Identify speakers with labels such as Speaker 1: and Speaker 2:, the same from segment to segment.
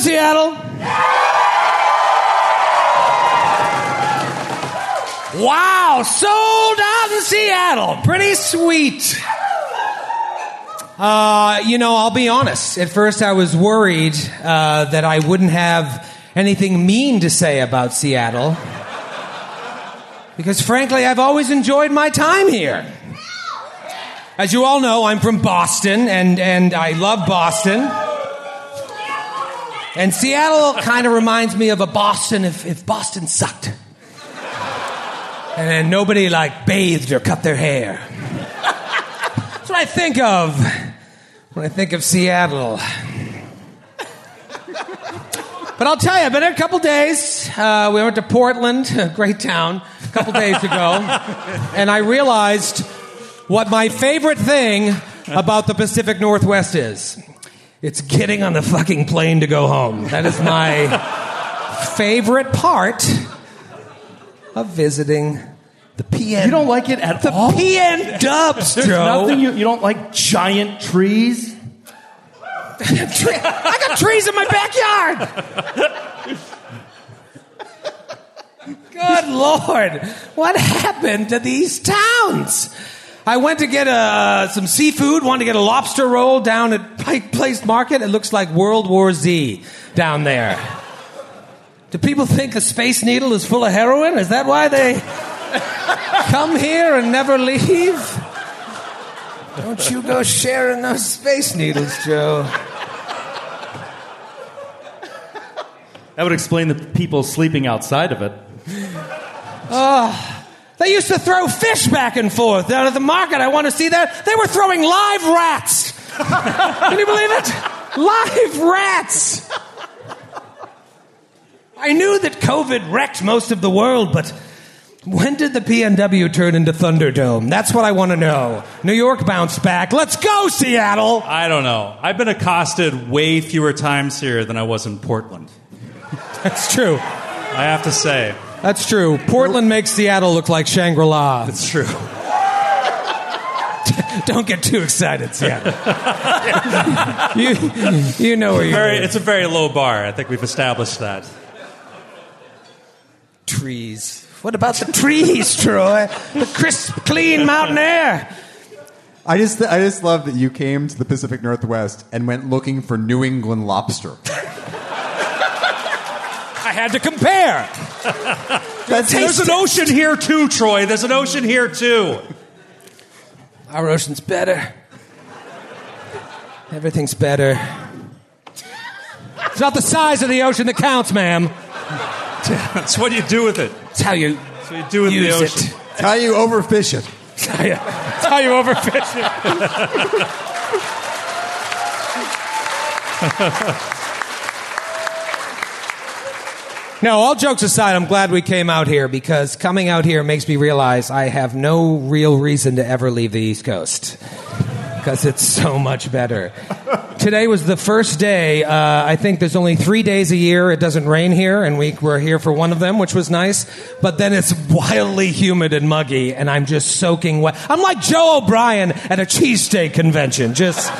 Speaker 1: Seattle? Wow, sold out in Seattle. Pretty sweet. Uh, you know, I'll be honest. At first, I was worried uh, that I wouldn't have anything mean to say about Seattle. Because frankly, I've always enjoyed my time here. As you all know, I'm from Boston, and, and I love Boston. And Seattle kind of reminds me of a Boston if, if Boston sucked. And nobody like bathed or cut their hair. That's what I think of when I think of Seattle. But I'll tell you, I've been there a couple days. Uh, we went to Portland, a great town, a couple days ago. and I realized what my favorite thing about the Pacific Northwest is. It's getting on the fucking plane to go home. That is my favorite part of visiting the PN.
Speaker 2: You don't like it at
Speaker 1: the
Speaker 2: all?
Speaker 1: PN Dubs,
Speaker 2: There's
Speaker 1: Joe.
Speaker 2: nothing you, you don't like giant trees?
Speaker 1: I got trees in my backyard. Good Lord. What happened to these towns? I went to get uh, some seafood, wanted to get a lobster roll down at Pike Place Market. It looks like World War Z down there. Do people think a space needle is full of heroin? Is that why they come here and never leave? Don't you go sharing those space needles, Joe.
Speaker 2: That would explain the people sleeping outside of it.
Speaker 1: Oh, they used to throw fish back and forth out at the market. I want to see that. They were throwing live rats. Can you believe it? Live rats. I knew that COVID wrecked most of the world, but when did the PNW turn into Thunderdome? That's what I want to know. New York bounced back. Let's go, Seattle.
Speaker 3: I don't know. I've been accosted way fewer times here than I was in Portland.
Speaker 1: That's true.
Speaker 3: I have to say.
Speaker 1: That's true. Portland makes Seattle look like Shangri La.
Speaker 3: That's true.
Speaker 1: Don't get too excited, Seattle. you, you know where you're
Speaker 3: Very, it's a very low bar. I think we've established that.
Speaker 1: trees. What about the trees, Troy? The crisp, clean mountain air.
Speaker 4: I just, I just love that you came to the Pacific Northwest and went looking for New England lobster.
Speaker 1: I had to compare.
Speaker 4: That's
Speaker 3: There's an ocean here too, Troy. There's an ocean here too.
Speaker 1: Our ocean's better. Everything's better. It's not the size of the ocean that counts, ma'am.
Speaker 3: That's what you do with it.
Speaker 1: It's how you
Speaker 3: That's what you do with
Speaker 1: use
Speaker 3: the ocean.
Speaker 1: it.
Speaker 4: It's how you overfish it.
Speaker 1: It's how you, it's how you overfish it. No, all jokes aside, I'm glad we came out here because coming out here makes me realize I have no real reason to ever leave the East Coast because it's so much better. Today was the first day. Uh, I think there's only three days a year it doesn't rain here, and we were here for one of them, which was nice. But then it's wildly humid and muggy, and I'm just soaking wet. I'm like Joe O'Brien at a cheesesteak convention, just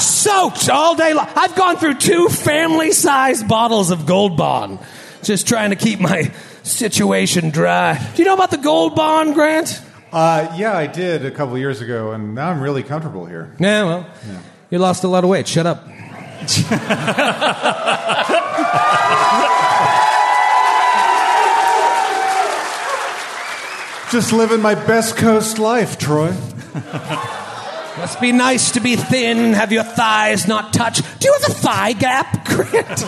Speaker 1: soaked all day long. I've gone through two family-sized bottles of Gold Bond, just trying to keep my situation dry. Do you know about the Gold Bond, Grant?
Speaker 5: Uh, yeah, I did a couple years ago, and now I'm really comfortable here.
Speaker 1: Yeah, well, you lost a lot of weight. Shut up.
Speaker 5: Just living my best coast life, Troy.
Speaker 1: Must be nice to be thin, have your thighs not touch. Do you have a thigh gap, Grant?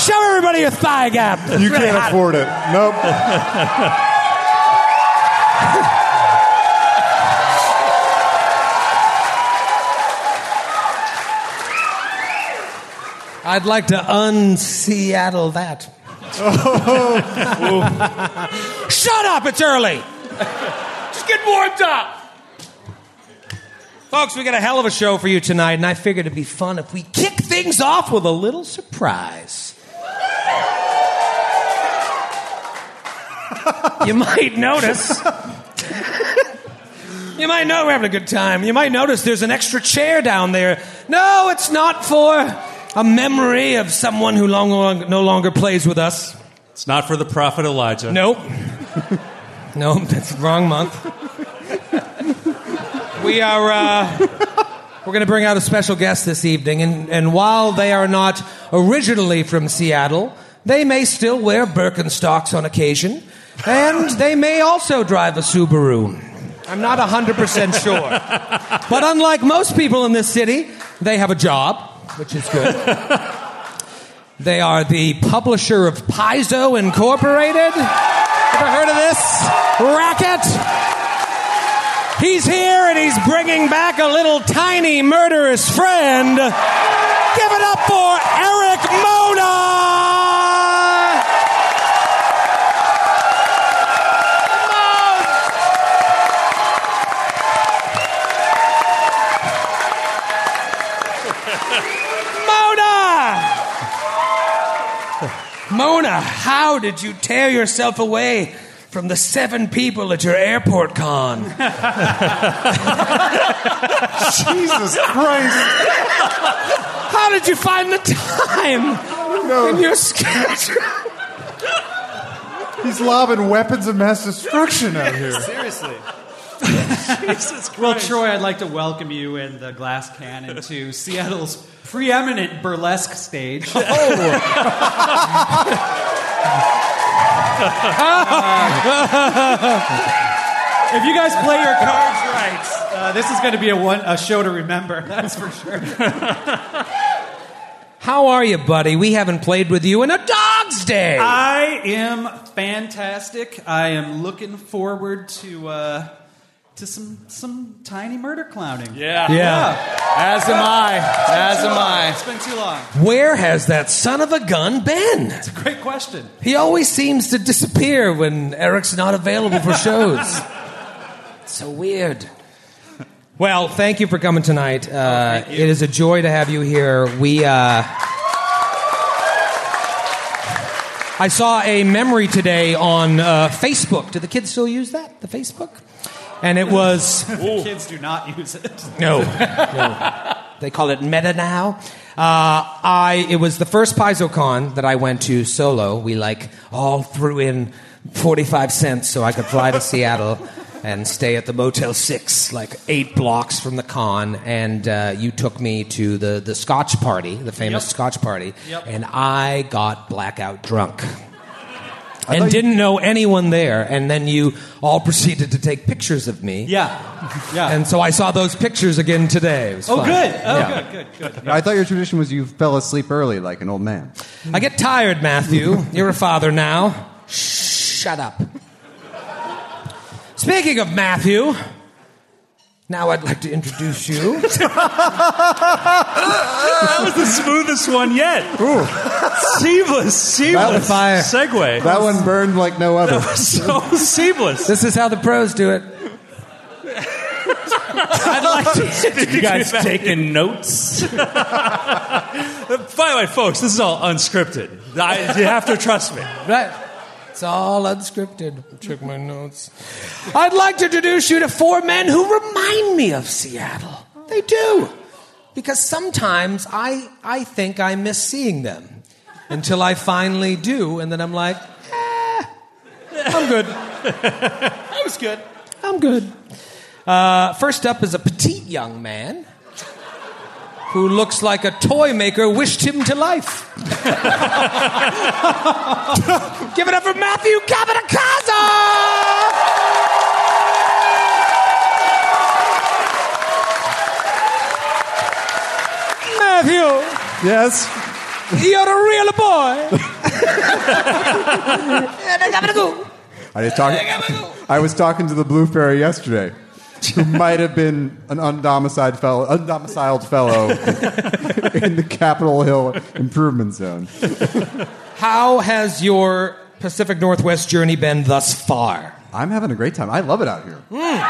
Speaker 1: Show everybody your thigh gap. It's
Speaker 5: You
Speaker 1: really
Speaker 5: can't
Speaker 1: hot.
Speaker 5: afford it. Nope.
Speaker 1: I'd like to un-Seattle that. Oh. Shut up! It's early. Just get warmed up. Folks, we got a hell of a show for you tonight, and I figured it'd be fun if we kick things off with a little surprise. you might notice. you might know we're having a good time. You might notice there's an extra chair down there. No, it's not for a memory of someone who long, long, no longer plays with us.
Speaker 3: It's not for the prophet Elijah.
Speaker 1: Nope. nope, that's wrong month. We are. Uh, we're going to bring out a special guest this evening, and, and while they are not originally from Seattle, they may still wear Birkenstocks on occasion, and they may also drive a Subaru. I'm not 100% sure. But unlike most people in this city, they have a job, which is good. They are the publisher of Paizo Incorporated. Ever heard of this racket? He's here and he's bringing back a little tiny murderous friend. Give it up for Erik Mona! Mona! Mona, how did you tear yourself away from the seven people at your airport con?
Speaker 5: Jesus Christ!
Speaker 1: How did you find the time in your schedule?
Speaker 5: He's lobbing weapons of mass destruction out here.
Speaker 6: Seriously. Well, Troy, I'd like to welcome you and the Glass Cannon to Seattle's preeminent burlesque stage. Uh, if you guys play your cards right, uh, this is going to be a, one, a show to remember. That's for sure.
Speaker 1: How are you, buddy? We haven't played with you in a dog's day.
Speaker 6: I am fantastic. I am looking forward to uh, to some some tiny murder clowning.
Speaker 3: Yeah.
Speaker 1: yeah.
Speaker 7: As am I. As am I.
Speaker 6: It's been too long.
Speaker 1: Where has that son of a gun been?
Speaker 6: It's a great question.
Speaker 1: He always seems to disappear when Erik's not available for shows. so weird. Well, thank you for coming tonight. Uh,
Speaker 6: thank you.
Speaker 1: It is a joy to have you here. We. Uh, I saw a memory today on uh, Facebook. Do the kids still use that? The Facebook? And it was.
Speaker 6: Kids do not use it.
Speaker 1: No, no. They call it meta now. Uh, I it was the first PaizoCon that I went to solo. We like all threw in forty five cents so I could fly to Seattle and stay at the Motel Six, like eight blocks from the con. And uh, you took me to the the Scotch party, the famous
Speaker 6: Yep.
Speaker 1: Scotch party,
Speaker 6: Yep.
Speaker 1: and I got blackout drunk.
Speaker 4: Thought
Speaker 1: And didn't know anyone there, and then you all proceeded to take pictures of me.
Speaker 6: Yeah, yeah.
Speaker 1: And so I saw those pictures again today. It was
Speaker 6: oh,
Speaker 1: fun.
Speaker 6: good. Oh,
Speaker 1: Yeah.
Speaker 6: good, good, good.
Speaker 4: I thought your tradition was you fell asleep early like an old man.
Speaker 1: I get tired, Matthew. You're a father now. Shut up. Speaking of Matthew, now I'd like to introduce you.
Speaker 3: That was the smoothest one yet. Seamless, seamless
Speaker 1: fire.
Speaker 3: segue.
Speaker 4: That one burned like no other.
Speaker 3: so seamless.
Speaker 1: This is how the pros do it.
Speaker 3: I'd like to. you guys taking notes? By the way, folks, this is all unscripted. I, you have to trust me.
Speaker 1: Right. It's all unscripted. Check my notes. I'd like to introduce you to four men who remind me of Seattle. They do. Because sometimes I, I think I miss seeing them until I finally do, and then I'm like, eh, I'm good.
Speaker 6: That was good.
Speaker 1: I'm good. Uh, first up is a petite young man who looks like a toy maker wished him to life. Give it up for Matthew Capodicasa! Matthew,
Speaker 4: yes.
Speaker 1: You're a real boy.
Speaker 4: I was talking. I was talking to the Blue Fairy yesterday, who might have been an undomiciled fellow, undomiciled fellow in the Capitol Hill Improvement Zone.
Speaker 1: How has your Pacific Northwest journey been thus far?
Speaker 4: I'm having a great time. I love it out here. Hmm.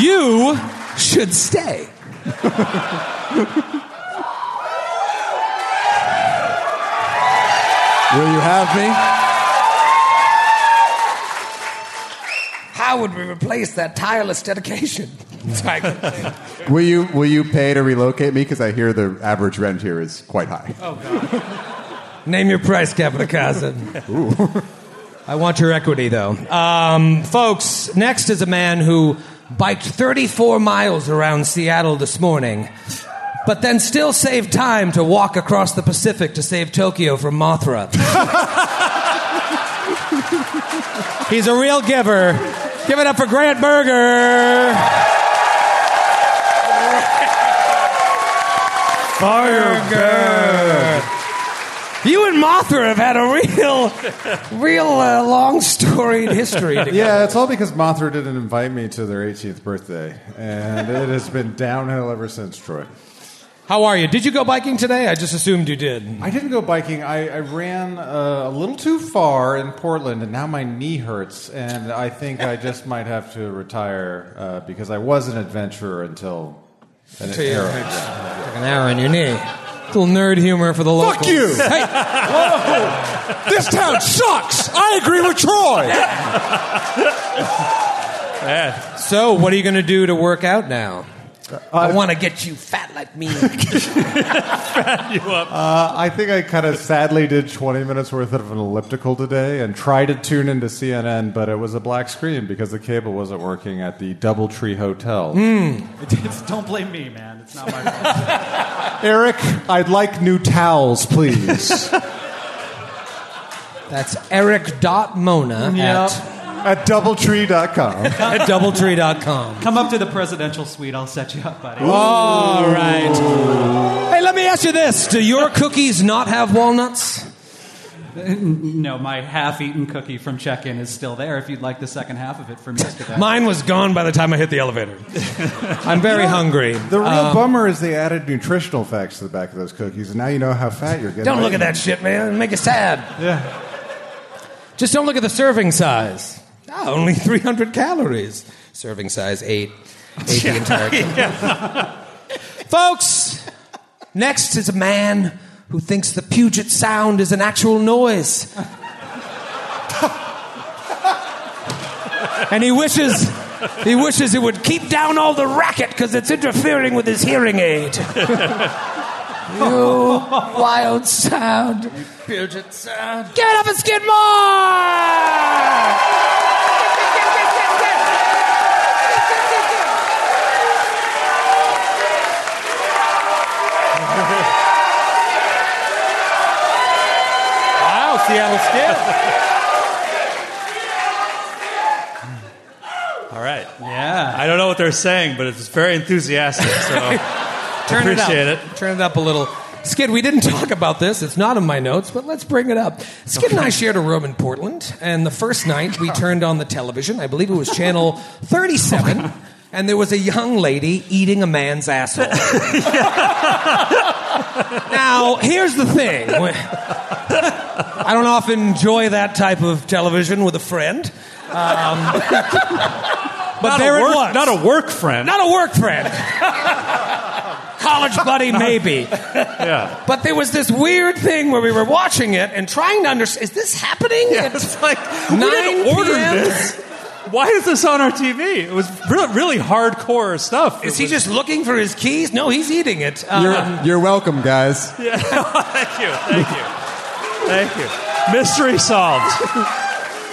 Speaker 1: You should stay.
Speaker 4: Will you have me?
Speaker 1: How would we replace that tireless dedication?
Speaker 4: Will you will you pay to relocate me? Because I hear the average rent here is quite high.
Speaker 1: Name your price, Captain Cousin. I want your equity, though. Um, folks, next is a man who biked 34 miles around Seattle this morning, but then still save time to walk across the Pacific to save Tokyo from Mothra. He's a real giver. Give it up for Grant Berger. Berger. You and Mothra have had a real, real uh, long storied history. together.
Speaker 5: Yeah, it's all because Mothra didn't invite me to their 18th birthday, and it has been downhill ever since, Troy.
Speaker 1: How are you? Did you go biking today? I just assumed you did.
Speaker 5: I didn't go biking. I, I ran uh, a little too far in Portland, and now my knee hurts, and I think I just might have to retire uh, because I was an adventurer until an
Speaker 1: Until you-
Speaker 5: era.
Speaker 1: An arrow in your knee. Little nerd humor for the locals.
Speaker 8: Fuck you!
Speaker 1: Hey,
Speaker 8: This town sucks. I agree with Troy.
Speaker 1: so, what are you going to do to work out now? I want to get you fat like me.
Speaker 5: Uh, I think I kind of sadly did 20 minutes worth of an elliptical today and tried to tune into CNN, but it was a black screen because the cable wasn't working at the Doubletree Hotel.
Speaker 6: It's, don't blame me, man. It's not my fault.
Speaker 5: Erik, I'd like new towels, please.
Speaker 1: That's Erik.Mona at,
Speaker 5: at doubletree.com.
Speaker 1: at doubletree.com.
Speaker 6: Come up to the presidential suite. I'll set you up, buddy.
Speaker 1: All right. Hey, let me ask you this Do your cookies not have walnuts?
Speaker 6: No, my half-eaten cookie from check-in is still there. If you'd like the second half of it from yesterday.
Speaker 1: Mine was gone by the time I hit the elevator. I'm very hungry.
Speaker 5: The real um, bummer is they added nutritional facts to the back of those cookies, and now you know how fat you're getting.
Speaker 1: Don't look at that shit, man. It'll make you sad.
Speaker 5: Yeah.
Speaker 1: Just don't look at the serving size. Ah, only 300 calories. Serving size eight. Ate the entire cookie. Folks, next is a man who thinks the Puget Sound is an actual noise. and he wishes he wishes it would keep down all the racket because it's interfering with his hearing aid. you wild sound.
Speaker 7: Puget Sound.
Speaker 1: Give it up and
Speaker 3: Skid Maher! Skid. All right.
Speaker 6: yeah.
Speaker 3: I don't know what they're saying, but it's very enthusiastic. So
Speaker 1: Turn
Speaker 3: appreciate
Speaker 1: it up. Turn it up a little. Skid, we didn't talk about this. It's not in my notes, but let's bring it up. Skid and I shared a room in Portland, and the first night we turned on the television. I believe it was channel 37, and there was a young lady eating a man's asshole. now, here's the thing. I don't often enjoy that type of television with a friend. Um, but
Speaker 3: not
Speaker 1: there
Speaker 3: a work,
Speaker 1: it was.
Speaker 3: Not a work friend.
Speaker 1: Not a work friend. College buddy, maybe.
Speaker 3: yeah.
Speaker 1: But there was this weird thing where we were watching it and trying to understand is this happening?
Speaker 3: Yeah, it's like we
Speaker 1: 9
Speaker 3: didn't order
Speaker 1: PM?
Speaker 3: this. Why is this on our TV? It was really, really hardcore stuff.
Speaker 1: Is
Speaker 3: It
Speaker 1: he
Speaker 3: was-
Speaker 1: just looking for his keys? No, he's eating it. Um,
Speaker 4: You're, you're welcome, guys.
Speaker 3: Yeah. thank you. Thank you. Thank you. Mystery solved.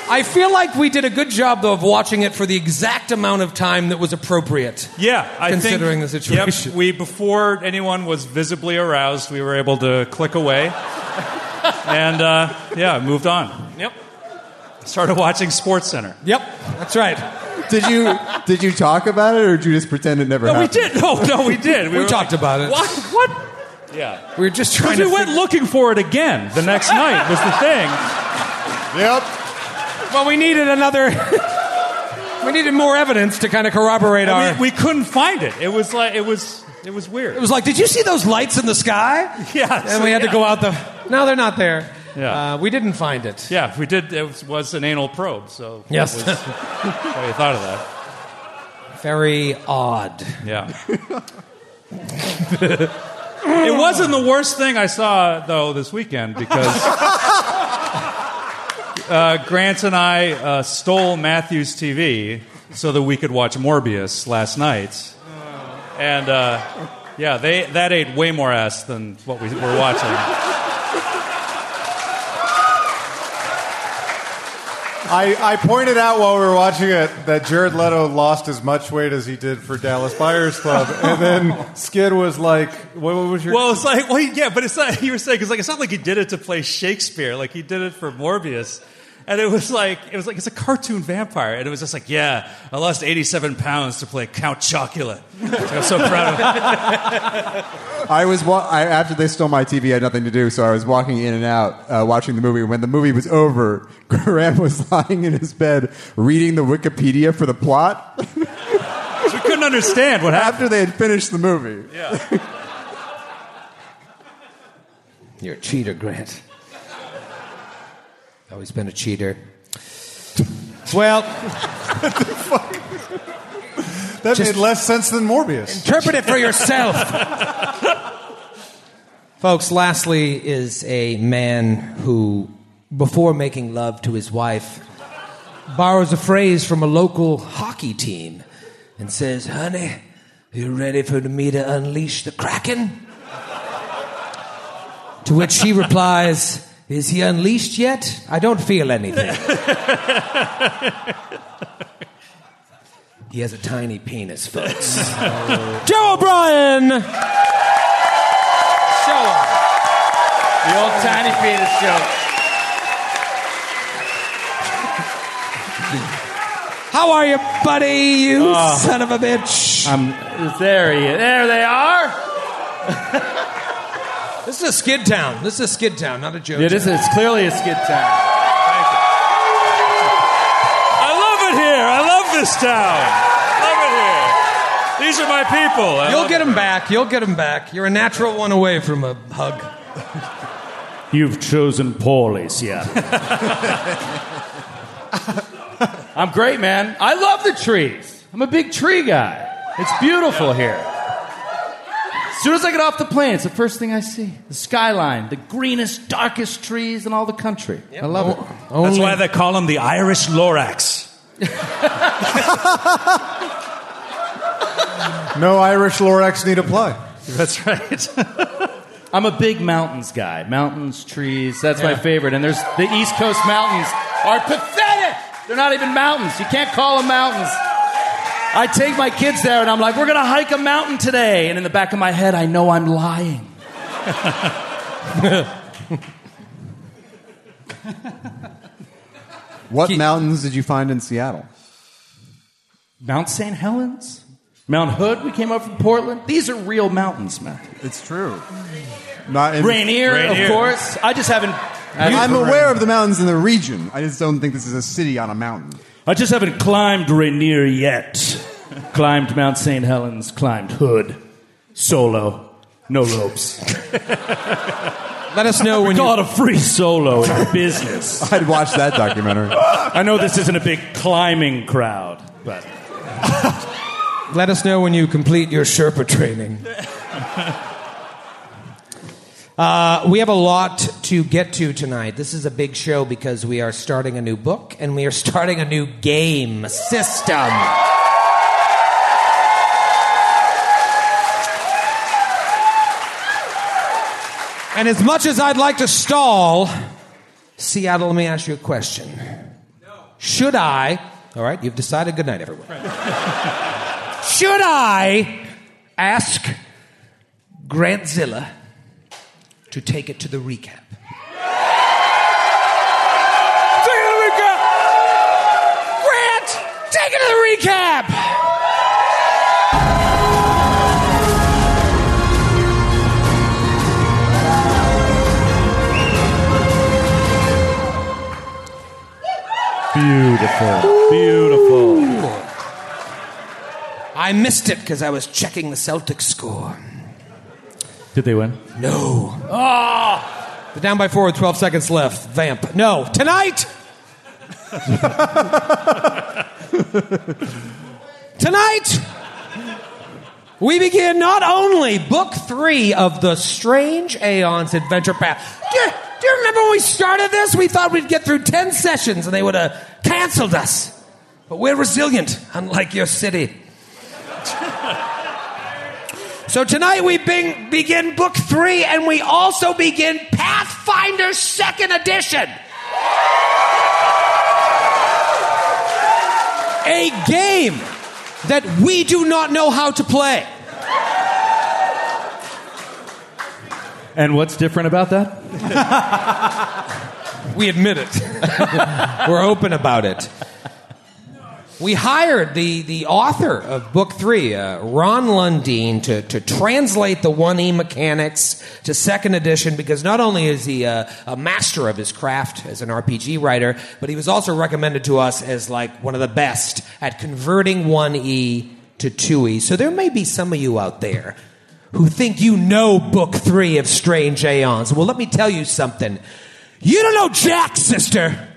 Speaker 1: I feel like we did a good job, though, of watching it for the exact amount of time that was appropriate.
Speaker 3: Yeah, I
Speaker 1: Considering
Speaker 3: think,
Speaker 1: the situation.
Speaker 3: Yep, we before anyone was visibly aroused, we were able to click away, and uh, yeah, moved on.
Speaker 1: Yep.
Speaker 3: Started watching Sports Center.
Speaker 1: Yep, that's right.
Speaker 4: Did you did you talk about it, or did you just pretend it never
Speaker 3: No, we
Speaker 4: happened?
Speaker 3: did. No, no, we did.
Speaker 1: We
Speaker 3: were
Speaker 1: talked
Speaker 3: like,
Speaker 1: about it.
Speaker 3: What? What? Yeah.
Speaker 1: We were just trying
Speaker 3: Because
Speaker 1: to.
Speaker 3: we went
Speaker 1: fig-
Speaker 3: looking for it again the next night. Was the thing.
Speaker 5: Yep.
Speaker 1: well, we needed another. we needed more evidence to kind of corroborate our.
Speaker 3: We, we couldn't find it. It was like it was. It was weird.
Speaker 1: it was like, did you see those lights in the sky?
Speaker 3: Yeah,
Speaker 1: And we had to go out the. No, they're not there.
Speaker 3: Yeah.
Speaker 1: Uh, we didn't find it.
Speaker 3: Yeah, we did. It was, was an anal probe. So
Speaker 1: Yes.
Speaker 3: it was, what you thought of that?
Speaker 1: Very odd.
Speaker 3: Yeah. it wasn't the worst thing I saw though this weekend because uh, Grant and I uh, stole Matthew's TV so that we could watch Morbius last night. And uh, yeah, they that ate way more ass than what we were watching.
Speaker 5: I, I pointed out while we were watching it that Jared Leto lost as much weight as he did for Dallas Buyers Club, and then Skid was like, "What, what was your?"
Speaker 3: Well, it's like, well, yeah, but it's not. You were saying it's like it's not like he did it to play Shakespeare. Like he did it for Morbius, and it was like it was like it's a cartoon vampire, and it was just like, yeah, I lost eighty-seven pounds to play Count Chocula. I'm so proud of it.
Speaker 4: I was wa- I, after they stole my TV. I had nothing to do, so I was walking in and out uh, watching the movie. When the movie was over, Graham was lying in his bed reading the Wikipedia for the plot
Speaker 3: We couldn't understand what happened.
Speaker 4: after they had finished the movie. Yeah.
Speaker 1: You're a cheater, Grant. Always been a cheater. Well,
Speaker 5: that made less sense than Morbius.
Speaker 1: interpret it for yourself. Folks, lastly is a man who, before making love to his wife, borrows a phrase from a local hockey team and says, Honey, you ready for me to unleash the Kraken? To which she replies, Is he unleashed yet? I don't feel anything. he has a tiny penis, folks. Joe O'Brien! Show him.
Speaker 7: The old tiny penis joke.
Speaker 1: How are you, buddy? You son of a bitch.
Speaker 7: Um, there he is. There they are.
Speaker 1: This is a skid town. This is a skid town, not a joke.
Speaker 7: It is. It's clearly a skid town.
Speaker 3: I love it here. I love this town. I love it here. These are my people. I
Speaker 1: You'll get
Speaker 3: it.
Speaker 1: him back. You'll get him back. You're a natural one away from a hug.
Speaker 7: You've chosen poorly, Seattle. I'm great, man. I love the trees. I'm a big tree guy. It's beautiful here. As soon as I get off the plane, it's the first thing I see. The skyline, the greenest, darkest trees in all the country. I love oh, it.
Speaker 3: That's why they call him the Irish Lorax.
Speaker 5: No Irish Lorax need apply.
Speaker 3: That's right.
Speaker 7: I'm a big mountains guy. Mountains, trees, that's my favorite. And there's the East Coast mountains are pathetic. They're not even mountains. You can't call them mountains. I take my kids there and I'm like, we're going to hike a mountain today. And in the back of my head, I know I'm lying.
Speaker 4: What mountains did you find in Seattle?
Speaker 7: Mount St. Helens, Mount Hood, we came up from Portland. These are real mountains, man.
Speaker 4: It's true. Not in,
Speaker 7: Rainier,
Speaker 3: Rainier.
Speaker 7: of course. I just haven't.
Speaker 4: I'm aware of the mountains in the region. I just don't think this is a city on a mountain.
Speaker 7: I just haven't climbed Rainier yet. Climbed Mount St. Helens, climbed Hood, solo, no ropes.
Speaker 1: Let us know when
Speaker 7: We
Speaker 1: you.
Speaker 7: call it a free solo in business.
Speaker 4: I'd watch that documentary.
Speaker 7: I know this isn't a big climbing crowd, but
Speaker 1: Let us know when you complete your Sherpa training. Uh, we have a lot to get to tonight. This is a big show because we are starting a new book and we are starting a new game system. And as much as I'd like to stall, Seattle, let me ask you a question. Should I, all right, you've decided, good night, everyone. Should I ask Grantzilla to take it to the recap? Take it to the recap! Grant, take it to the recap!
Speaker 7: Beautiful, beautiful.
Speaker 1: I missed it because I was checking the Celtic score.
Speaker 7: Did they win?
Speaker 1: No. Ah! They're down by four with 12 seconds left. Vamp. No. Tonight! Tonight! We begin not only book three of the Strange Aeons Adventure Path. Do you, remember when we started this? We thought we'd get through 10 sessions and they would have canceled us. But we're resilient, unlike your city. so tonight we begin book three, and we also begin Pathfinder Second Edition. A game that we do not know how to play.
Speaker 7: And what's different about that?
Speaker 1: We admit it. We're open about it. We hired the, the author of book three, uh, Ron Lundeen, to, to translate the 1E mechanics to second edition because not only is he a, a master of his craft as an RPG writer, but he was also recommended to us as like one of the best at converting 1E to 2E. So there may be some of you out there who think you know book three of Strange Aeons. Well, let me tell you something. You don't know Jack, sister.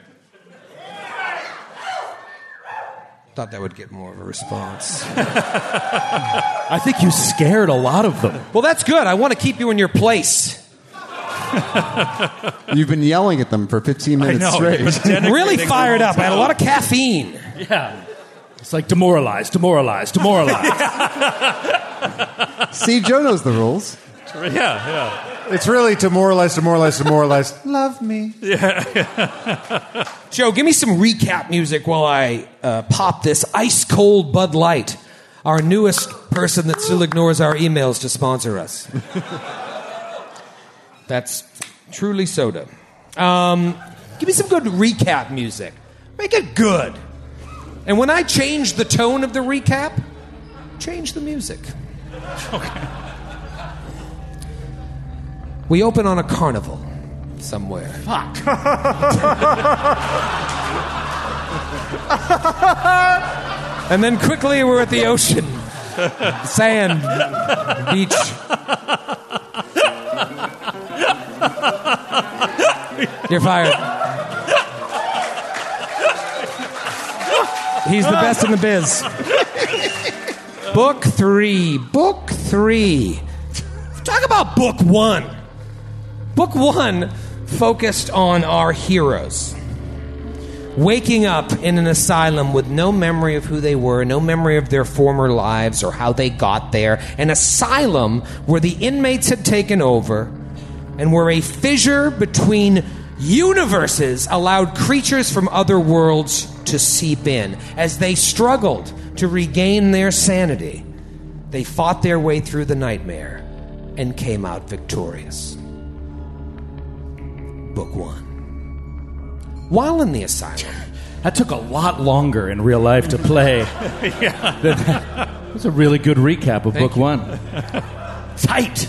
Speaker 1: Thought that would get more of a response.
Speaker 7: I think you scared a lot of them.
Speaker 1: Well, that's good. I want to keep you in your place.
Speaker 4: You've been yelling at them for 15 minutes
Speaker 3: know.
Speaker 4: straight.
Speaker 1: Really fired up. I had a lot of caffeine.
Speaker 7: Yeah. It's like demoralized, demoralized, demoralized.
Speaker 4: See, Joe knows the rules.
Speaker 3: Yeah, yeah.
Speaker 5: It's really demoralized, demoralized, demoralized. Love me. Yeah.
Speaker 1: Joe, give me some recap music while I uh, pop this ice cold Bud Light, our newest person that still ignores our emails to sponsor us. That's truly soda. Um, give me some good recap music. Make it good. And when I change the tone of the recap, change the music. We open on a carnival somewhere. Fuck. and then quickly we're at the ocean, sand, beach. You're fired. He's the best in the biz. Book three. Book three. Talk about book one. Book one focused on our heroes. Waking up in an asylum with no memory of who they were, no memory of their former lives or how they got there. An asylum where the inmates had taken over and where a fissure between universes allowed creatures from other worlds to seep in. As they struggled to regain their sanity, they fought their way through the nightmare and came out victorious. Book one. While in the asylum,
Speaker 7: That took a lot longer in real life to play. yeah. That was a really good recap of
Speaker 1: Thank
Speaker 7: book
Speaker 1: you.
Speaker 7: one.
Speaker 1: tight.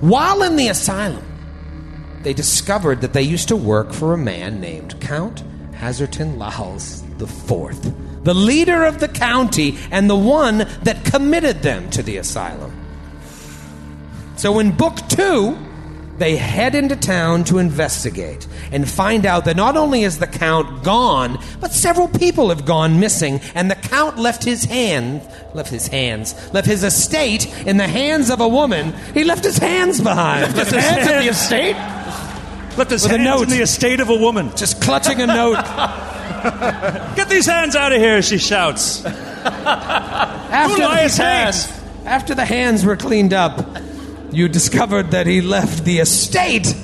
Speaker 1: While in the asylum, they discovered that they used to work for a man named Count Hazerton Lowls the Fourth, the leader of the county and the one that committed them to the asylum. So in book two, they head into town to investigate and find out that not only is the count gone, but several people have gone missing, and the count left his hand, left his hands, left his estate in the hands of a woman. He left his hands behind. Left his hands at the estate,
Speaker 3: Left his
Speaker 1: With a
Speaker 3: hands
Speaker 1: note.
Speaker 3: in the estate of a woman.
Speaker 1: just clutching a note.
Speaker 3: Get these hands out of here, she shouts.
Speaker 1: After
Speaker 3: Who lies
Speaker 1: the
Speaker 3: hands?
Speaker 1: hands, after the hands were cleaned up, you discovered that he left the estate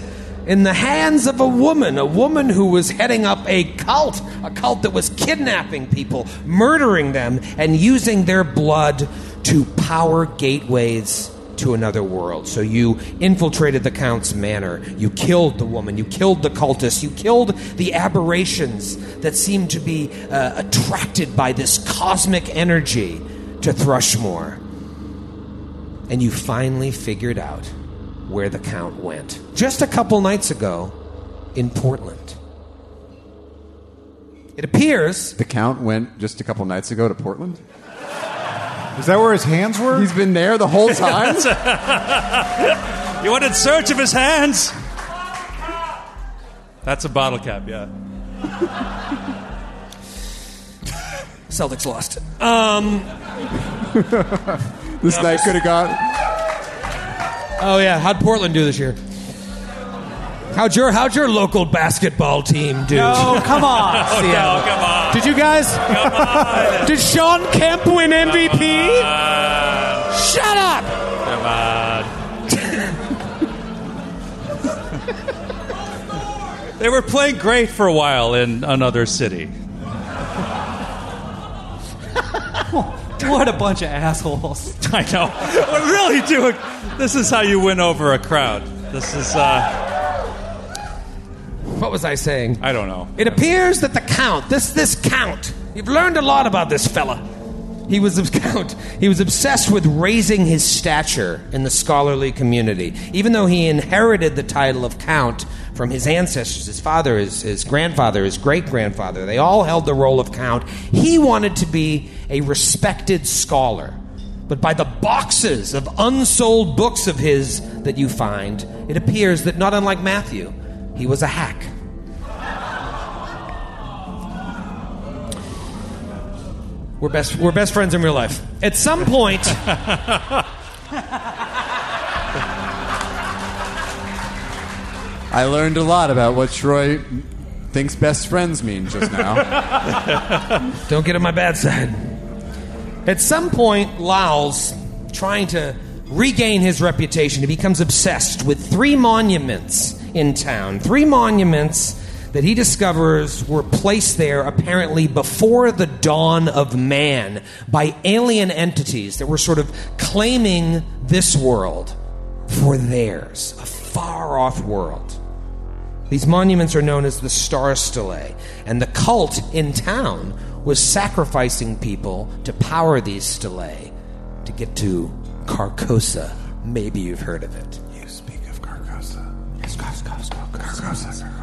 Speaker 1: in the hands of a woman, a woman who was heading up a cult, a cult that was kidnapping people, murdering them, and using their blood to power gateways to another world. So you infiltrated the Count's manor. You killed the woman. You killed the cultists. You killed the aberrations that seemed to be uh, attracted by this cosmic energy to Thrushmoor. And you finally figured out where the Count went. Just a couple nights ago in Portland. It appears
Speaker 4: The Count went just a couple nights ago to Portland.
Speaker 5: Is that where his hands were?
Speaker 4: He's been there the whole time.
Speaker 3: You went in search of his hands. That's a bottle cap, yeah.
Speaker 1: Celtics lost. Um,
Speaker 4: this night could have gone.
Speaker 1: oh yeah, how'd Portland do this year? How'd your how'd your local basketball team do?
Speaker 6: Oh, come on.
Speaker 1: Seattle.
Speaker 3: Oh, come on.
Speaker 1: Did you guys? Come on. Did Shawn Kemp win MVP? Shut up!
Speaker 3: Come on. they were playing great for a while in another city.
Speaker 6: What a bunch of assholes.
Speaker 3: I know. We're really doing. This is how you win over a crowd. This is. uh
Speaker 1: What was I saying?
Speaker 3: I don't know.
Speaker 1: It appears that the count, this this count, you've learned a lot about this fella. He was count. He was obsessed with raising his stature in the scholarly community. Even though he inherited the title of count from his ancestors, his father, his, his grandfather, his great grandfather, they all held the role of count. He wanted to be a respected scholar. But by the boxes of unsold books of his that you find, it appears that not unlike Matthew, he was a hack. We're best, we're best friends in real life. At some point,
Speaker 4: I learned a lot about what Troy thinks best friends mean just now.
Speaker 1: don't get on my bad side. At some point, Lyle's trying to regain his reputation. He becomes obsessed with three monuments in town. Three monuments that he discovers were placed there apparently before the dawn of man by alien entities that were sort of claiming this world for theirs, a far off world. These monuments are known as the Star Stelae, and the cult in town was sacrificing people to power these stelae to get to Carcosa. Maybe you've heard of it.
Speaker 8: You speak of Carcosa. Carcosa, Carcosa, Carcosa, Carcosa.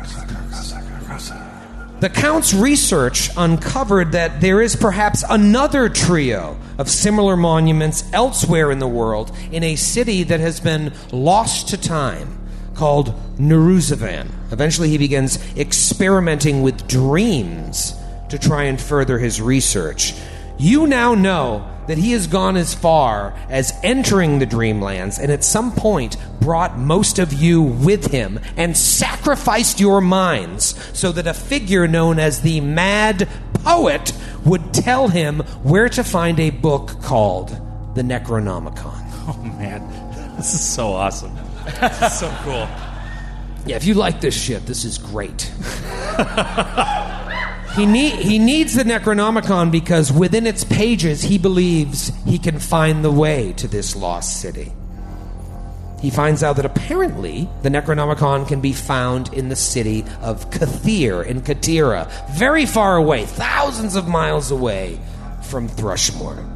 Speaker 1: The Count's research uncovered that there is perhaps another trio of similar monuments elsewhere in the world in a city that has been lost to time called Neruzavan. Eventually, he begins experimenting with dreams to try and further his research. You now know that he has gone as far as entering the dreamlands and at some point brought most of you with him and sacrificed your minds so that a figure known as the Mad Poet would tell him where to find a book called the Necronomicon.
Speaker 3: Oh man, this is so awesome. This is so cool.
Speaker 1: Yeah, if you like this shit, this is great. he, need, he needs the Necronomicon because within its pages, he believes he can find the way to this lost city. He finds out that apparently the Necronomicon can be found in the city of Kathir in Katira, very far away, thousands of miles away from Thrushmoor.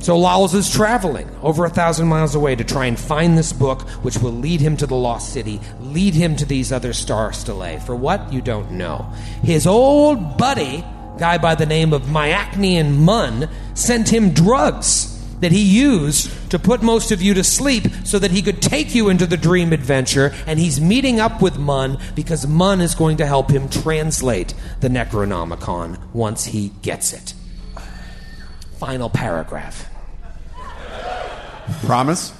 Speaker 1: So Lowls is traveling over a thousand miles away to try and find this book, which will lead him to the lost city, lead him to these other star stelae. For what? You don't know. His old buddy, guy by the name of Myacnean Mun, sent him drugs that he used to put most of you to sleep so that he could take you into the dream adventure. And he's meeting up with Mun because Mun is going to help him translate the Necronomicon once he gets it. Final paragraph.
Speaker 4: Promise?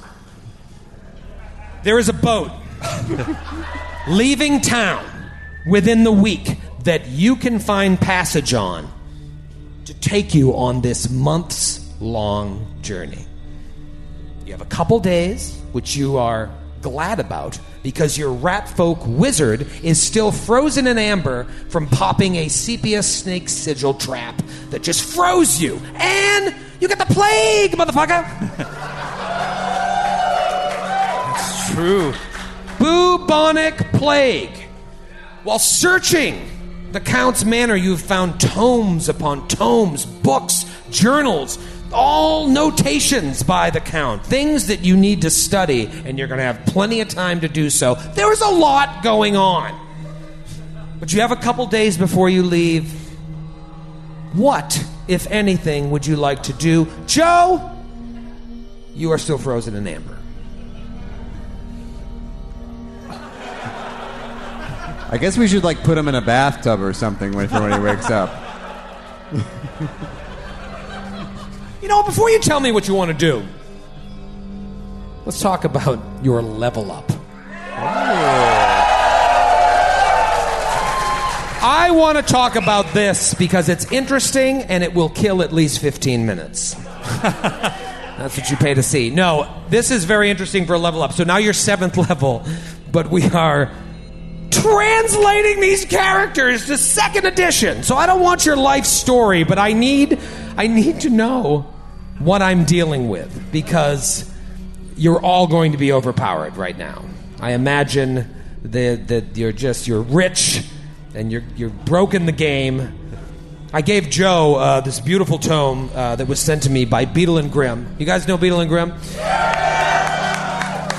Speaker 1: There is a boat leaving town within the week that you can find passage on to take you on this months long journey. You have a couple days, which you are glad about because your rat folk wizard is still frozen in amber from popping a sepia snake sigil trap that just froze you. And you got the plague, motherfucker!
Speaker 3: That's True.
Speaker 1: bubonic plague. While searching the Count's manor, you've found tomes upon tomes, books, journals, all notations by the Count, things that you need to study, and you're going to have plenty of time to do so. There is a lot going on. But you have a couple days before you leave. What, if anything, would you like to do? Joe, you are still frozen in amber.
Speaker 4: I guess we should like put him in a bathtub or something when, when he wakes up.
Speaker 1: Know, before you tell me what you want to do, let's talk about your level up. I want to talk about this because it's interesting and it will kill at least 15 minutes. That's what you pay to see. No, this is very interesting for a level up. So now you're seventh level, but we are translating these characters to second edition. So I don't want your life story, but I need I need to know what I'm dealing with because you're all going to be overpowered right now. I imagine that, that you're just you're rich and you're you're broken the game. I gave Joe uh, this beautiful tome uh, that was sent to me by Beadle and Grimm. You guys know Beadle and Grimm?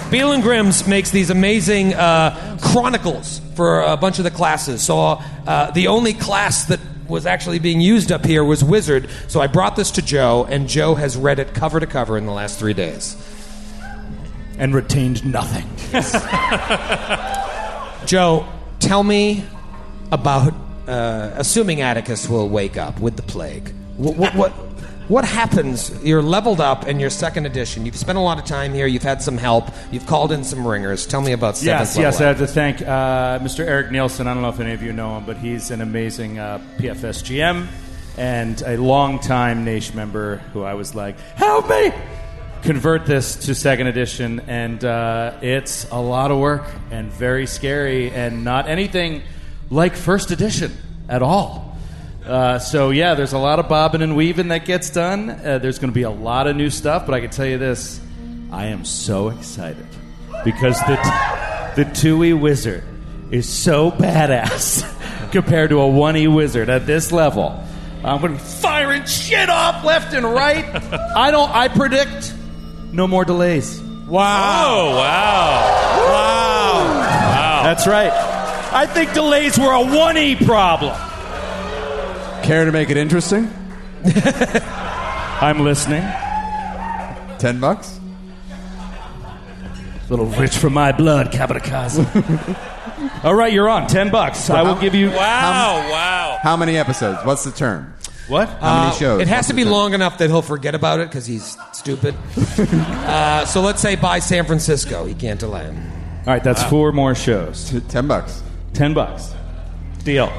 Speaker 1: Beadle and Grimm's makes these amazing uh, chronicles for a bunch of the classes. So uh, the only class that was actually being used up here was Wizard. So I brought this to Joe, and Joe has read it cover to cover in the last three days.
Speaker 7: And retained nothing.
Speaker 1: Joe, tell me about uh, assuming Atticus will wake up with the plague. What, what, what, what happens? You're leveled up in your second edition. You've spent a lot of time here. You've had some help. You've called in some ringers. Tell me about seventh
Speaker 7: Yes, yes, I have to thank uh, Mr. Eric Nielsen. I don't know if any of you know him, but he's an amazing uh, PFS GM and a longtime Nation member who I was like, help me! Convert this to second edition, and uh, it's a lot of work and very scary, and not anything like first edition at all. Uh, so yeah, there's a lot of bobbing and weaving that gets done. Uh, there's going to be a lot of new stuff, but I can tell you this: I am so excited because the the two E wizard is so badass compared to a one E wizard at this level. I'm going to be firing shit off left and right. I don't. I predict no more delays.
Speaker 1: Wow.
Speaker 3: Oh, wow.
Speaker 7: Wow. That's right. I think delays were a one E problem.
Speaker 4: Care to make it interesting?
Speaker 7: I'm listening.
Speaker 4: Ten bucks.
Speaker 7: little rich for my blood, Capodicasa. All right, you're on. Ten bucks. I will give you.
Speaker 3: Wow, wow.
Speaker 4: How many episodes? What's the term?
Speaker 7: What?
Speaker 4: How many shows?
Speaker 1: Uh, It has to be
Speaker 4: term?
Speaker 1: long enough that he'll forget about it because he's stupid. uh, so let's say by San Francisco. He can't delay him.
Speaker 7: All right, that's four more shows.
Speaker 4: Ten bucks.
Speaker 7: Ten bucks. Deal.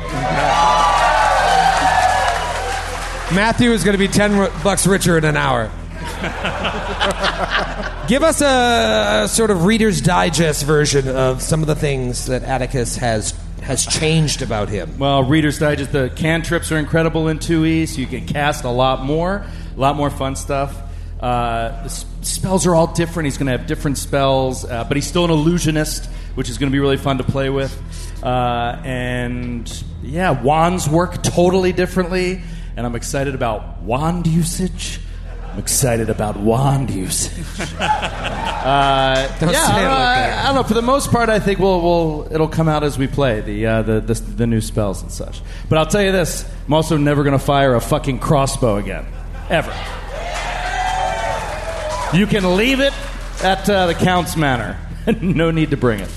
Speaker 1: Matthew is going to be 10 bucks richer in an hour. Give us a, a sort of Reader's Digest version of some of the things that Atticus has has changed about him.
Speaker 7: Well, Reader's Digest, the cantrips are incredible in 2E, so you can cast a lot more, a lot more fun stuff. Uh, the s- spells are all different. He's going to have different spells, uh, but he's still an illusionist, which is going to be really fun to play with. Uh, and yeah, wands work totally differently, and I'm excited about wand usage. I'm excited about wand usage. Uh,
Speaker 1: Don't
Speaker 7: yeah,
Speaker 1: say
Speaker 7: I don't, know, I. I don't know. For the most part, I think we'll, we'll it'll come out as we play the, uh, the the the new spells and such. But I'll tell you this: I'm also never going to fire a fucking crossbow again, ever. You can leave it at uh, the Count's Manor. no need to bring it.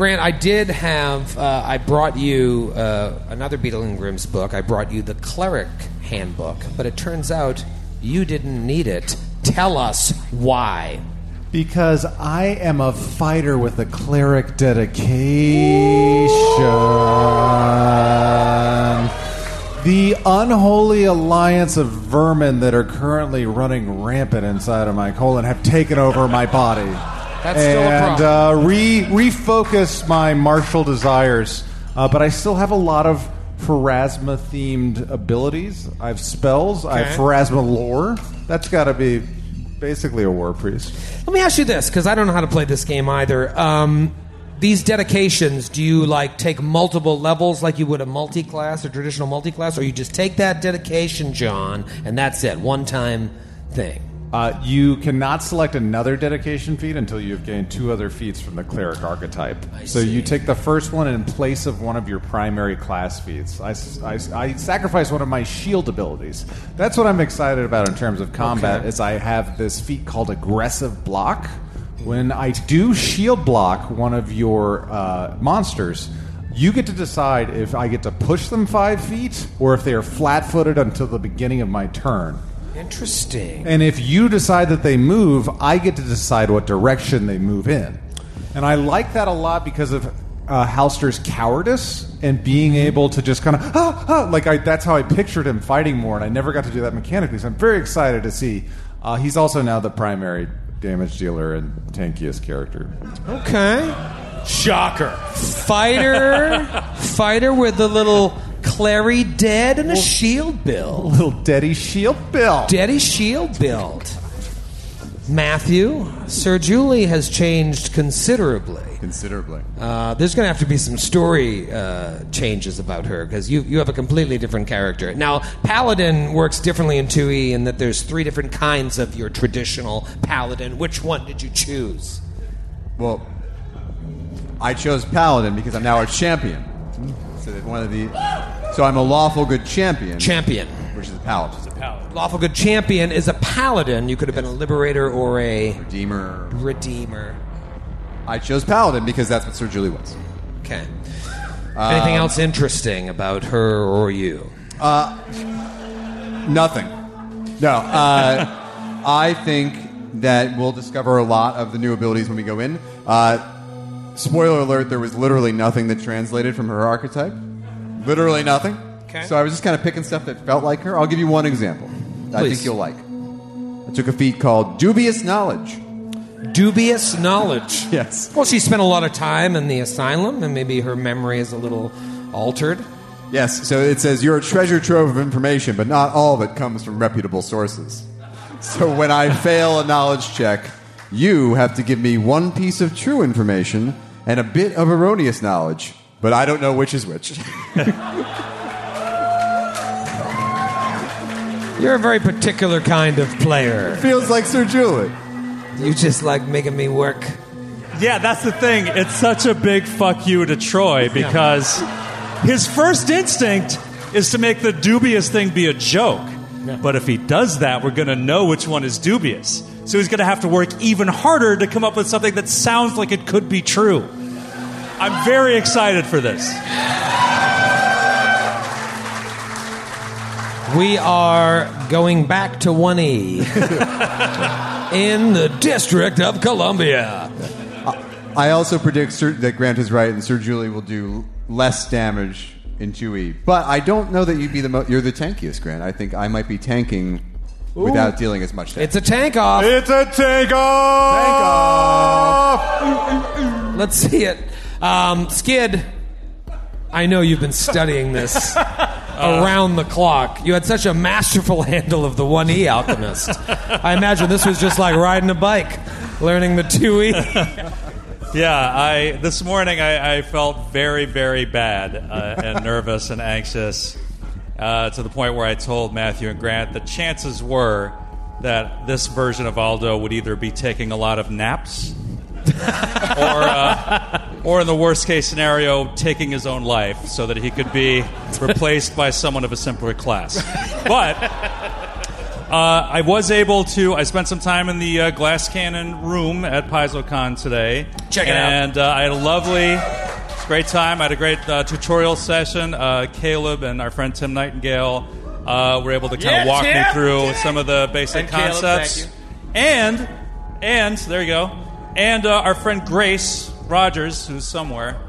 Speaker 1: Grant, I did have. Uh, I brought you uh, another Beadle and Grimm's book. I brought you the Cleric Handbook, but it turns out you didn't need it. Tell us why.
Speaker 5: Because I am a fighter with a cleric dedication. The unholy alliance of vermin that are currently running rampant inside of my colon have taken over my body.
Speaker 1: That's still a
Speaker 5: and
Speaker 1: problem.
Speaker 5: uh, re refocus my martial desires. Uh, but I still have a lot of Pharasma themed abilities. I have spells. I have. Pharasma lore. That's got to be basically a war priest.
Speaker 1: Let me ask you this, because I don't know how to play this game either. Um, these dedications, do you like take multiple levels like you would a multi-class or traditional multi-class, or you just take that dedication, John, and that's it, one-time thing?
Speaker 5: Uh, you cannot select another dedication feat until you have gained two other feats from the cleric archetype. so you take the first one in place of one of your primary class feats. I, I, I sacrifice one of my shield abilities. That's what I'm excited about in terms of combat.
Speaker 1: Okay.
Speaker 5: Is I have this feat called aggressive block. When I do shield block one of your uh, monsters, you get to decide if I get to push them five feet or if they are flat-footed until the beginning of my turn.
Speaker 1: Interesting.
Speaker 5: And if you decide that they move, I get to decide what direction they move in. And I like that a lot because of uh, Halster's cowardice and being able to just kind of ah, ah, like I, that's how I pictured him fighting more, and I never got to do that mechanically. So I'm very excited to see. Uh, he's also now the primary damage dealer and tankiest character.
Speaker 1: Okay.
Speaker 7: Shocker.
Speaker 1: Fighter, fighter with the little Clary dead and a shield build.
Speaker 5: Little Daddy Shield Bill.
Speaker 1: Daddy shield build. Matthew, Sir Julie has changed considerably.
Speaker 4: Considerably.
Speaker 1: Uh, there's going to have to be some story uh, changes about her because you, you have a completely different character. Now, Paladin works differently in 2E in that there's three different kinds of your traditional Paladin. Which one did you choose?
Speaker 4: Well, I chose Paladin because I'm now a champion. So that one of the, so I'm a lawful good champion,
Speaker 1: Champion.
Speaker 4: which is a paladin,
Speaker 1: Lawful Good Champion is a Paladin. You could have been a Liberator or a
Speaker 4: redeemer.
Speaker 1: Redeemer.
Speaker 4: I chose Paladin because that's what Sir Julie was.
Speaker 1: Okay. Anything else interesting about her or you?
Speaker 4: Nothing. No. Uh, I think that we'll discover a lot of the new abilities when we go in. Uh, spoiler alert: there was literally nothing that translated from her archetype. Literally nothing.
Speaker 1: Okay.
Speaker 4: So I was just kind of picking stuff that felt like her. I'll give you one example. I
Speaker 1: Please.
Speaker 4: think you'll like. I took a feat called Dubious Knowledge.
Speaker 1: Dubious knowledge.
Speaker 4: Yes.
Speaker 1: Well, she spent a lot of time in the asylum, and maybe her memory is a little altered.
Speaker 4: Yes, so it says you're a treasure trove of information, but not all of it comes from reputable sources. So when I fail a knowledge check, you have to give me one piece of true information and a bit of erroneous knowledge, but I don't know which is which.
Speaker 1: You're a very particular kind of player.
Speaker 4: Feels like Sir Julie.
Speaker 1: You just like making me work.
Speaker 3: Yeah, that's the thing. It's such a big fuck you to Troy because his first instinct is to make the dubious thing be a joke. But if he does that, we're going to know which one is dubious. So he's going to have to work even harder to come up with something that sounds like it could be true. I'm very excited for this.
Speaker 1: We are going back to 1E in the District of Columbia.
Speaker 4: I also predict Sir, that Grant is right, and Sir Julie will do less damage in 2E. But I don't know that you'd be the mo- you're the tankiest, Grant. I think I might be tanking without dealing as much damage.
Speaker 1: It's a tank off.
Speaker 5: It's a tank off. Tank off.
Speaker 1: Let's see it. Um, Skid, I know you've been studying this around the clock. You had such a masterful handle of the 1E Alchemist. I imagine this was just like riding a bike, learning the 2E.
Speaker 3: Yeah, I this morning I, I felt very, very bad uh, and nervous and anxious uh, to the point where I told Matthew and Grant the chances were that this version of Aldo would either be taking a lot of naps or, uh, or in the worst case scenario, taking his own life so that he could be replaced by someone of a simpler class. But uh, I was able to. I spent some time in the uh, glass cannon room at PaizoCon today.
Speaker 1: Check it out.
Speaker 3: And uh, I had a lovely, great time. I had a great uh, tutorial session. Uh, Caleb and our friend Tim Nightingale uh, were able to kind
Speaker 7: Yeah,
Speaker 3: of walk me
Speaker 7: Tim.
Speaker 3: through some of the basic
Speaker 7: And Caleb,
Speaker 3: concepts.
Speaker 7: you.
Speaker 3: And and there you go. And uh, our friend Grace Rogers, who's somewhere.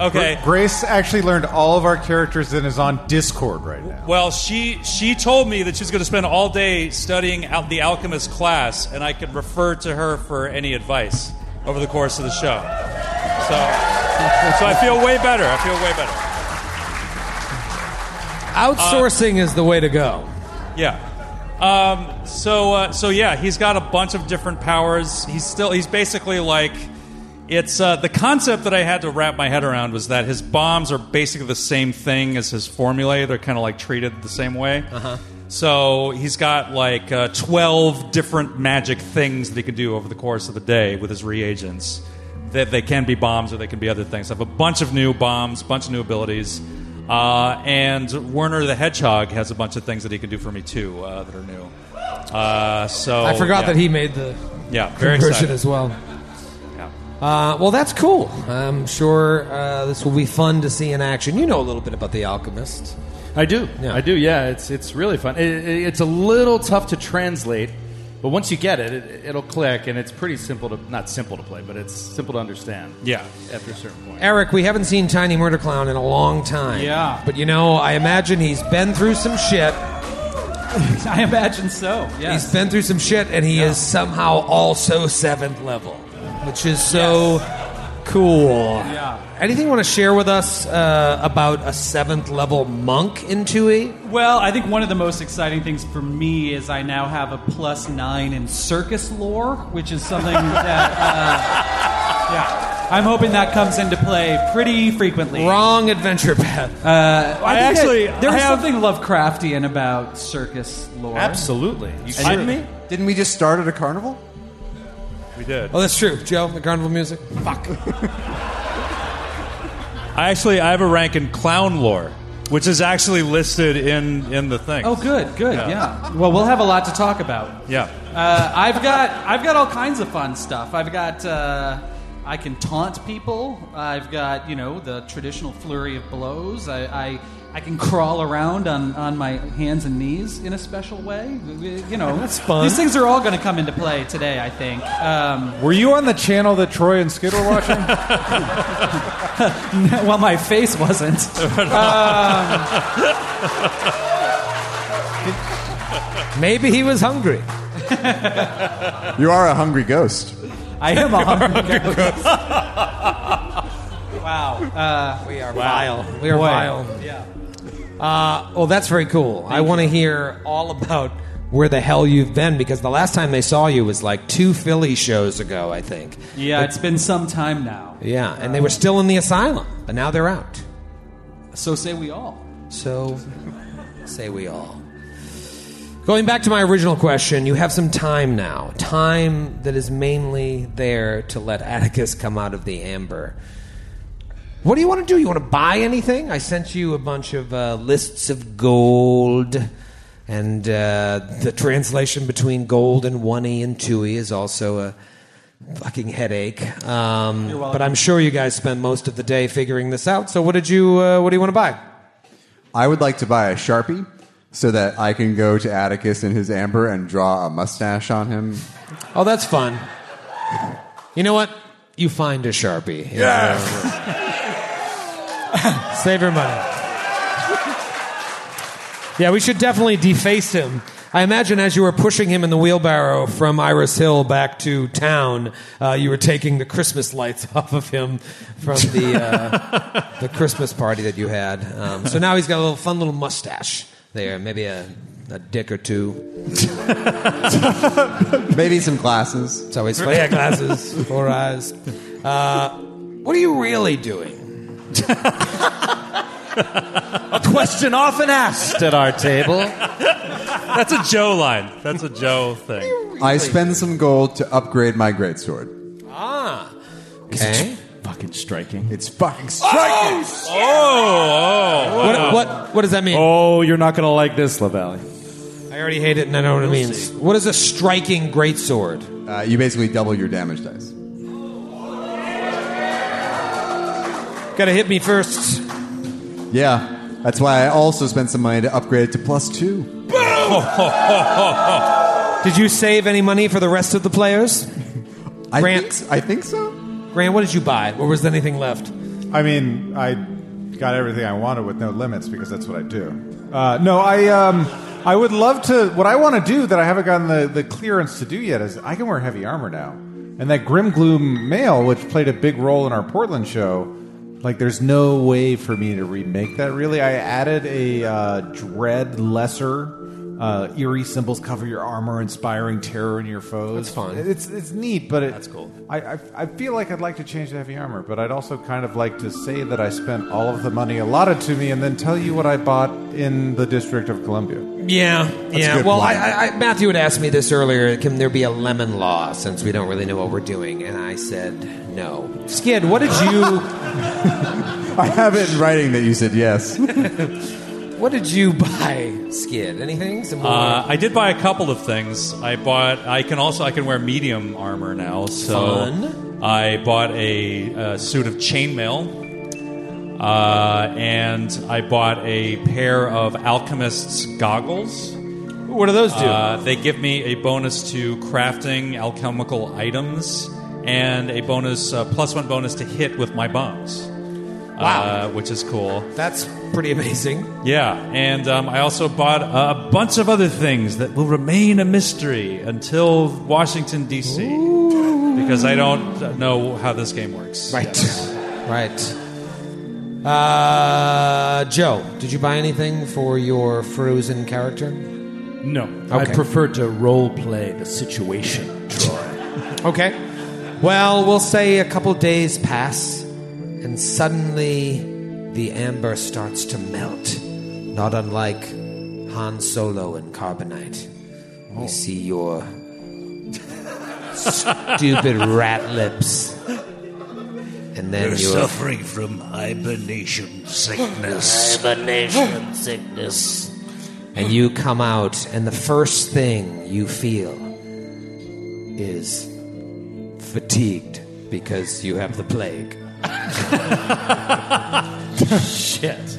Speaker 3: Okay.
Speaker 5: Grace actually learned all of our characters and is on Discord right now.
Speaker 3: Well, she she told me that she's going to spend all day studying out the alchemist class, and I could refer to her for any advice over the course of the show. So, so I feel way better. I feel way better.
Speaker 1: Outsourcing is the way to go.
Speaker 3: Yeah. Um, so uh, so yeah, he's got a bunch of different powers. He's still he's basically like it's uh, the concept that I had to wrap my head around was that his bombs are basically the same thing as his formulae. They're kind of like treated the same way. Uh-huh. So he's got like uh, twelve different magic things that he can do over the course of the day with his reagents. That they can be bombs or they can be other things. I have a bunch of new bombs, bunch of new abilities. Uh, and Werner the Hedgehog has a bunch of things that he can do for me too uh, that are new. Uh, so
Speaker 1: I forgot
Speaker 3: yeah.
Speaker 1: that he made the
Speaker 3: yeah very
Speaker 1: conversion
Speaker 3: excited.
Speaker 1: as well.
Speaker 3: Yeah.
Speaker 1: Uh, well, that's cool. I'm sure uh, this will be fun to see in action. You know a little bit about the Alchemist.
Speaker 7: I do.
Speaker 1: Yeah.
Speaker 7: I do. Yeah, it's it's really fun. It, it- it's a little tough to translate But once you get it, it, it'll click, and it's pretty simple to not simple to play, but it's simple to understand.
Speaker 3: Yeah.
Speaker 7: after a certain point.
Speaker 1: Erik, we haven't seen Tiny Murder Clown in a long time.
Speaker 6: Yeah.
Speaker 1: But you know, I imagine he's been through some shit.
Speaker 6: I imagine so. Yes.
Speaker 1: He's been through some shit, and he is somehow also seventh level, which is so cool.
Speaker 6: Yeah.
Speaker 1: Anything you want to share with us uh, about a seventh level monk in 2E?
Speaker 6: Well, I think one of the most exciting things for me is I now have a plus nine in circus lore, which is something that, uh, yeah, I'm hoping that comes into play pretty frequently.
Speaker 1: Wrong adventure path.
Speaker 6: Uh, I, think
Speaker 3: actually-
Speaker 6: that there
Speaker 3: I have-
Speaker 6: something Lovecraftian about circus lore.
Speaker 7: Absolutely. You
Speaker 3: And
Speaker 7: kidding me?
Speaker 4: Didn't we just start at a carnival?
Speaker 3: We did.
Speaker 1: Oh, that's true. Joe, the carnival music. Fuck.
Speaker 3: I actually I have a rank in clown lore, which is actually listed in in the thing.
Speaker 6: Oh, good, good,
Speaker 3: Yeah.
Speaker 6: yeah. Well, we'll have a lot to talk about.
Speaker 3: Yeah.
Speaker 6: Uh, I've got I've got all kinds of fun stuff. I've got uh, I can taunt people. I've got you know the traditional flurry of blows. I I, I can crawl around on, on my hands and knees in a special way. You know,
Speaker 1: That's fun.
Speaker 6: These things are all going to come into play today. I think. Um,
Speaker 5: Were you on the channel that Troy and Skid were watching?
Speaker 6: well, my face wasn't.
Speaker 1: Maybe he was hungry.
Speaker 4: You are a hungry ghost.
Speaker 6: I am a hungry ghost. wow. Uh,
Speaker 1: We are vile. We are
Speaker 6: Boy.
Speaker 1: vile.
Speaker 6: yeah.
Speaker 1: Uh, well, that's very cool. I want to hear all about where the hell you've been because the last time they saw you was like two Philly shows ago, I think.
Speaker 6: Yeah, it's been some time now.
Speaker 1: Yeah, and they were still in the asylum, but now they're out.
Speaker 6: So say we all.
Speaker 1: So, say we all. Going back to my original question, you have some time now. Time that is mainly there to let Atticus come out of the amber. What do you want to do? You want to buy anything? I sent you a bunch of uh, lists of gold, and uh, the translation between gold and 1E and 2E is also a fucking headache. Um,
Speaker 6: welcome.
Speaker 1: but I'm sure you guys spent most of the day figuring this out. So, what did you? Uh, what do you want to buy?
Speaker 4: I would like to buy a Sharpie so that I can go to Atticus in his amber and draw a mustache on him.
Speaker 1: Oh, that's fun. You know what? You find a sharpie. Save your money. Yeah, we should definitely deface him. I imagine as you were pushing him in the wheelbarrow from Iris Hill back to town, uh, you were taking the Christmas lights off of him from the uh, the Christmas party that you had. Um, so now he's got a little fun little mustache there, maybe a, a dick or two.
Speaker 4: Maybe some glasses.
Speaker 1: It's always funny. Yeah, glasses, four eyes. Uh, what are you really doing?
Speaker 7: A question often asked at our table.
Speaker 3: That's a Joe line. That's a Joe thing.
Speaker 4: I spend some gold to upgrade my greatsword.
Speaker 1: Ah, okay.
Speaker 7: Fucking striking.
Speaker 4: It's fucking striking.
Speaker 3: Oh,
Speaker 1: What, what, what does that mean?
Speaker 7: Oh, you're not going to like this, Lavallee.
Speaker 1: I already hate it and I know what it means. What is a striking greatsword?
Speaker 4: Uh, you basically double your damage dice.
Speaker 1: Gotta hit me first.
Speaker 4: Yeah, that's why I also spent some money to upgrade it to plus two.
Speaker 1: Did you save any money for the rest of the players?
Speaker 4: I
Speaker 1: Grant.
Speaker 4: think, I think so.
Speaker 1: Grant, what did you buy? Or was there anything left?
Speaker 5: I mean, I got everything I wanted with no limits because that's what I do. Uh, no, I um, I would love to. What I want to do that I haven't gotten the, the clearance to do yet is I can wear heavy armor now, and that Grim Gloom mail, which played a big role in our Portland show. Like, there's no way for me to remake that. Really, I added a uh, dread lesser. Uh, eerie symbols cover your armor, inspiring terror in your foes.
Speaker 1: That's fun.
Speaker 5: It's it's neat, but it,
Speaker 1: That's cool.
Speaker 5: I, I I feel like I'd like to change the heavy armor, but I'd also kind of like to say that I spent all of the money allotted to me, and then tell you what I bought in the District of Columbia.
Speaker 1: Yeah, yeah.
Speaker 4: good
Speaker 1: Well, I. I, I, Matthew had asked me this earlier. Can there be a lemon law since we don't really know what we're doing? And I said no. Skid, what did you
Speaker 4: I have it in writing that you said yes.
Speaker 1: what did you buy? Skid, anything? Some more?
Speaker 3: Uh, I did buy a couple of things. I bought. I can also. I can wear medium armor now. So
Speaker 1: Fun.
Speaker 3: I bought a, a suit of chainmail, uh, and I bought a pair of alchemist's goggles.
Speaker 1: What do those do?
Speaker 3: Uh, they give me a bonus to crafting alchemical items and a bonus, uh, plus one bonus to hit with my bones.
Speaker 1: Wow.
Speaker 3: Uh, which is cool.
Speaker 1: That's pretty amazing.
Speaker 3: Yeah, and um, I also bought a bunch of other things that will remain a mystery until Washington, D.C. Because I don't know how this game works.
Speaker 1: Right. Right. Uh, Joe, did you buy anything for your frozen character?
Speaker 7: No.
Speaker 1: Okay.
Speaker 7: I prefer to role play the situation, Troy.
Speaker 1: Okay. Well, we'll say a couple days pass, and suddenly the amber starts to melt, not unlike Han Solo in Carbonite. We oh. see your stupid rat lips. And then
Speaker 9: You're
Speaker 1: your
Speaker 9: suffering from hibernation sickness.
Speaker 10: Hibernation sickness.
Speaker 1: and you come out, and the first thing you feel is fatigued because you have the plague.
Speaker 7: Shit.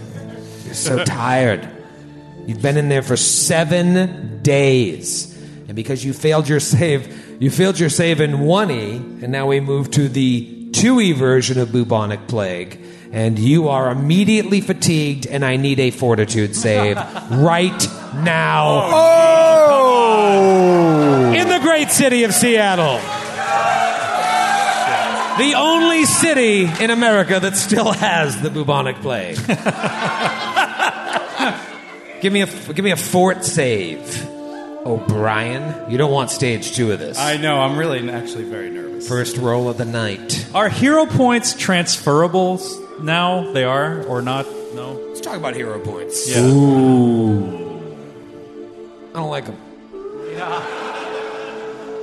Speaker 1: You're so tired. You've been in there for seven days. And because you failed your save, you failed your save in 1E, and now we move to the 2E version of bubonic plague. And you are immediately fatigued, and I need a fortitude save right now. Oh! In the great city of Seattle. The only city in America that still has the bubonic plague. give me a give me a fort save, O'Brien. You don't want stage two of this.
Speaker 2: I know. I'm really actually very nervous.
Speaker 1: First roll of the night.
Speaker 3: Are hero points transferable now? They are or not? No.
Speaker 1: Let's talk about hero points.
Speaker 3: Yeah.
Speaker 1: I don't like them.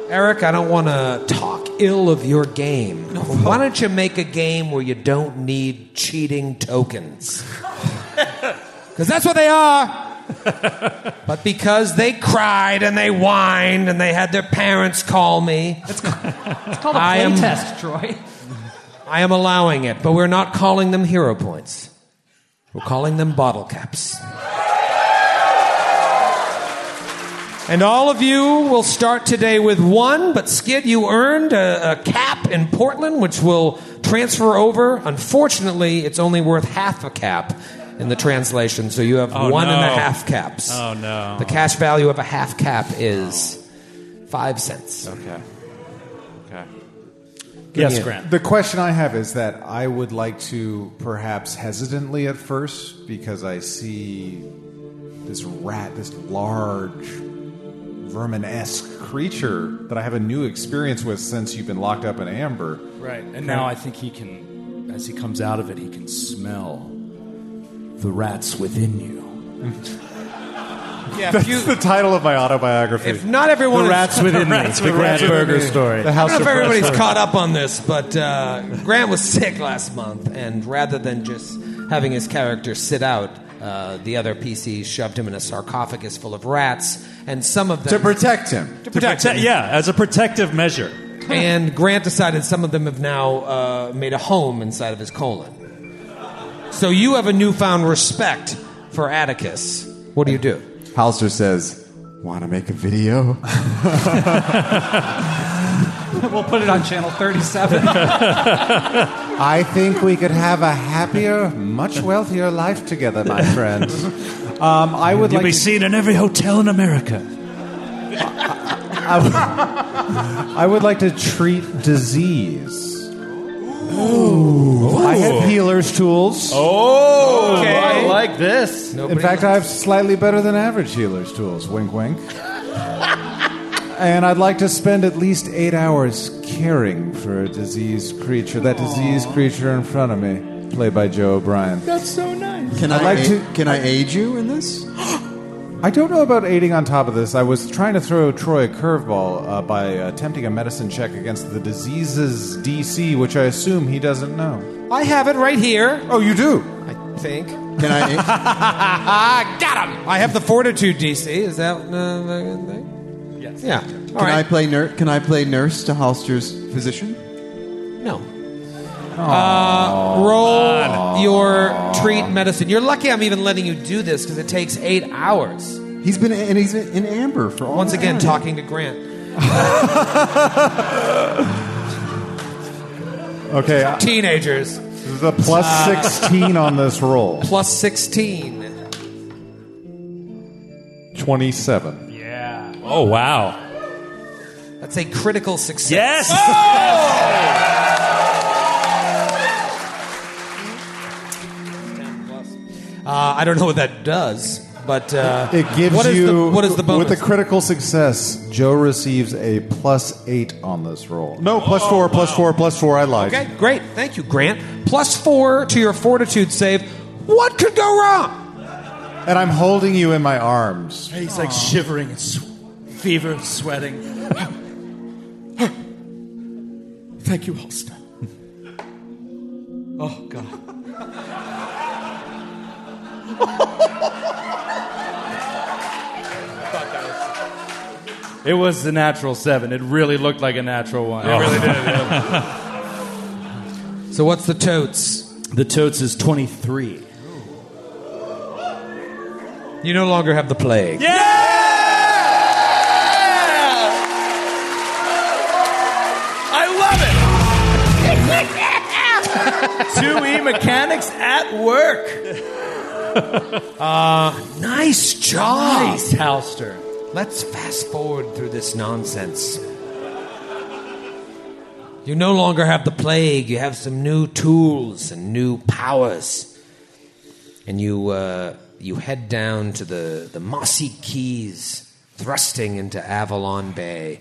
Speaker 1: Erik, I don't want to talk ill of your game. Why don't you make a game where you don't need cheating tokens? Because that's what they are. but because they cried and they whined and they had their parents call me,
Speaker 6: It's called a
Speaker 1: I
Speaker 6: play
Speaker 1: am-
Speaker 6: test, Troy.
Speaker 1: I am allowing it. But we're not calling them hero points. We're calling them bottle caps. And all of you will start today with one, but Skid, you earned a, a cap in Portland, which will transfer over. Unfortunately, it's only worth half a cap in the translation, so you have
Speaker 3: Oh,
Speaker 1: one and a
Speaker 3: no.
Speaker 1: half caps.
Speaker 3: Oh, no.
Speaker 1: The cash value of a half cap is five cents.
Speaker 3: Okay. Okay.
Speaker 2: Yes, Grant.
Speaker 5: The question I have is that I would like to, perhaps hesitantly at first, because I see this rat, this large, vermin esque creature that I have a new experience with since you've been locked up in amber.
Speaker 7: Right. And now I think he can, as he comes out of it, he can smell the rats within you.
Speaker 1: Yeah, if,
Speaker 5: That's
Speaker 1: you,
Speaker 5: the title of my autobiography.
Speaker 1: if not everyone
Speaker 7: The
Speaker 1: is-
Speaker 7: rats within me. The Grant Berger story.
Speaker 5: the House I
Speaker 1: don't know if everybody's
Speaker 5: Pressure.
Speaker 1: caught up on this, but uh, Grant was sick last month, and rather than just having his character sit out, uh, the other PCs shoved him in a sarcophagus full of rats, and some of them
Speaker 4: to protect him.
Speaker 1: to
Speaker 3: To
Speaker 1: protect
Speaker 3: protect,
Speaker 1: him.
Speaker 3: yeah, as a protective measure.
Speaker 1: And Grant decided some of them have now uh, made a home inside of his colon. So you have a newfound respect for Atticus. What do you do?
Speaker 4: Halster says, "Want to make a video?"
Speaker 6: We'll put it on channel 37.
Speaker 5: I think we could have a happier, much wealthier life together, my friend. Um, I would
Speaker 3: You'll
Speaker 5: like
Speaker 3: be
Speaker 5: to,
Speaker 3: seen in every hotel in America.
Speaker 5: I would like to treat disease. Ooh. I have healer's tools.
Speaker 7: Oh,
Speaker 1: Okay.
Speaker 7: I like this.
Speaker 5: In fact, I have slightly better than average healer's tools. Wink, wink. And I'd like to spend at least eight hours caring for a diseased creature. That diseased creature in front of me, played by Joe O'Brien.
Speaker 7: That's so nice.
Speaker 4: Can
Speaker 5: I'd
Speaker 4: I
Speaker 5: like
Speaker 4: aid-
Speaker 5: to-
Speaker 4: Can I aid you in this?
Speaker 5: I don't know about aiding on top of this. I was trying to throw Troy a curveball uh, by attempting a medicine check against the diseases DC, which I assume he doesn't know.
Speaker 1: I have it right here.
Speaker 5: Oh, you do?
Speaker 1: I think.
Speaker 4: Can I? aid-
Speaker 1: Ah, got him. I have the fortitude DC. Is that uh, the thing? Yes. Yeah. All
Speaker 4: Can
Speaker 1: right.
Speaker 4: I play nurse? Can I play nurse to Halster's physician?
Speaker 1: No. Uh, roll your treat medicine. You're lucky I'm even letting you do this because it takes eight hours.
Speaker 4: He's been and he's in amber for all
Speaker 1: Once
Speaker 4: that
Speaker 1: again,
Speaker 4: time.
Speaker 1: talking to Grant.
Speaker 5: Okay, I-
Speaker 1: Teenagers.
Speaker 5: this is a plus 16 on this roll.
Speaker 1: Plus 16.
Speaker 5: 27.
Speaker 6: Yeah.
Speaker 3: Oh wow.
Speaker 1: That's a critical success.
Speaker 3: Yes.
Speaker 1: Uh, I don't know what that does, but uh,
Speaker 5: It gives
Speaker 1: what is
Speaker 5: you
Speaker 1: the, what is the bonus?
Speaker 5: with a critical success. Joe receives a plus eight on this roll. No, plus four, plus four, plus four. I lied.
Speaker 1: okay, great. Thank you, Grant. Plus four to your fortitude save. What could go wrong?
Speaker 5: And I'm holding you in my arms.
Speaker 7: He's like shivering and sw- fever, sweating. Thank you, Halster. Oh, God. It was the natural seven. It really looked like a natural one. It really did. yeah.
Speaker 1: So what's the totes?
Speaker 7: The totes is twenty three.
Speaker 1: You no longer have the plague.
Speaker 7: Yeah. 2E mechanics at work.
Speaker 1: Uh, nice job.
Speaker 7: Nice, Halster.
Speaker 1: Let's fast forward through this nonsense. You no longer have the plague, you have some new tools and new powers. And you, uh, you head down to the, the mossy keys, thrusting into Avalon Bay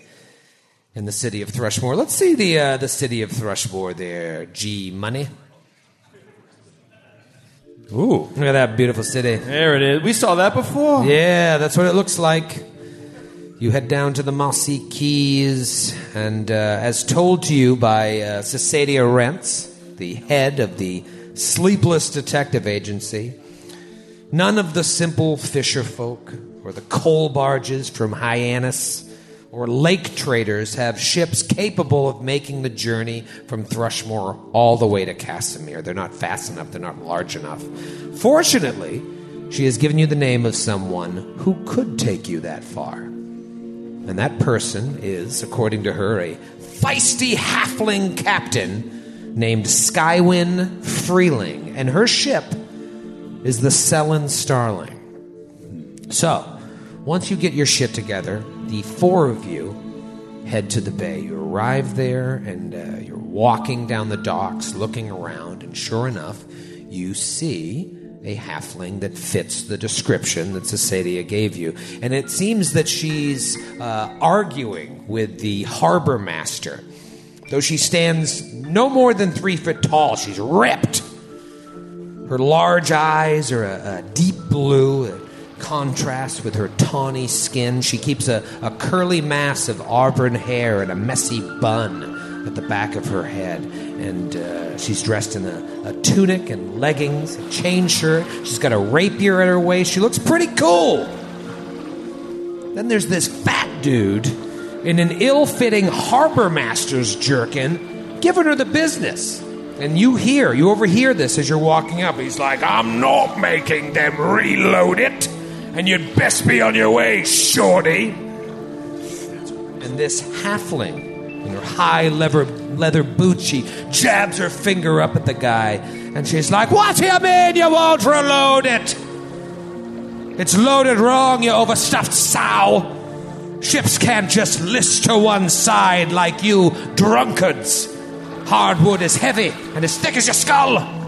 Speaker 1: in the city of Thrushmoor. Let's see the, uh, the city of Thrushmoor there, G Money.
Speaker 7: Ooh.
Speaker 1: Look at that beautiful city.
Speaker 7: There it is. We saw that before.
Speaker 1: Yeah, that's what it looks like. You head down to the Mossy Keys, and uh, as told to you by uh, Cesadia Rents, the head of the Sleepless Detective Agency, none of the simple fisher folk or the coal barges from Hyannis or lake traders have ships capable of making the journey from Thrushmoor all the way to Casimir. They're not fast enough, they're not large enough. Fortunately, she has given you the name of someone who could take you that far. And that person is, according to her, a feisty halfling captain named Skywin Freeling. And her ship is the Sellen Starling. So, once you get your shit together, the four of you head to the bay. You arrive there and uh, you're walking down the docks, looking around, and sure enough, you see a halfling that fits the description that Cesadia gave you. And it seems that she's uh, arguing with the harbor master. Though she stands no more than three foot tall, she's ripped. Her large eyes are a, a deep blue, a contrast with her tawny skin. She keeps a, a curly mass of auburn hair and a messy bun at the back of her head. And uh, she's dressed in a, a tunic and leggings, a chain shirt. She's got a rapier at her waist. She looks pretty cool. Then there's this fat dude in an ill fitting harbor master's jerkin giving her the business. And you hear, you overhear this as you're walking up. He's like, I'm not making them reload it. And you'd best be on your way, shorty. And this halfling in her high leather, leather boots, she jabs her finger up at the guy. And she's like, What do you mean you won't reload it? It's loaded wrong, you overstuffed sow. Ships can't just list to one side like you drunkards. Hardwood is heavy and as thick as your skull.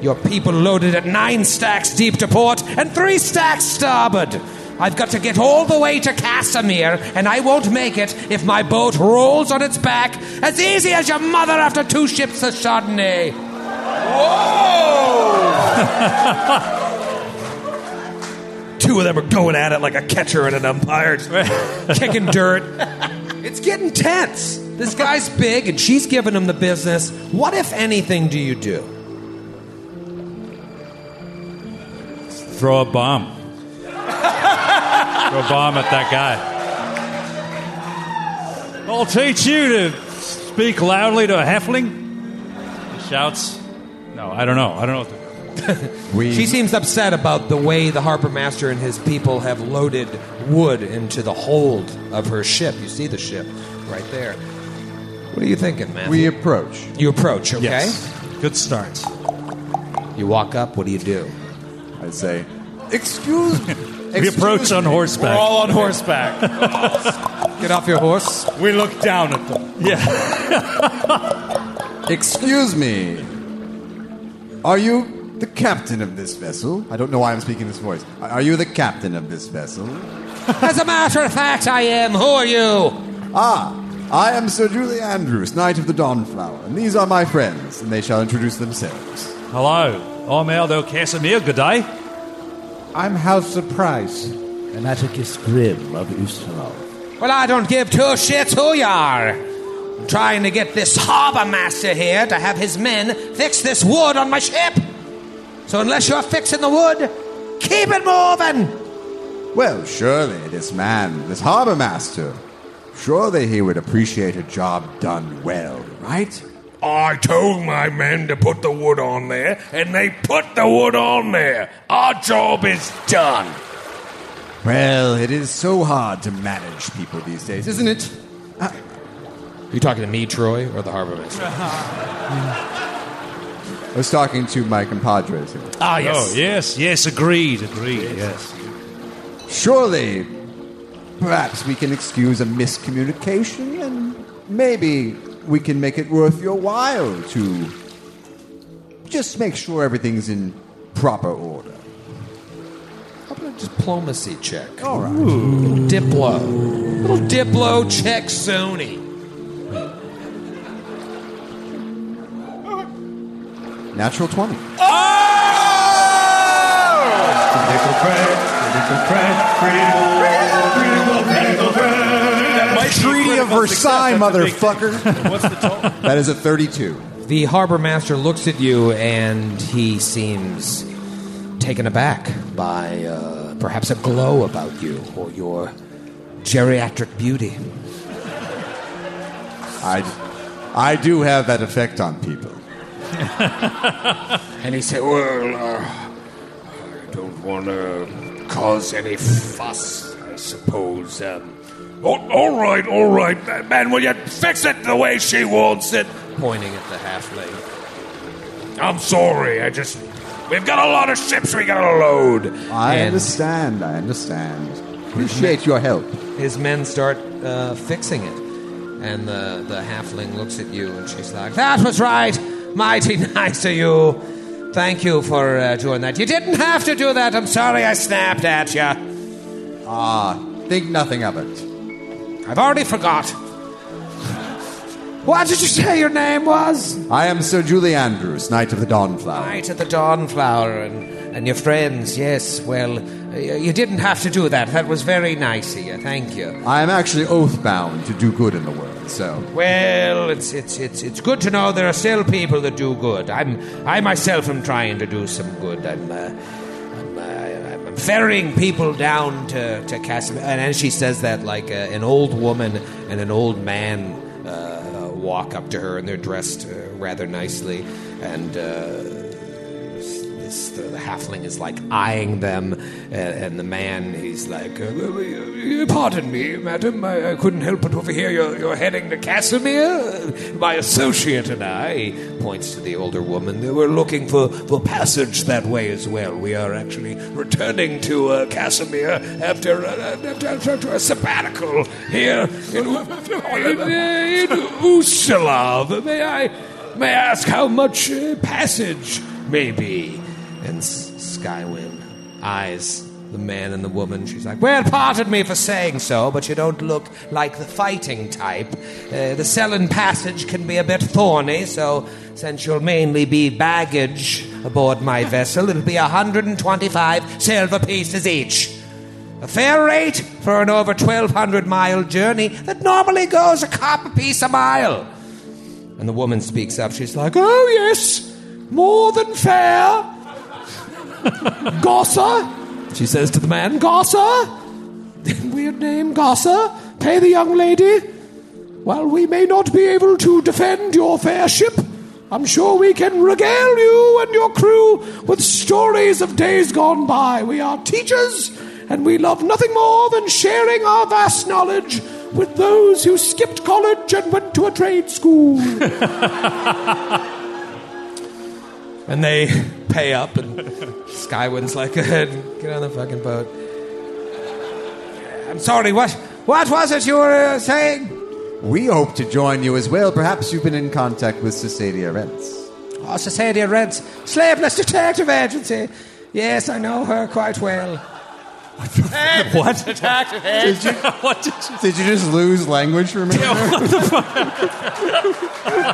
Speaker 1: Your people loaded at nine stacks deep to port and three stacks starboard. I've got to get all the way to Casimir, and I won't make it if my boat rolls on its back as easy as your mother after two ships of Chardonnay. Two of them are going at it like a catcher and an umpire, kicking dirt. It's getting tense. This guy's big and she's giving him the business. What, if anything, do you do?
Speaker 3: Throw a bomb. Throw a bomb at that guy. I'll teach you to speak loudly to a halfling. He shouts. No, I don't know. I don't know. What to
Speaker 4: We,
Speaker 1: She seems upset about the way the harbor master and his people have loaded wood into the hold of her ship. You see the ship right there. What are you thinking, man?
Speaker 4: we approach.
Speaker 1: you approach, okay?
Speaker 3: Yes. Good start.
Speaker 1: You walk up. What do you do?
Speaker 4: I say, excuse me.
Speaker 3: We approach on horseback.
Speaker 7: We're all on horseback.
Speaker 1: Get off your horse.
Speaker 7: we look down at them. Yeah.
Speaker 4: Excuse me. Are you the captain of this vessel? I don't know why I'm speaking this voice. Are you the captain of this vessel?
Speaker 1: As a matter of fact, I am. Who are you?
Speaker 4: Ah, I am Sir Julie Andrews, Knight of the Dawnflower, and these are my friends, and they shall introduce themselves.
Speaker 3: Hello. I'm Aldo Casimir. Good day.
Speaker 5: I'm House of Price.
Speaker 9: And Atticus Grimm of Oosterhout.
Speaker 1: Well, I don't give two shits who you are. I'm trying to get this harbor master here to have his men fix this wood on my ship. So unless you're fixing the wood, keep it moving.
Speaker 4: Well, surely this man, this harbor master, surely he would appreciate a job done well, right?
Speaker 8: I told my men to put the wood on there, and they put the wood on there. Our job is done.
Speaker 4: Well, it is so hard to manage people these days, isn't it?
Speaker 1: Are you talking to me, Troy, or the harbor master?
Speaker 4: I was talking to my compadres here.
Speaker 1: Ah,
Speaker 3: Oh, yes, yes, agreed, agreed, yes.
Speaker 4: Surely, perhaps we can excuse a miscommunication and maybe we can make it worth your while to just make sure everything's in proper order.
Speaker 1: How about a diplomacy check?
Speaker 4: All right.
Speaker 1: Little Diplo. Little Diplo check Sony.
Speaker 4: Natural 20.
Speaker 5: Treaty of Versailles, motherfucker.
Speaker 7: What's the total?
Speaker 4: That is a 32.
Speaker 1: The harbor master looks at you and he seems taken aback by uh, perhaps a glow about you or your geriatric beauty.
Speaker 4: I, I do have that effect on people.
Speaker 1: And he said,
Speaker 8: Well, uh, I don't want to cause any fuss, I suppose. Um, all, all right, all right, man, man, will you fix it the way she wants it?
Speaker 1: pointing at the halfling.
Speaker 8: I'm sorry, I just. We've got a lot of ships we gotta load.
Speaker 4: I
Speaker 1: And-
Speaker 4: understand. I understand. Appreciate your help.
Speaker 1: His men start uh, fixing it. And the, the halfling looks at you and she's like, That was right. Mighty nice of you. Thank you for uh, doing that. You didn't have to do that. I'm sorry I snapped at you.
Speaker 4: Ah, think nothing of it.
Speaker 1: I've already forgot. What did you say your name was?
Speaker 4: I am Sir Julie Andrews, Knight of the Dawnflower.
Speaker 1: Knight of the Dawnflower and, and your friends, yes. Well, you didn't have to do that. That was very nice of you. Thank you.
Speaker 4: I am actually oath bound to do good in the world, so.
Speaker 1: Well, it's it's it's it's good to know there are still people that do good. I'm I myself am trying to do some good. I'm. Uh, I'm ferrying people down to, to Casimir. And as she says that, like uh, an old woman and an old man uh, walk up to her, and they're dressed uh, rather nicely. And uh, this, the, the halfling is like eyeing them, and, and the man he's like, uh, "Pardon me, madam, I, I couldn't help but overhear you're, heading to Casimir. My associate and I." He points to the older woman. We're looking for, for passage that way as well. We are actually returning to uh, Casimir after, uh, after, after a sabbatical here in, in, in. May I may I ask how much uh, passage may be? And S- Skywind eyes the man and the woman. She's like, Well, pardon me for saying so, but you don't look like the fighting type. Uh, the Sellen passage can be a bit thorny, so since you'll mainly be baggage aboard my vessel, it'll be 125 silver pieces each. A fair rate for an over 1,200 mile journey that normally goes a copper piece a mile. And the woman speaks up. She's like, Oh, yes, more than fair. Gosser, she says to the man, Gosser, weird name, Gosser, pay the young lady. While we may not be able to defend your fair ship,
Speaker 11: I'm sure we can regale you and your crew with stories of days gone by. We are teachers, and we love nothing more than sharing our vast knowledge with those who skipped college and went to a trade school.
Speaker 1: And they pay up, and Skywind's like, go ahead, get on the fucking boat. I'm sorry, what, what was it you were uh, saying?
Speaker 4: We hope to join you as well. Perhaps you've been in contact with Cesadia Rents.
Speaker 1: Oh, Society of Rents, Sleepless Detective Agency. Yes, I know her quite well.
Speaker 3: What?
Speaker 12: Detective
Speaker 4: Did you,
Speaker 3: what did you?
Speaker 4: did you just lose language for a minute?
Speaker 3: I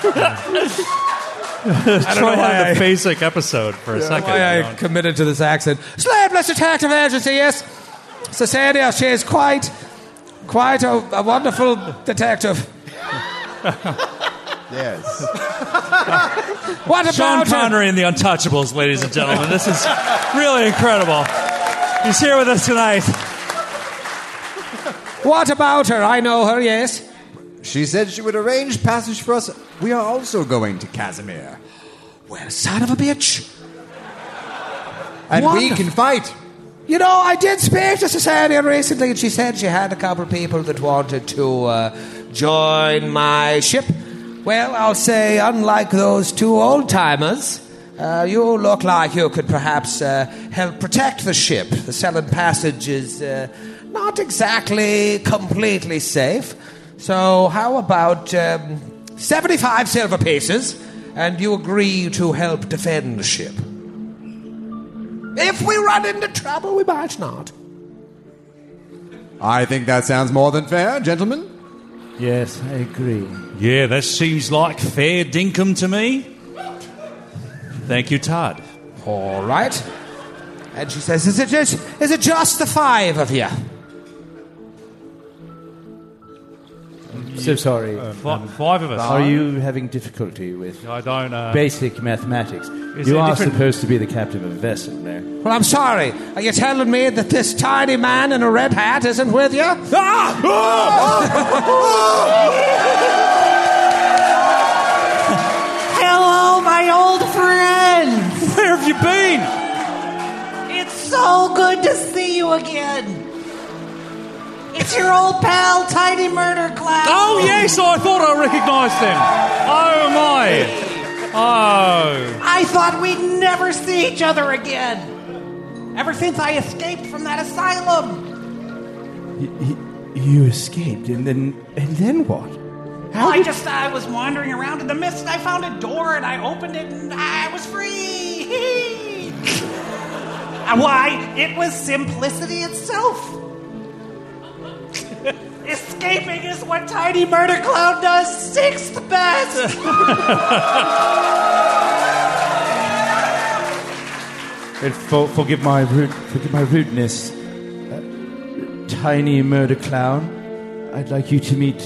Speaker 1: don't know why
Speaker 3: the
Speaker 1: I-
Speaker 3: basic episode for a second.
Speaker 1: Why I committed to this accent. Sleepless Detective Agency, yes. Society, she is quite, quite a, a wonderful detective.
Speaker 4: yes.
Speaker 1: What about
Speaker 3: Sean? Connery and the Untouchables, ladies and gentlemen. This is really incredible. He's here with us tonight.
Speaker 1: What about her? I know her, yes.
Speaker 4: She said she would arrange passage for us. We are also going to Casimir.
Speaker 1: Well, son of a bitch.
Speaker 4: And we can fight.
Speaker 1: You know, I did speak to Cesaria recently, and she said she had a couple of people that wanted to uh, join my ship. Well, I'll say, unlike those two old timers, uh, you look like you could perhaps uh, help protect the ship. The Sellen Passage is uh, not exactly completely safe. So, how about um, 75 silver pieces, and you agree to help defend the ship? If we run into trouble, we might not.
Speaker 4: I think that sounds more than fair, gentlemen.
Speaker 7: Yes, I agree.
Speaker 3: Yeah, that seems like fair dinkum to me. Thank you, Todd.
Speaker 1: All right. And she says, Is it just, is it just the five of you? Mm-hmm.
Speaker 7: So sorry.
Speaker 3: Uh, Fi- um, five of us.
Speaker 7: Are you having difficulty with
Speaker 3: I don't. Uh,
Speaker 7: basic mathematics?
Speaker 3: Is
Speaker 7: you
Speaker 3: there
Speaker 7: are
Speaker 3: different-
Speaker 7: supposed to be the captain of a vessel there.
Speaker 1: Well, I'm sorry. Are you telling me that this tiny man in a red hat isn't with you? Ah! Ah!
Speaker 6: Hello, my old friend.
Speaker 3: where have you been?
Speaker 6: It's so good to see you again. It's your old pal, Tiny Murder Clown.
Speaker 3: Oh yes, I thought I recognised them. Oh my. Oh.
Speaker 6: I thought we'd never see each other again. Ever since I escaped from that asylum.
Speaker 7: You escaped, and then and then what?
Speaker 6: Well, I just I was wandering around in the mist and I found a door and I opened it and I was free. Why? It was simplicity itself. Escaping is what Tiny Murder Clown does sixth best.
Speaker 7: And for, forgive my rude, forgive my rudeness, uh, tiny murder clown. I'd like you to meet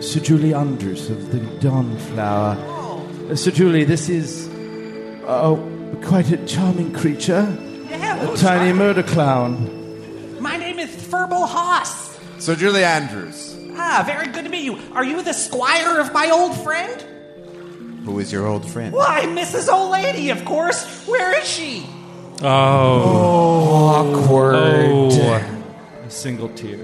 Speaker 7: Sir Julie Andrews of the Dawnflower. Uh, Sir Julie, this is uh, quite a charming creature.
Speaker 6: Yeah,
Speaker 7: A tiny
Speaker 6: that?
Speaker 7: murder clown.
Speaker 6: My name is Furball Haas.
Speaker 4: Sir Julie Andrews,
Speaker 6: Ah, very good to meet you. Are you the squire of my old friend?
Speaker 4: who is your old friend?
Speaker 6: Why, Mrs. Old Lady, of course. Where is she?
Speaker 3: Oh.
Speaker 1: Awkward.
Speaker 3: Oh. A single tear.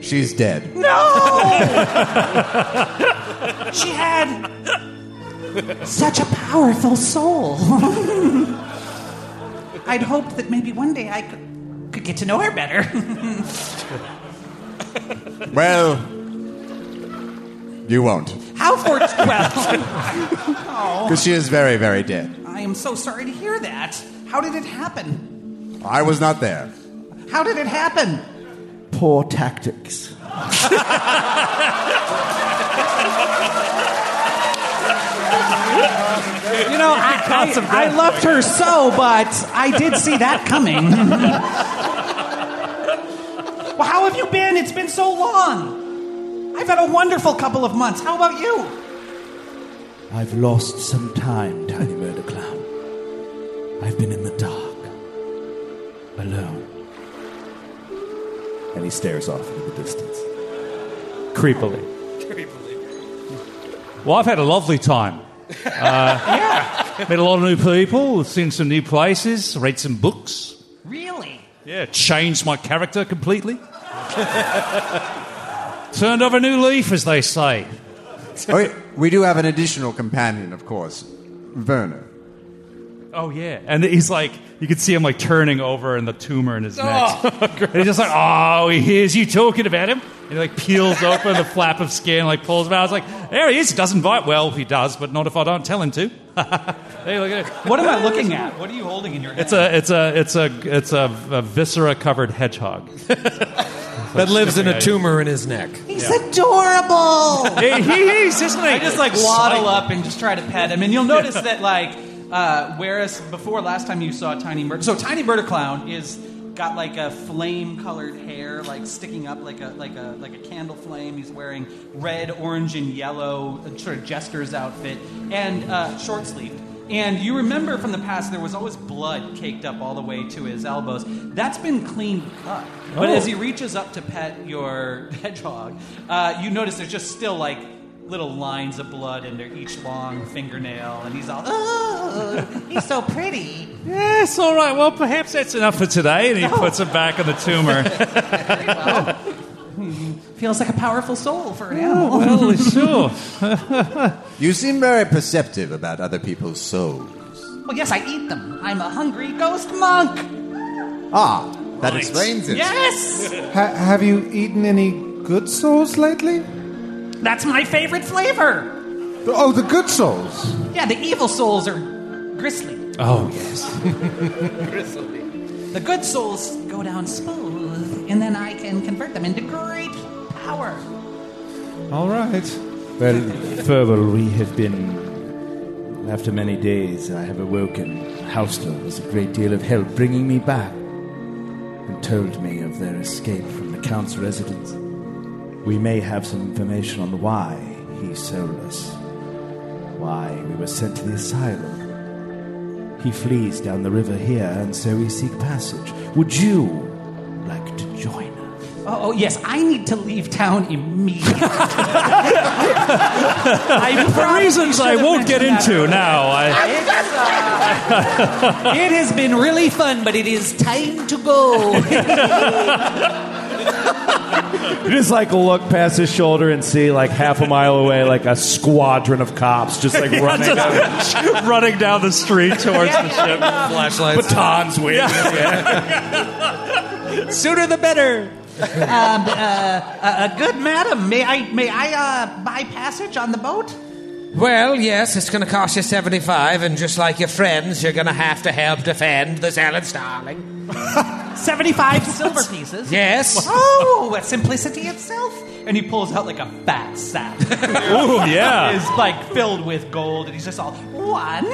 Speaker 4: She's dead.
Speaker 6: No! she had such a powerful soul. I'd hoped that maybe one day I could, could get to know her better.
Speaker 4: Well, you won't.
Speaker 6: How for well? oh,
Speaker 4: Because she is very, very dead.
Speaker 6: I am so sorry to hear that. How did it happen?
Speaker 4: I was not there.
Speaker 6: How did it happen?
Speaker 7: Poor tactics.
Speaker 6: You know, I, I, I loved her so, but I did see that coming. Well, how have you been? It's been so long. I've had a wonderful couple of months. How about you?
Speaker 7: I've lost some time, tiny murder clown. I've been in the dark, alone. And he stares off into the distance, creepily. Creepily.
Speaker 3: Well, I've had a lovely time. Uh, yeah. Met a lot of new people, seen some new places, read some books.
Speaker 6: Really?
Speaker 3: Yeah, changed my character completely. Turned over a new leaf, as they say.
Speaker 4: Oh, wait, we do have an additional companion, of course, Werner.
Speaker 3: Oh yeah, and he's like, you can see him like turning over in the tumor in his neck. Oh. and he's just like, oh, he hears you talking about him. And he like peels open the flap of skin, like pulls him out. I was like, there he is. He doesn't bite well. if He does, but not if I don't tell him to. hey, look at it.
Speaker 13: What am I looking at? What are you holding in your hand?
Speaker 3: It's a, it's a, it's a, it's a, a viscera-covered hedgehog.
Speaker 1: That lives in a tumor in his neck.
Speaker 6: He's adorable.
Speaker 3: he, he is, isn't he?
Speaker 13: I just like waddle up and just try to pet him, and you'll notice that like uh, whereas before last time you saw Tiny Murder, so Tiny Murder Clown is got like a flame colored hair like sticking up like a like a like a candle flame. He's wearing red, orange, and yellow uh, sort of jester's outfit and uh, short sleeved. And you remember from the past there was always blood caked up all the way to his elbows. That's been cleaned up. But
Speaker 3: Oh.
Speaker 13: as he reaches up to pet your hedgehog, uh, you notice there's just still like little lines of blood under each long fingernail, and he's all,
Speaker 6: Oh, he's so pretty.
Speaker 3: Yes, all right. Well, perhaps that's enough for today. And he puts it back in the tumor.
Speaker 13: feels like a powerful soul for an
Speaker 3: Oh,
Speaker 13: animal.
Speaker 3: well, sure.
Speaker 4: You seem very perceptive about other people's souls.
Speaker 6: Well, yes, I eat them. I'm a hungry ghost monk.
Speaker 4: Ah, that explains it.
Speaker 6: Yes,
Speaker 5: Ha- have you eaten any good souls lately?
Speaker 6: That's my favorite flavor.
Speaker 5: Oh, the good souls.
Speaker 6: Yeah, the evil souls are gristly.
Speaker 3: Oh, yes. Grizzly.
Speaker 6: The good souls go down smooth, and then I can convert them into great power.
Speaker 5: All right.
Speaker 7: Well, Furwell, we have been. After many days, I have awoken. Houston was a great deal of help bringing me back and told me of their escape from the Count's residence. We may have some information on why he sold us, why we were sent to the asylum. He flees down the river here, and so we seek passage. Would you like to join us?
Speaker 6: Oh, oh, yes, I need to leave town immediately.
Speaker 3: For reasons I won't get into now. I, uh,
Speaker 6: it has been really fun, but it is time to go.
Speaker 7: You just like look past his shoulder and see like half a mile away, like a squadron of cops just like running.
Speaker 3: running down the street towards the ship.
Speaker 1: Flashlights.
Speaker 7: Batons waving.
Speaker 1: Sooner the better.
Speaker 6: um, uh, uh, uh, good madam, may I may I uh, buy passage on the boat?
Speaker 1: Well, yes, it's going to cost you 75, and just like your friends, you're going to have to help defend the Salad Starling.
Speaker 6: Seventy-five silver pieces.
Speaker 1: Yes.
Speaker 6: Oh, simplicity itself.
Speaker 13: and he pulls out like a fat sack.
Speaker 3: Ooh, yeah.
Speaker 13: Is like filled with gold, and he's just all
Speaker 6: One,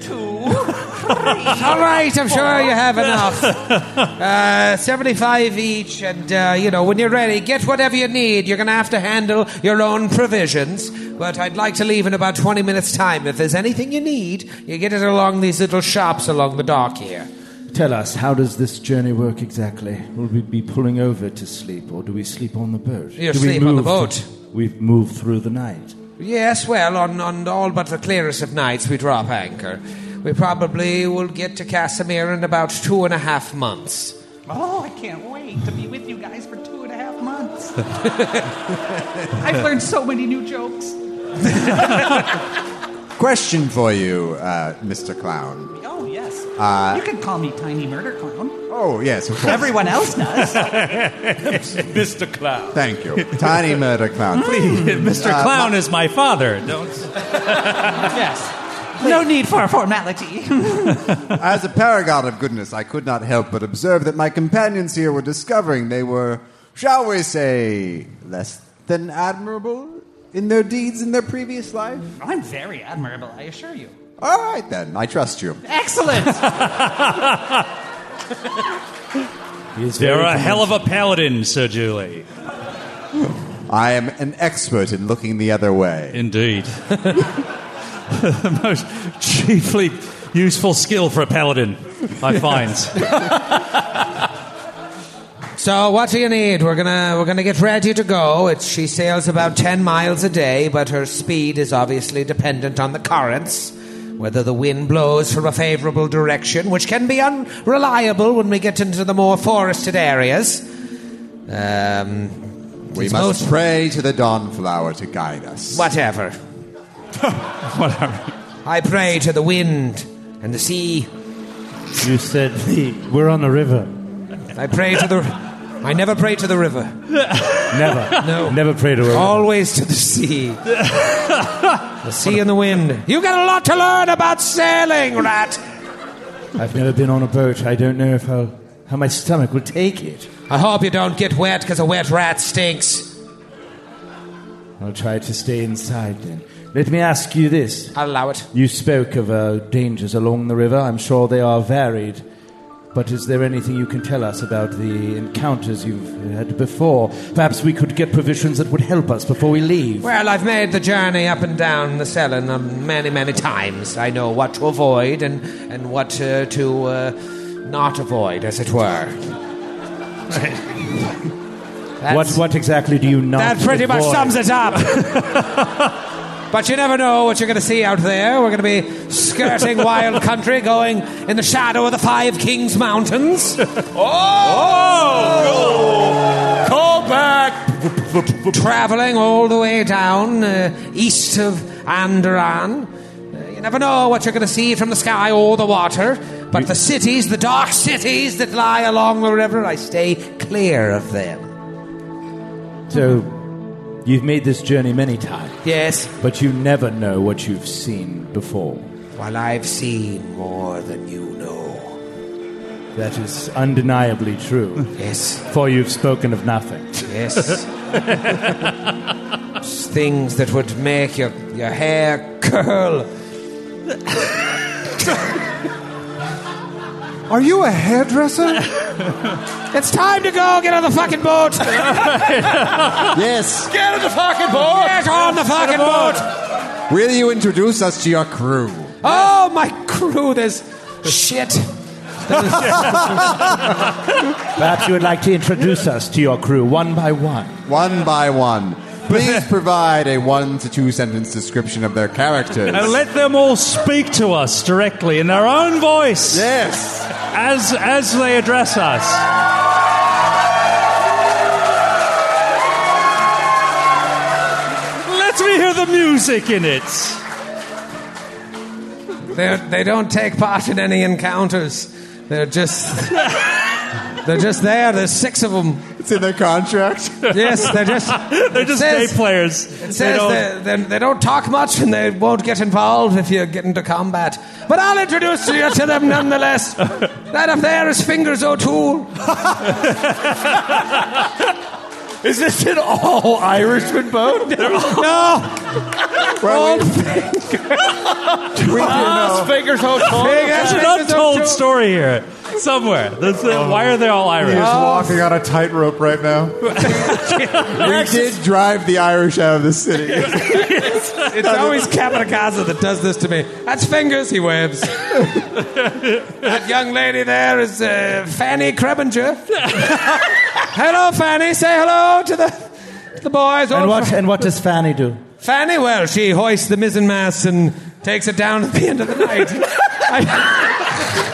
Speaker 6: two,
Speaker 1: All right, I'm sure you have enough. Uh, 75 each, and, uh, you know, when you're ready, get whatever you need. You're going to have to handle your own provisions, but I'd like to leave in about 20 minutes' time. If there's anything you need, you get it along these little shops along the dock here.
Speaker 7: Tell us, how does this journey work exactly? Will we be pulling over to sleep, or do we sleep on the boat?
Speaker 1: You
Speaker 7: do
Speaker 1: sleep on the boat.
Speaker 7: we move through the night.
Speaker 1: Yes, well, on, on all but the clearest of nights, we drop anchor. We probably will get to Casimir in about two and a half months.
Speaker 6: Oh, I can't wait to be with you guys for two and a half months. I've learned so many new jokes.
Speaker 4: Question for you, uh, Mr. Clown.
Speaker 6: Oh, yes.
Speaker 4: Uh,
Speaker 6: you can call me Tiny Murder Clown.
Speaker 4: Oh, yes, of course.
Speaker 6: Everyone else does.
Speaker 3: Mr. Clown.
Speaker 4: Thank you. Tiny Murder Clown. Please.
Speaker 3: Mr.
Speaker 4: Uh,
Speaker 3: Clown
Speaker 4: my-
Speaker 3: is my father. Don't.
Speaker 6: yes. No need for a formality.
Speaker 4: As a paragon of goodness, I could not help but observe that my companions here were discovering they were, shall we say, less than admirable in their deeds in their previous life.
Speaker 6: I'm very admirable, I assure you.
Speaker 4: All right, then. I trust you.
Speaker 6: Excellent.
Speaker 3: You're a hell of a paladin, Sir Julie.
Speaker 4: I am an expert in looking the other way.
Speaker 3: Indeed. the most chiefly useful skill for a paladin, I find.
Speaker 1: So what do you need? We're gonna we're gonna get ready to go. It's, she sails about ten miles a day, but her speed is obviously dependent on the currents, whether the wind blows from a favourable direction, which can be unreliable when we get into the more forested areas. Um,
Speaker 4: We must
Speaker 1: most-
Speaker 4: pray to the dawnflower to guide us.
Speaker 1: whatever.
Speaker 3: Whatever.
Speaker 1: I pray to the wind and the sea.
Speaker 9: You said the, we're on the river.
Speaker 1: I pray to the. I never pray to the river.
Speaker 9: Never.
Speaker 1: No.
Speaker 9: Never pray to a river.
Speaker 1: Always to the sea. the sea and the wind. You got a lot to learn about sailing, rat.
Speaker 9: I've never been on a boat. I don't know if I'll, how my stomach will take it.
Speaker 1: I hope you don't get wet because a wet rat stinks.
Speaker 9: I'll try to stay inside then. Let me ask you this.
Speaker 1: I'll allow it.
Speaker 9: You spoke of uh, dangers along the river. I'm sure they are varied. But is there anything you can tell us about the encounters you've had before? Perhaps we could get provisions that would help us before we leave.
Speaker 1: Well, I've made the journey up and down the Sellen um, many, many times. I know what to avoid and, and what uh, to uh, not avoid, as it were.
Speaker 9: What, what exactly do you not
Speaker 1: That pretty much sums it up. but you never know what you're going to see out there. We're going to be skirting wild country, going in the shadow of the Five Kings Mountains.
Speaker 7: Oh! Call back!
Speaker 1: Traveling all the way down uh, east of Andoran. Uh, you never know what you're going to see from the sky or the water. But the cities, the dark cities that lie along the river, I stay clear of them.
Speaker 9: So, you've made this journey many times,
Speaker 1: Yes,
Speaker 9: but you never know what you've seen before.
Speaker 1: while I've seen more than you know.
Speaker 9: That is undeniably true.
Speaker 1: Yes.
Speaker 9: For you've spoken of nothing.
Speaker 1: Yes. Things that would make your, your hair curl.
Speaker 5: Are you a hairdresser?
Speaker 1: It's time to go. Get on the fucking boat.
Speaker 4: Yes.
Speaker 7: Get on the fucking boat!
Speaker 1: Get on the fucking boat.
Speaker 4: Will you introduce us to your crew?
Speaker 1: Oh, my crew. There's shit.
Speaker 9: Perhaps you would like to introduce us to your crew one by one.
Speaker 4: One by one. Please provide a one to two sentence description of their characters.
Speaker 3: And let them all speak to us directly in their own voice
Speaker 4: yes.
Speaker 3: As, as they address us. Let me hear the music in it.
Speaker 1: They're, they don't take part in any encounters. They're just. They're just there. There's six of them.
Speaker 4: It's in their contract.
Speaker 1: Yes, they're just.
Speaker 3: They're just
Speaker 1: says-
Speaker 3: day players.
Speaker 1: It
Speaker 3: They
Speaker 1: says
Speaker 3: don't-
Speaker 1: they, they, they don't talk much and they won't get involved if you get into combat. But I'll introduce you to them nonetheless. That up there is Fingers O'Toole.
Speaker 7: Is this an all Irishman boat?
Speaker 1: No!
Speaker 4: Well, we, we
Speaker 7: Ah,
Speaker 4: know.
Speaker 7: Fingers Hotel.
Speaker 3: There's an untold story here somewhere. That's, uh, why are they all Irish?
Speaker 5: He's walking on a tightrope right now.
Speaker 4: We did drive the Irish out of the city.
Speaker 1: It's always Kamarikaza that does this to me. That's Fingers, he waves. that young lady there is uh, Fanny Krebinger. hello, Fanny. Say hello to the, to the boys.
Speaker 9: And what, and what does Fanny do?
Speaker 1: Fanny, well, she hoists the mizzen mast and takes it down at the end of the night. I-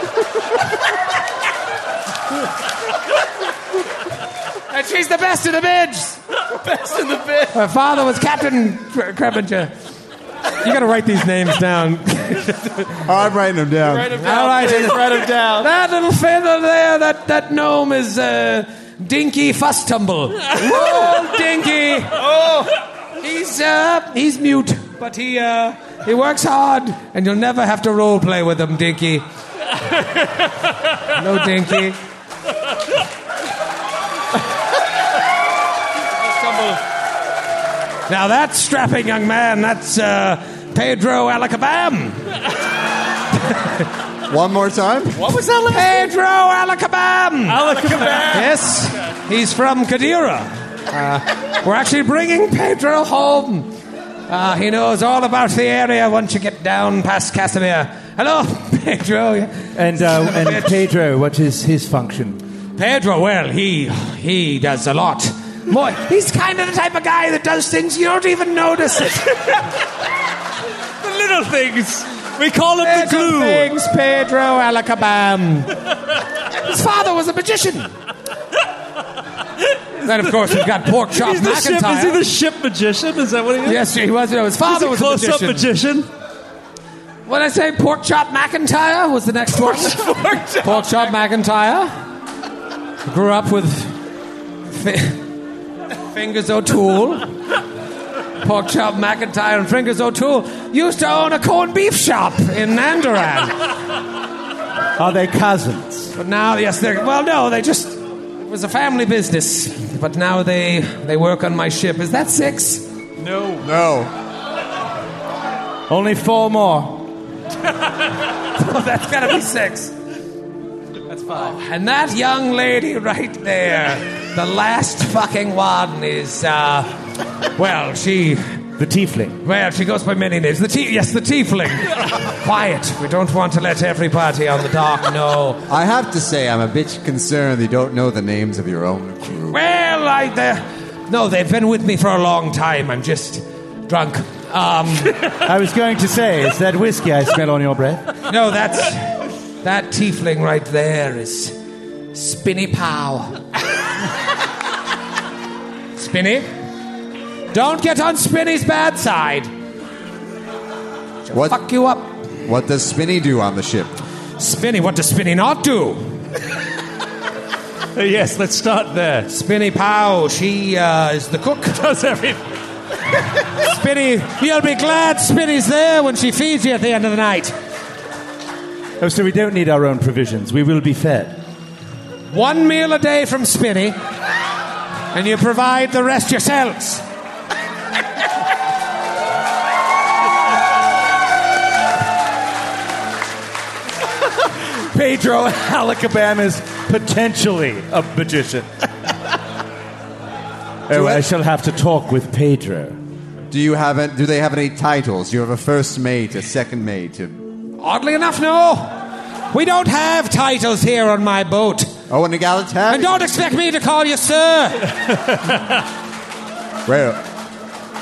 Speaker 1: and she's the best in the bids.
Speaker 7: Best in the bit.
Speaker 1: My father was Captain Kre- Krebinger. You got to write these names down.
Speaker 4: Oh, I'm writing them down.
Speaker 7: Write him down.
Speaker 1: All right,
Speaker 7: please. Write him down.
Speaker 1: That little feather there, that, that gnome is uh, Dinky Fusstumble. oh, Dinky. Oh, he's uh, he's mute, but he uh, he works hard, and you'll never have to role play with him, Dinky. no, Dinky. Now that strapping young man, that's uh, Pedro Alacabam.
Speaker 4: One more time.
Speaker 7: What was that last
Speaker 1: Pedro Alacabam.
Speaker 3: Alakabam.
Speaker 1: Yes, he's from Qadira. Uh, we're actually bringing Pedro home. Uh, he knows all about the area once you get down past Casimir. Hello, Pedro.
Speaker 9: And, uh, and Pedro, what is his function?
Speaker 1: Pedro, well, he he does a lot. More, he's kind of the type of guy that does things you don't even notice it.
Speaker 3: The little things. We call it the
Speaker 1: Little
Speaker 3: glue.
Speaker 1: things, Pedro Alacabam. His father was a magician. then, of course, we've got Pork Chop
Speaker 3: He's the ship, is he
Speaker 1: McIntyre.
Speaker 3: the ship magician? Is that what he is?
Speaker 1: Yes, he was. No, his father
Speaker 3: He's
Speaker 1: was
Speaker 3: a
Speaker 1: a
Speaker 3: close-up
Speaker 1: magician.
Speaker 3: magician.
Speaker 1: What did I say? Pork Chop McIntyre was the next one. Pork Chop McIntyre. Grew up with Fingers O'Toole. Pork Chop McIntyre and Fingers O'Toole used to own a corned beef shop in Nandoran.
Speaker 9: Are they cousins?
Speaker 1: But now, yes, they're well. No, they just it was a family business. But now they they work on my ship. Is that six?
Speaker 3: No.
Speaker 4: No.
Speaker 9: Only four more.
Speaker 1: Oh, that's gotta be six.
Speaker 6: That's five.
Speaker 1: And that young lady right there, the last fucking one is, uh, well, she,
Speaker 9: The tiefling.
Speaker 1: well, she goes by many names. The tea, yes, the tiefling. Quiet. We don't want to let everybody on the dock know.
Speaker 4: I have to say, I'm a bit concerned you don't know the names of your own crew.
Speaker 1: Well, I, they're- no, they've been with me for a long time. I'm just drunk. Um,
Speaker 9: I was going to say, is that whiskey I smell on your breath?
Speaker 1: no, that's that tiefling right there is Spinny Pow. Spinny, don't get on Spinny's bad side.
Speaker 4: What,
Speaker 1: Fuck you up.
Speaker 4: what does Spinny do on the ship?
Speaker 1: Spinny, what does Spinny not do?
Speaker 3: Yes, let's start there.
Speaker 1: Spinny Pow, she uh, is the cook.
Speaker 3: Does everything.
Speaker 1: Spinny, you'll be glad Spinny's there when she feeds you at the end of the night.
Speaker 9: Oh, so we don't need our own provisions. We will be fed.
Speaker 1: One meal a day from Spinny, and you provide the rest yourselves.
Speaker 9: Pedro Alacabam is potentially a magician. oh, I shall have to talk with Pedro.
Speaker 4: Do you have it? Do they have any titles? You have a first mate, a second mate? A,
Speaker 1: Oddly enough, no. We don't have titles here on my boat.
Speaker 4: Oh, an egalitarian.
Speaker 1: And don't expect me to call you sir.
Speaker 4: Well,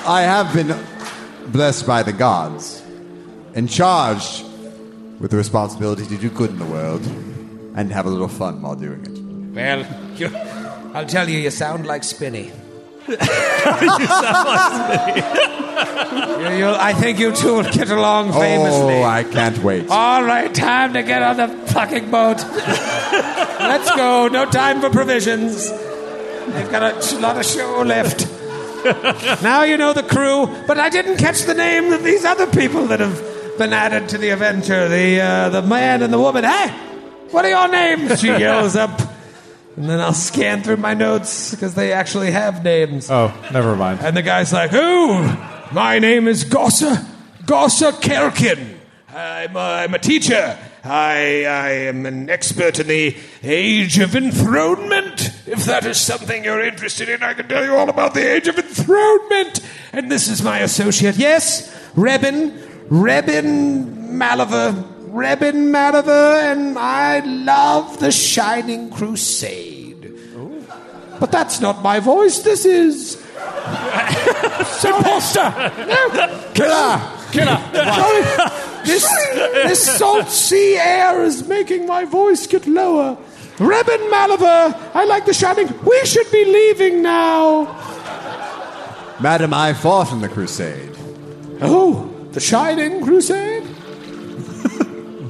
Speaker 4: I have been blessed by the gods and charged with the responsibility to do good in the world and have a little fun while doing it.
Speaker 1: Well, I'll tell you, you sound like Spinny. You I think you two will get along famously.
Speaker 4: Oh, I can't wait.
Speaker 1: All right, time to get on the fucking boat. Let's go. No time for provisions. They've got a lot of show left. now you know the crew, but I didn't catch the name of these other people that have been added to the adventure. The uh, the man and the woman. Hey, what are your names? She yells up, and then I'll scan through my notes because they actually have names.
Speaker 5: Oh, never mind.
Speaker 1: And the guy's like, "Who? My name is Gossa Gossa Kerkin. I'm a, I'm a teacher. I I am an expert in the Age of Enthronement. If that is something you're interested in, I can tell you all about the Age of Enthronement. And this is my associate. Yes, Rebin Rebin Malaver." Rebin Malaver, and I love the Shining Crusade. But that's not my voice. This is Imposter! No! Killer! Killer! Sorry. This, this salt sea air is making my voice get lower. Rebin Malaver, I like the shining. We should be leaving now.
Speaker 4: Madam, I fought in the crusade.
Speaker 1: Oh, the Shining Crusade?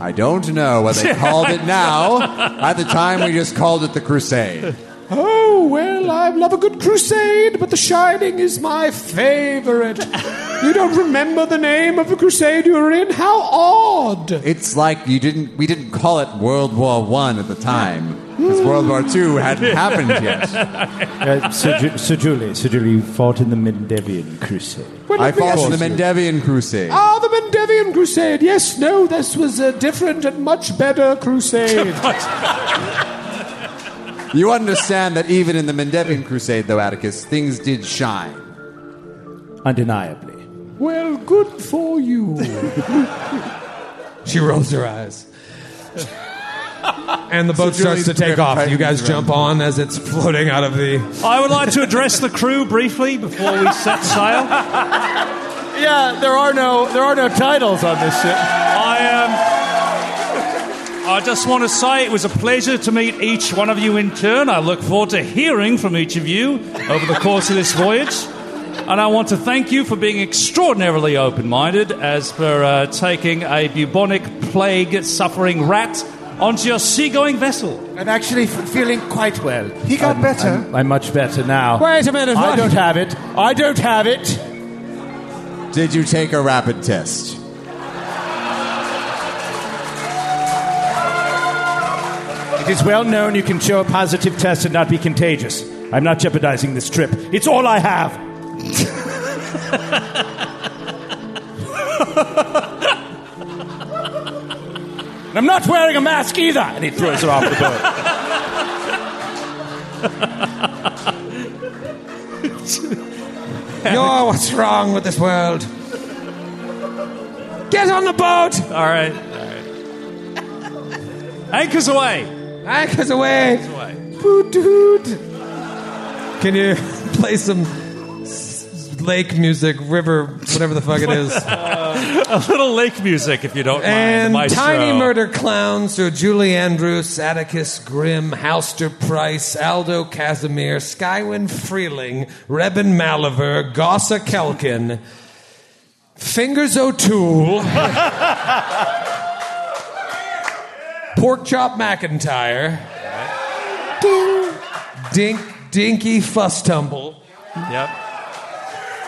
Speaker 4: I don't know what they called it now. At the time, we just called it the crusade.
Speaker 1: Oh, well, I love a good crusade, but the Shining is my favorite. You don't remember the name of the crusade you were in? How odd!
Speaker 4: It's like you didn't. We didn't call it World War One at the time because World War Two hadn't happened yet.
Speaker 9: Uh, Sir, Ju- Sir Julie, Sir Julie, you fought in the Mendevian Crusade.
Speaker 1: Well,
Speaker 4: I
Speaker 1: let me
Speaker 4: fought in the Mendevian Crusade.
Speaker 1: Ah, the Mendevian Crusade. Yes, no, this was a different and much better crusade.
Speaker 4: You understand that even in the Mendevian Crusade, though, Atticus, things did shine.
Speaker 9: Undeniably.
Speaker 1: well, good for you. she rolls her eyes. And the boat
Speaker 4: So
Speaker 1: starts to take off. You guys
Speaker 4: around.
Speaker 1: jump on as it's floating out of the.
Speaker 3: I would like to address the crew briefly before we set sail.
Speaker 7: Yeah, there are no there are no titles on this ship.
Speaker 3: I am. I just want to say it was a pleasure to meet each one of you in turn. I look forward to hearing from each of you over the course of this voyage. And I want to thank you for being extraordinarily open minded as for uh, taking a bubonic plague suffering rat onto your seagoing vessel.
Speaker 9: I'm actually f- feeling quite well.
Speaker 5: He got
Speaker 9: I'm-
Speaker 5: better.
Speaker 9: I'm, I'm much better now.
Speaker 1: Wait a minute.
Speaker 9: I
Speaker 1: what?
Speaker 9: don't have it. I don't have it.
Speaker 4: Did you take a rapid test?
Speaker 9: It is well known you can show a positive test and not be contagious. I'm not jeopardizing this trip. It's all I have. And I'm not wearing a mask either. And he throws her off the boat.
Speaker 1: You're what's wrong with this world. Get on the boat.
Speaker 3: All right. All right. Anchors away.
Speaker 1: Anchors away.
Speaker 3: away.
Speaker 1: Boot doot. Can you play some s- lake music, river, whatever the fuck it is?
Speaker 3: A little lake music, if you don't
Speaker 1: and
Speaker 3: mind. maestro.
Speaker 1: tiny murder clowns so Julie Andrews, Atticus Grimm, Halster Price, Aldo Casimir, Skywin Freeling, Reben Maliver, Gossa Kelkin, Fingers O'Toole, Pork Chop McIntyre, Dink, Dinky Fuss Tumble,
Speaker 3: Yep.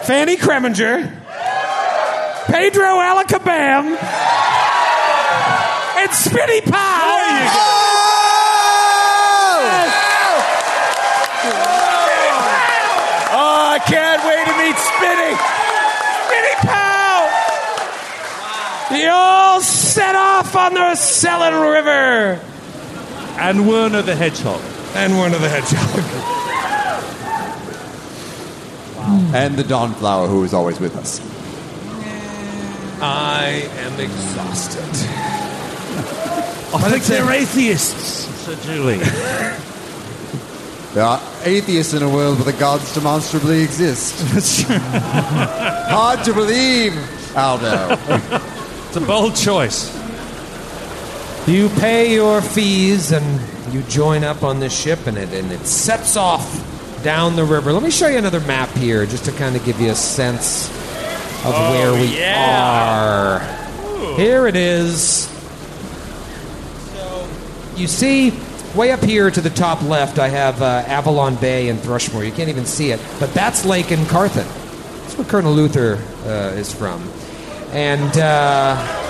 Speaker 1: Fanny Kreminger, Pedro Alacabam, and Spitty Pie.
Speaker 9: Oh, I can't wait to meet Spinny.
Speaker 1: Spitty Pow! You all set off on the Sellen River.
Speaker 3: And Werner the Hedgehog.
Speaker 1: And Werner the Hedgehog.
Speaker 4: And the Dawnflower, who is always with us.
Speaker 1: I am exhausted.
Speaker 3: I think they're atheists, said Julie.
Speaker 4: There are atheists in a world where the gods demonstrably exist. Hard to believe, Aldo.
Speaker 3: It's a bold choice.
Speaker 1: You pay your fees and you join up on this ship, and it and it sets off down the river. Let me show you another map here, just to kind of give you a sense of where we are. Here it is. So you see, way up here to the top left, I have uh, Avalon Bay and Thrushmoor. You can't even see it, but that's Lake Encarthan. That's where Colonel Luther uh, is from, and. Uh,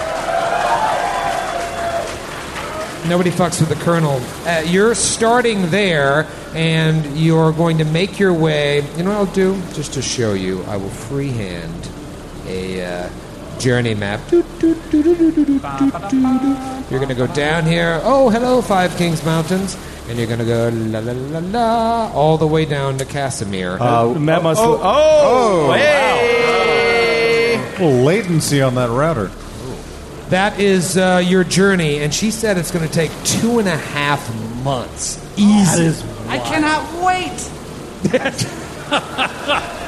Speaker 1: Nobody fucks with the Colonel. Uh, you're starting there, and you're going to make your way. You know what I'll do? Just to show you, I will freehand a uh, journey map. You're going to go down here. Oh, hello, Five Kings Mountains. And you're going to go la la la la all the way down to Casimir.
Speaker 5: Uh,
Speaker 9: oh, Matt must.
Speaker 5: Oh,
Speaker 9: oh, oh, oh hey. wow.
Speaker 5: A little latency on that router.
Speaker 1: That is uh, your journey, and she said it's going to take two and a half months. Easy.
Speaker 14: I cannot wait.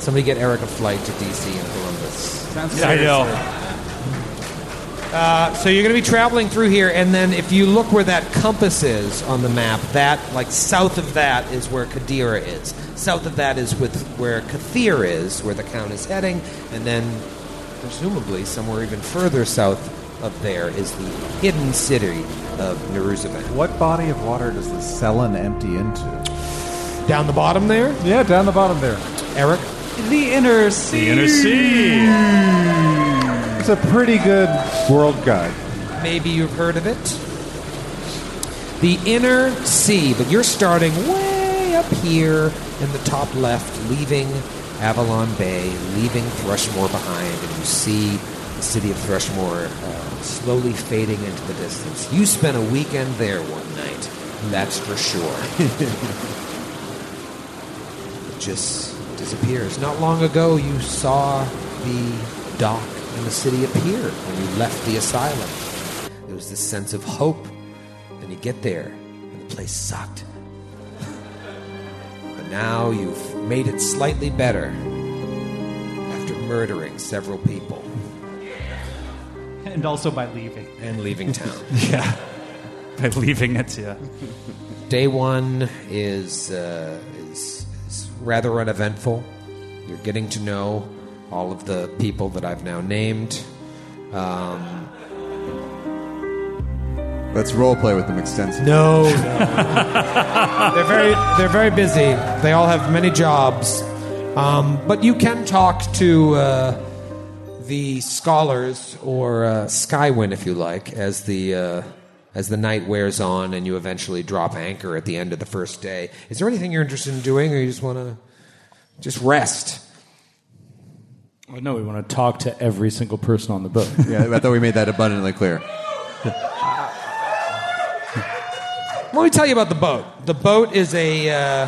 Speaker 1: Somebody get Erik a flight to DC and Columbus.
Speaker 6: Sounds
Speaker 3: I know.
Speaker 1: Uh, so you're going to be traveling through here, and then if you look where that compass is on the map, that like south of that is where Qadira is. South of that is with where Katheer is, where the count is heading, and then presumably somewhere even further south of there is the hidden city of Neruzaban.
Speaker 5: What body of water does the Sellen empty into?
Speaker 1: Down the bottom there,
Speaker 5: Yeah, down the bottom there.
Speaker 1: Erik.
Speaker 6: The inner sea.
Speaker 3: The inner sea.
Speaker 5: It's a pretty good world guide.
Speaker 1: Maybe you've heard of it. The inner sea, but you're starting way up here in the top left, leaving Avalon Bay, leaving Thrushmoor behind, and you see the city of Thrushmoor uh, slowly fading into the distance. You spent a weekend there one night, that's for sure. it just disappears. Not long ago, you saw the dock and the city appear when you left the asylum. There was this sense of hope. And you get there, and the place sucked. But now you've made it slightly better after murdering several people
Speaker 6: And also by leaving.
Speaker 1: and leaving town.
Speaker 3: Yeah. By leaving it, yeah.
Speaker 1: Day one is, uh, is, is rather uneventful. You're getting to know all of the people that I've now named. Um,
Speaker 4: Let's role play with them extensively.
Speaker 1: No, they're very they're very busy. They all have many jobs, um, but you can talk to uh, the scholars or uh, Skywin if you like, as the uh, as the night wears on and you eventually drop anchor at the end of the first day. Is there anything you're interested in doing, or you just want to just rest?
Speaker 7: Well, no, we want to talk to every single person on the boat.
Speaker 4: Yeah, I thought we made that abundantly clear.
Speaker 1: Let me tell you about the boat. The boat is a uh,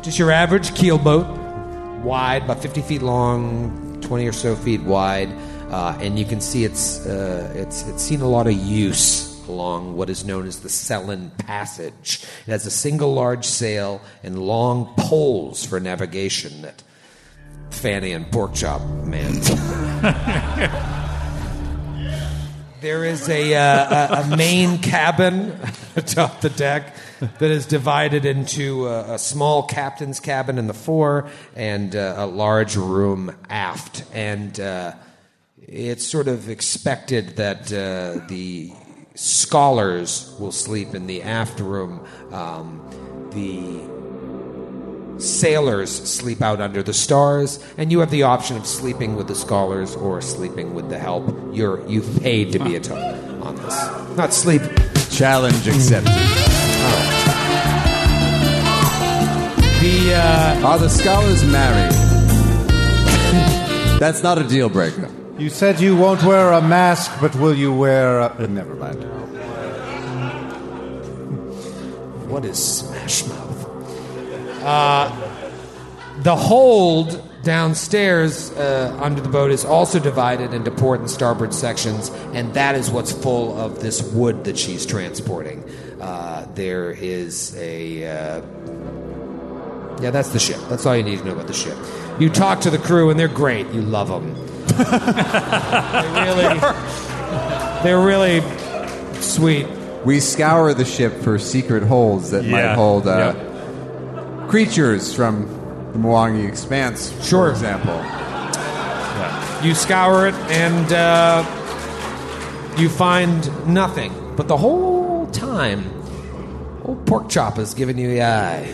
Speaker 1: just your average keel boat, wide, about 50 feet long, 20 or so feet wide, uh, and you can see it's uh, it's it's seen a lot of use along what is known as the Sellen Passage. It has a single large sail and long poles for navigation that Fanny and Porkchop man. There is a, uh, a, a main cabin atop the deck that is divided into a, a small captain's cabin in the fore and uh, a large room aft. And uh, it's sort of expected that uh, the scholars will sleep in the aft room. Um, the sailors sleep out under the stars, and you have the option of sleeping with the scholars or sleeping with the help. You're you've paid to be a to- on this. Not sleep.
Speaker 4: Challenge accepted.
Speaker 1: The uh,
Speaker 4: Are the scholars married? That's not a deal breaker.
Speaker 5: You said you won't wear a mask, but will you wear a... uh, Never mind.
Speaker 1: what is Smash Mouth? Uh, the hold downstairs uh, under the boat is also divided into port and starboard sections, and that is what's full of this wood that she's transporting. Uh, there is a. Uh, yeah, that's the ship. That's all you need to know about the ship. You talk to the crew, and they're great. You love them. they really, they're really sweet.
Speaker 4: We scour the ship for secret holes that might hold uh, creatures from the Mwangi Expanse,
Speaker 1: Sure.
Speaker 4: for example.
Speaker 1: You scour it and uh, you find nothing. But the whole time, old pork chop is giving you the eye.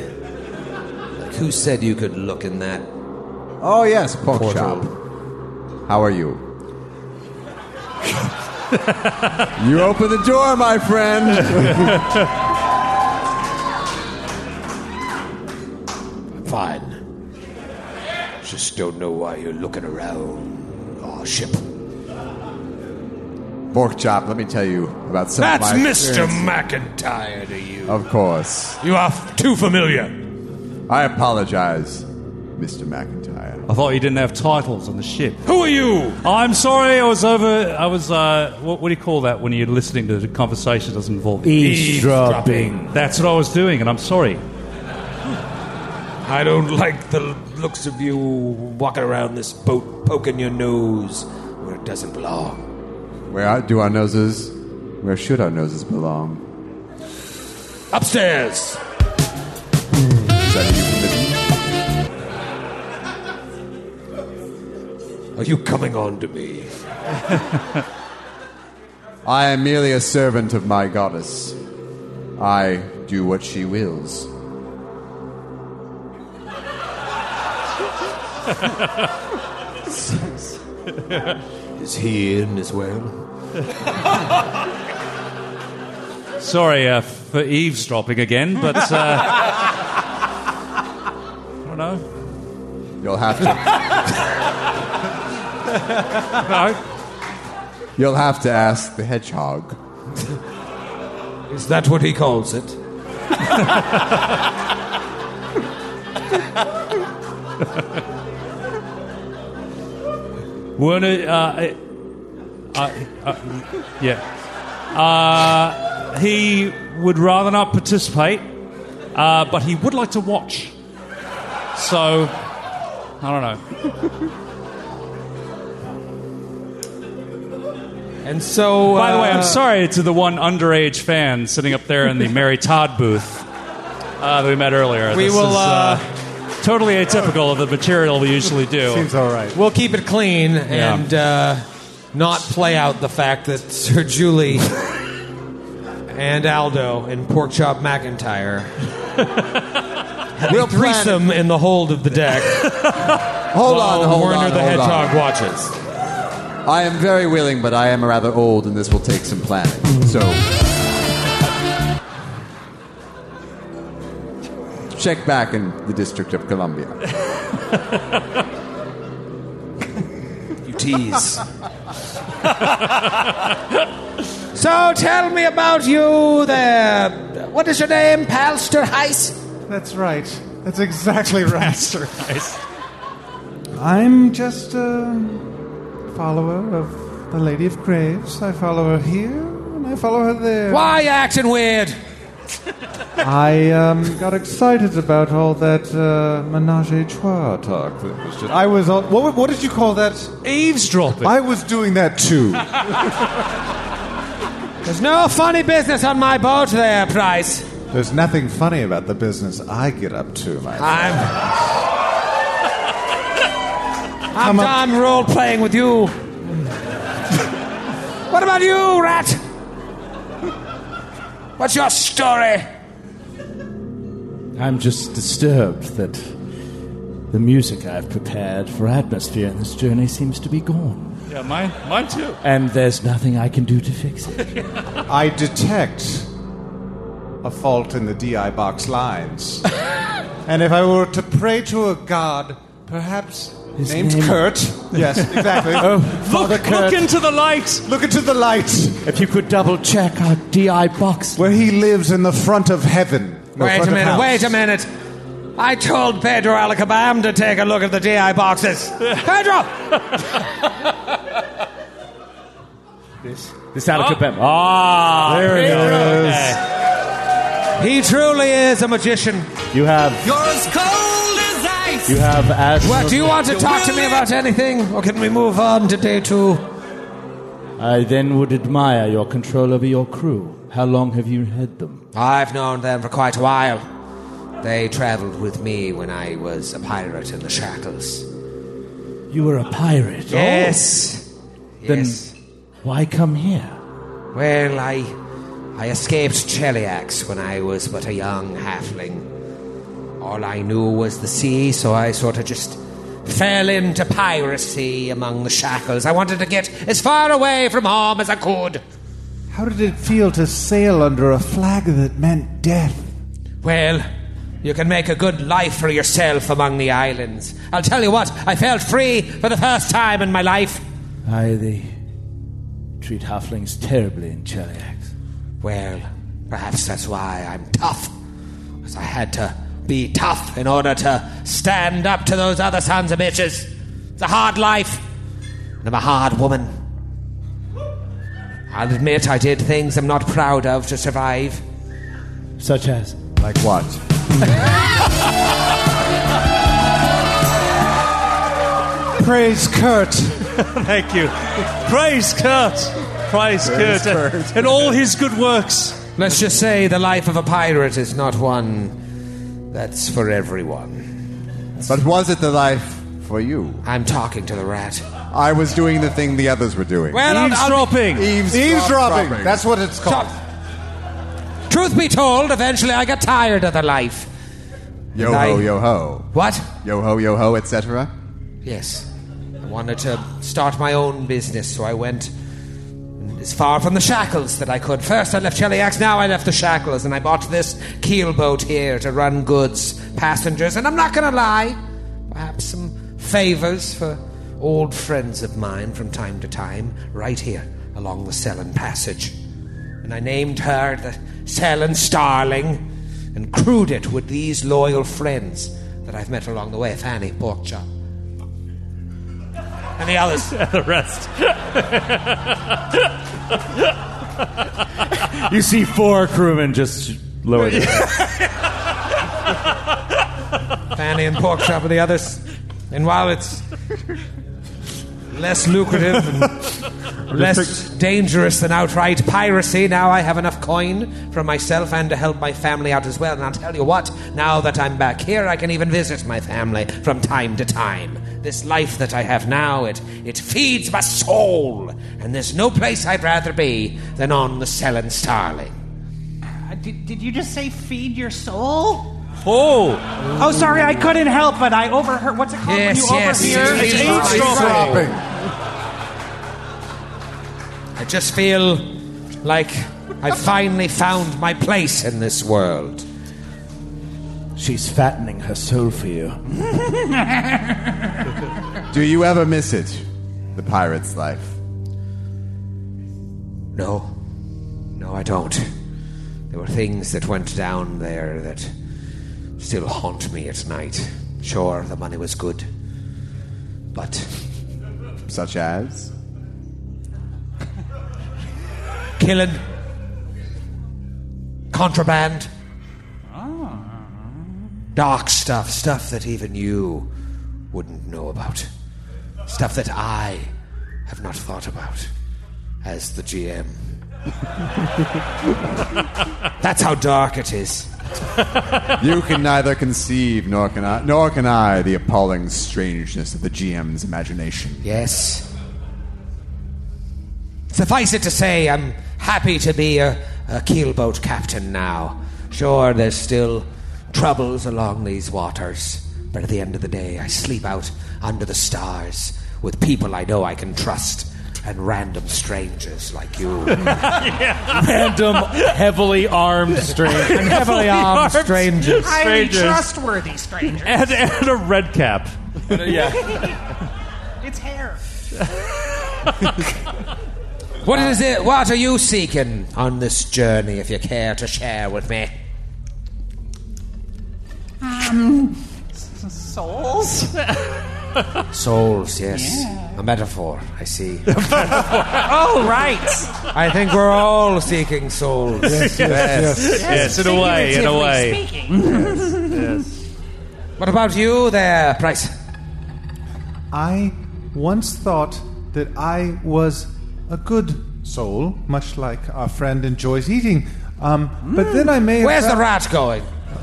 Speaker 1: Like, who said you could look in that?
Speaker 4: Oh, yes, pork
Speaker 1: Portal.
Speaker 4: chop. How are you? you open the door, my friend.
Speaker 1: Just don't know why you're looking around our ship.
Speaker 4: pork chop, let me tell you about some
Speaker 8: That's
Speaker 4: of my
Speaker 8: Mr.
Speaker 4: experience.
Speaker 8: McIntyre to you.
Speaker 4: Of course.
Speaker 8: You are f- too familiar.
Speaker 4: I apologize, Mr. McIntyre.
Speaker 3: I thought you didn't have titles on the ship.
Speaker 8: Who are you?
Speaker 3: I'm sorry, I was over. I was. Uh, what, what do you call that when you're listening to the conversation that doesn't involve
Speaker 8: Eavesdropping.
Speaker 3: That's what I was doing, and I'm sorry.
Speaker 8: I don't like the looks of you walking around this boat poking your nose where it doesn't belong.
Speaker 4: Where do our noses, where should our noses belong?
Speaker 8: Upstairs.
Speaker 4: Is that euphemism?
Speaker 8: Are you coming on to me?
Speaker 4: I am merely a servant of my goddess. I do what she wills.
Speaker 8: Is he in as well?
Speaker 3: Sorry uh, for eavesdropping again, but uh, I don't know.
Speaker 4: You'll have to.
Speaker 3: No.
Speaker 4: You'll have to ask the hedgehog.
Speaker 8: Is that what he calls it?
Speaker 3: Weren't it, uh, Uh, uh, yeah. Uh, he would rather not participate, uh, but he would like to watch. So, I don't know.
Speaker 1: And so,
Speaker 3: By the way,
Speaker 1: uh,
Speaker 3: I'm sorry to the one underage fan sitting up there in the Mary Todd booth uh, that we met earlier.
Speaker 1: We
Speaker 3: This
Speaker 1: will,
Speaker 3: is,
Speaker 1: uh,
Speaker 3: totally atypical of the material we usually do.
Speaker 5: Seems all right.
Speaker 1: We'll keep it clean and uh, not play out the fact that Sir Julie and Aldo and Porkchop McIntyre had
Speaker 4: We'll
Speaker 1: a threesome in the hold of the deck.
Speaker 4: Hold
Speaker 1: while
Speaker 4: on, hold
Speaker 1: Warner
Speaker 4: on,
Speaker 1: the
Speaker 4: hold
Speaker 1: Hedgehog
Speaker 4: on.
Speaker 1: watches.
Speaker 4: I am very willing, but I am rather old, and this will take some planning. So, check back in the District of Columbia.
Speaker 1: You tease. so tell me about you there. What is your name, Palster Heiss?
Speaker 5: That's right. That's exactly right.
Speaker 3: Master Nice.
Speaker 5: I'm just a follower of the Lady of Graves. I follow her here and I follow her there.
Speaker 1: Why are you acting weird?
Speaker 5: I um, got excited about all that uh, menage a trois talk. That was just, I was on. What, what did you call that?
Speaker 3: Eavesdropping.
Speaker 5: I was doing that too.
Speaker 1: There's no funny business on my boat there, Price.
Speaker 5: There's nothing funny about the business I get up to, my
Speaker 1: I'm. I'm
Speaker 5: up-
Speaker 1: done role playing with you. what about you, Rat? What's your story?
Speaker 9: I'm just disturbed that the music I've prepared for atmosphere in this journey seems to be gone.
Speaker 3: Yeah, mine, mine too.
Speaker 9: And there's nothing I can do to fix it.
Speaker 5: I detect a fault in the DI box lines. and if I were to pray to a god, perhaps
Speaker 9: His
Speaker 5: named
Speaker 9: name-
Speaker 5: Kurt. Yes, exactly.
Speaker 9: Oh,
Speaker 3: Look,
Speaker 9: Kurt,
Speaker 3: look into the light.
Speaker 5: Look into the light
Speaker 9: if you could double check our DI box.
Speaker 5: where he lives in the front of heaven. No,
Speaker 1: Wait a minute, wait a minute. I told Pedro Alacabam to take a look at the DI boxes. Pedro!
Speaker 9: This Alacabam. Ah,
Speaker 5: There it is.
Speaker 1: He truly is a magician.
Speaker 9: you have
Speaker 14: You're as cold as ice.
Speaker 9: You have as
Speaker 1: What, do you want to talk to me about anything? Or can we move on to day two?
Speaker 9: I then would admire your control over your crew. How long have you had them?
Speaker 1: I've known them for quite a while. They traveled with me when I was a pirate in the shackles.
Speaker 9: You were a pirate. Oh.
Speaker 1: Yes.
Speaker 9: Then
Speaker 1: yes.
Speaker 9: why come here?
Speaker 1: Well, I I escaped Cheliax when I was but a young halfling. All I knew was the sea, so I sort of just fell into piracy among the shackles. I wanted to get as far away from home as I could.
Speaker 5: How did it feel to sail under a flag that meant death?
Speaker 1: Well, you can make a good life for yourself among the islands. I'll tell you what, I felt free for the first time in my life.
Speaker 9: Aye, they treat halflings terribly in Cheliax.
Speaker 1: Well, perhaps that's why I'm tough. Because I had to be tough in order to stand up to those other sons of bitches. It's a hard life. And I'm a hard woman. I'll admit I did things I'm not proud of to survive.
Speaker 9: Such as
Speaker 4: Like what?
Speaker 5: Praise Kurt.
Speaker 3: Thank you. Praise Kurt. Praise, Kurt.
Speaker 4: Kurt.
Speaker 3: And all his good works.
Speaker 1: Let's just say the life of a pirate is not one that's for everyone.
Speaker 4: But was it the life for you?
Speaker 1: I'm talking to the rat.
Speaker 4: I was doing the thing the others were doing.
Speaker 1: Well, I'll- I'll-
Speaker 3: Eavesdropping.
Speaker 5: Eavesdropping. That's what it's called.
Speaker 1: Truth be told, eventually I got tired of the life.
Speaker 4: Yo
Speaker 1: I-
Speaker 4: ho, yo ho.
Speaker 1: What?
Speaker 4: Yo ho, yo ho, etc.
Speaker 1: Yes. I wanted to start my own business, so I went as far from the shackles that I could. First I left Cheliax, now I left the shackles, and I bought this keelboat here to run goods, passengers, and I'm not gonna lie, perhaps some favors for old friends of mine from time to time, right here along the Sellen Passage. And I named her the Sellen Starling and crewed it with these loyal friends that I've met along the way, Fanny Porkchop. And the others.
Speaker 3: the rest.
Speaker 7: You see four crewmen just lower their
Speaker 1: Fanny and Pork Chop and the others. And while it's less lucrative and less dangerous than outright piracy, now I have enough coin for myself and to help my family out as well. And I'll tell you what, now that I'm back here, I can even visit my family from time to time. This life that I have now, it, it feeds my soul. And there's no place I'd rather be than on the Sellen Starling.
Speaker 14: Uh, did, did you just say feed your soul?
Speaker 3: Oh,
Speaker 14: Oh, sorry, I couldn't help, but I overheard. What's it called
Speaker 1: Yes,
Speaker 14: when you
Speaker 1: yes,
Speaker 14: overhear?
Speaker 1: it's
Speaker 14: It's
Speaker 1: eavesdropping.
Speaker 14: eavesdropping.
Speaker 1: I just feel like I finally found my place in this world.
Speaker 9: She's fattening her soul for you.
Speaker 4: Do you ever miss it? The pirate's life.
Speaker 1: No. No, I don't. There were things that went down there that still haunt me at night. Sure, the money was good. But
Speaker 4: Such as?
Speaker 1: killing, contraband, dark stuff, stuff that even you wouldn't know about. Stuff that I have not thought about as the GM. That's how dark it is.
Speaker 4: You can neither conceive nor can I, nor can I the appalling strangeness of the GM's imagination.
Speaker 1: Yes. Suffice it to say, I'm happy to be a, a keelboat captain now. Sure, there's still troubles along these waters, but at the end of the day, I sleep out under the stars with people I know I can trust and random strangers like you.
Speaker 7: random, heavily armed strangers.
Speaker 1: and heavily armed strangers.
Speaker 14: Highly
Speaker 3: Strangers.
Speaker 14: trustworthy stranger.
Speaker 3: and, and a red cap.
Speaker 7: Uh, yeah.
Speaker 14: it's hair.
Speaker 1: What is it? What are you seeking on this journey, if you care to share with me?
Speaker 14: Souls.
Speaker 1: Souls, yes. A metaphor, I see.
Speaker 14: oh, right.
Speaker 1: I think we're all seeking souls.
Speaker 5: Yes, yes, yes.
Speaker 3: Yes, in a way, in a way.
Speaker 14: Speaking.
Speaker 1: What about you there, Price?
Speaker 5: I once thought that I was a good soul, much like our friend enjoys eating. Um, But then I may have.
Speaker 1: Where's the rat going?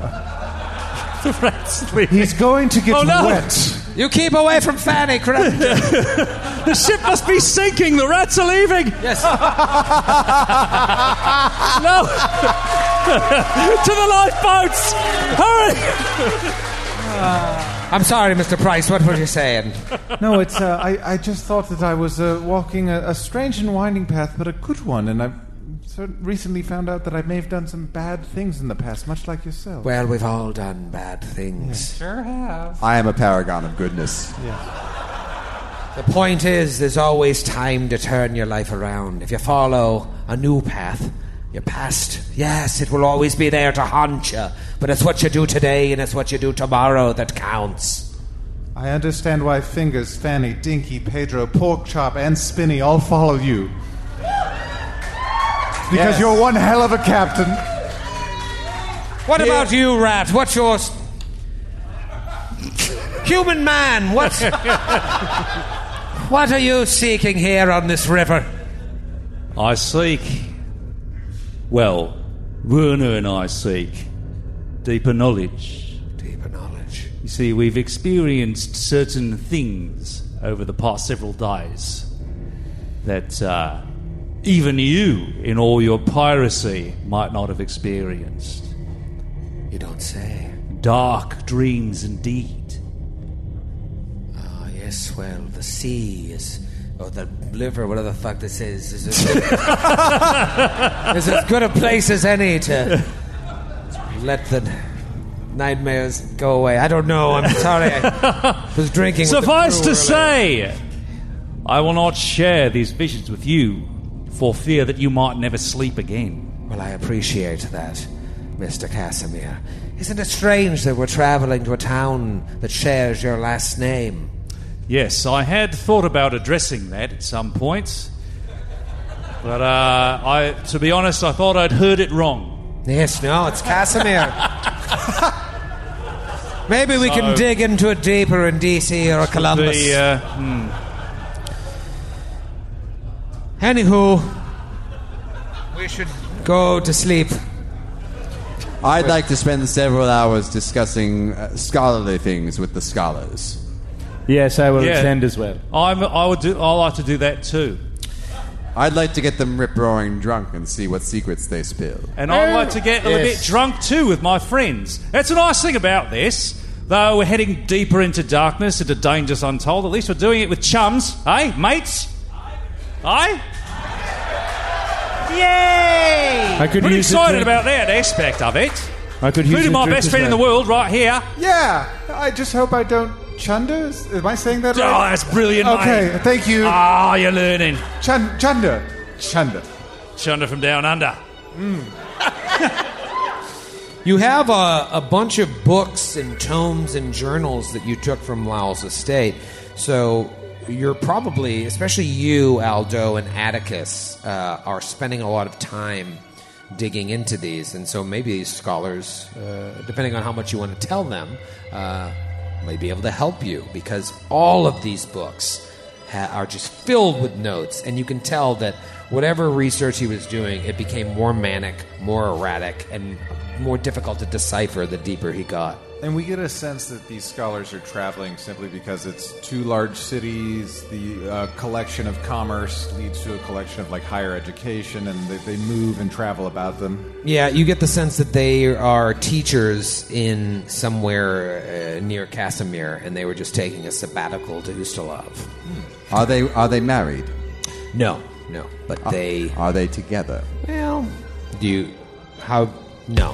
Speaker 5: He's going to get
Speaker 3: Oh, no.
Speaker 5: wet.
Speaker 1: You keep away from Fanny, correct?
Speaker 3: The ship must be sinking. The rats are leaving.
Speaker 1: yes.
Speaker 3: No. to the lifeboats. Hurry.
Speaker 1: I'm sorry, Mr. Price. What were you saying?
Speaker 5: No, it's. Uh, I, I just thought that I was uh, walking a, a strange and winding path, but a good one, and I've cer- recently found out that I may have done some bad things in the past, much like yourself.
Speaker 1: Well, we've all done bad things.
Speaker 14: Sure have.
Speaker 4: I am a paragon of goodness.
Speaker 1: The point is, there's always time to turn your life around. If you follow a new path, your past, yes, it will always be there to haunt you. But it's what you do today and it's what you do tomorrow that counts.
Speaker 5: I understand why Fingers, Fanny, Dinky, Pedro, Porkchop, and Spinny all follow you. Because you're one hell of a captain.
Speaker 1: What about you, Rat? What's yours? Human man, what's. what are you seeking here on this river?
Speaker 3: I seek. Well, Werner and I seek deeper knowledge.
Speaker 1: Deeper knowledge.
Speaker 3: You see, we've experienced certain things over the past several days that uh, even you, in all your piracy, might not have experienced.
Speaker 1: You don't say.
Speaker 3: Dark dreams indeed.
Speaker 1: Ah, yes, well, the sea is. Or the liver, whatever the fuck this is, is as, is as good a place as any to let the nightmares go away. I don't know. I'm sorry. I was drinking.
Speaker 3: Suffice to say, I will not share these visions with you for fear that you might never sleep again.
Speaker 1: Well, I appreciate that, Mr. Casimir. Isn't it strange that we're traveling to a town that shares your last name?
Speaker 3: Yes, I had thought about addressing that at some point. But uh, I, to be honest, I thought I'd heard it wrong.
Speaker 1: Yes, no, it's Casimir. Maybe we can dig into it deeper in DC or Columbus.
Speaker 3: The, uh, hmm.
Speaker 1: Anywho, we should go to sleep.
Speaker 4: I'd like to spend several hours discussing uh, scholarly things with the scholars.
Speaker 9: Yes, I will
Speaker 3: Yeah.
Speaker 9: attend as well.
Speaker 3: I'm, I would do. I like to do that too.
Speaker 4: I'd like to get them rip roaring drunk and see what secrets they spill.
Speaker 3: And I'd like to get a little
Speaker 9: Yes.
Speaker 3: bit drunk too with my friends. That's a nice thing about this. Though we're heading deeper into darkness, into dangers untold, at least we're doing it with chums, eh, mates? Aye? Yay!
Speaker 9: I could
Speaker 3: Pretty
Speaker 9: use a
Speaker 3: excited
Speaker 9: drink.
Speaker 3: about that aspect of it.
Speaker 9: I could use
Speaker 3: Including
Speaker 9: a
Speaker 3: my
Speaker 9: drink
Speaker 3: best
Speaker 9: as
Speaker 3: friend in the
Speaker 9: well.
Speaker 3: world right here.
Speaker 5: Yeah, I just hope I don't chunder. Is- Am I saying that
Speaker 3: Oh,
Speaker 5: right?
Speaker 3: that's brilliant,
Speaker 5: Okay,
Speaker 3: mate.
Speaker 5: thank you.
Speaker 3: Ah, you're learning.
Speaker 5: Chun- chunder. Chunder.
Speaker 3: Chunder from down under.
Speaker 1: You have a, a bunch of books and tomes and journals that you took from Lyle's estate. So you're probably, especially you, Aldo, and Atticus, uh, are spending a lot of time digging into these. And so maybe these scholars, uh, depending on how much you want to tell them, uh, may be able to help you because all of these books ha- are just filled with notes. And you can tell that whatever research he was doing, it became more manic, more erratic, and more difficult to decipher the deeper he got.
Speaker 5: And we get a sense that these scholars are traveling simply because it's two large cities. The uh, collection of commerce leads to a collection of like higher education, and they, they move and travel about them.
Speaker 1: Yeah, you get the sense that they are teachers in somewhere uh, near Casimir, and they were just taking a sabbatical to Ustalav.
Speaker 4: Are they are they married?
Speaker 1: No, no, but they.
Speaker 4: Are they together?
Speaker 1: Well, do you. How. No.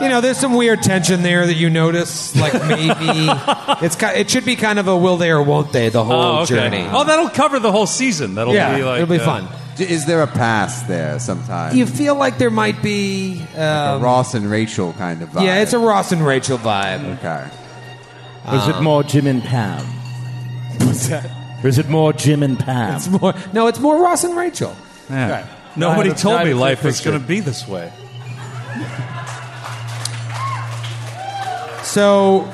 Speaker 1: You know, there's some weird tension there that you notice. Like maybe it's ki- it should be kind of a will they or won't they the whole
Speaker 3: Oh, okay.
Speaker 1: journey.
Speaker 3: Oh, that'll cover the whole season. That'll
Speaker 1: yeah,
Speaker 3: be like
Speaker 1: it'll be
Speaker 3: uh,
Speaker 1: fun.
Speaker 4: Is there a past there sometime?
Speaker 1: You feel like there might be.
Speaker 4: a
Speaker 1: Um,
Speaker 4: Ross and Rachel kind of vibe.
Speaker 1: yeah, it's a Ross and Rachel vibe.
Speaker 4: okay.
Speaker 9: Or is it more Jim and Pam?
Speaker 1: What's that?
Speaker 9: Or is it more Jim and Pam?
Speaker 1: It's more. No, it's more Ross and Rachel.
Speaker 3: Yeah. Nobody
Speaker 9: I had a-
Speaker 3: told me life was going to be this way.
Speaker 1: So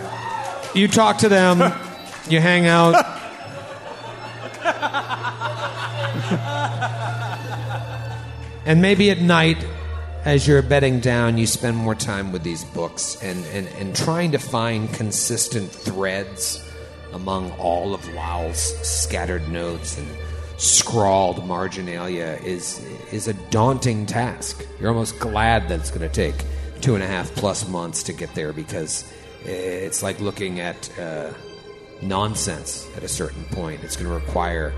Speaker 1: you talk to them, you hang out. and maybe at night, as you're bedding down, you spend more time with these books and, and, and trying to find consistent threads among all of Lyle's scattered notes and scrawled marginalia is is a daunting task. You're almost glad that it's going to take two and a half plus months to get there because it's like looking at uh, nonsense at a certain point. It's going to require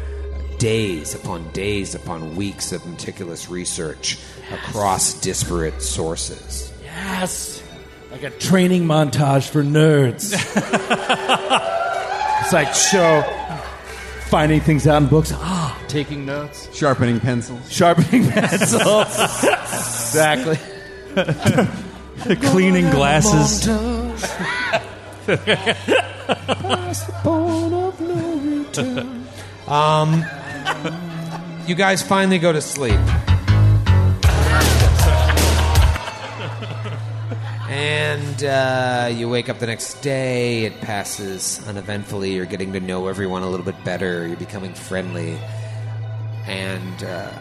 Speaker 1: days upon days upon weeks of meticulous research across disparate sources.
Speaker 9: Yes. Like a training montage for nerds. it's like show finding things out in books. Ah, taking notes.
Speaker 4: Sharpening pencils.
Speaker 9: Sharpening pencils. exactly.
Speaker 3: Cleaning glasses.
Speaker 1: Um, you guys finally go to sleep. And uh, you wake up the next day. It passes uneventfully. You're getting to know everyone a little bit better. You're becoming friendly. And uh,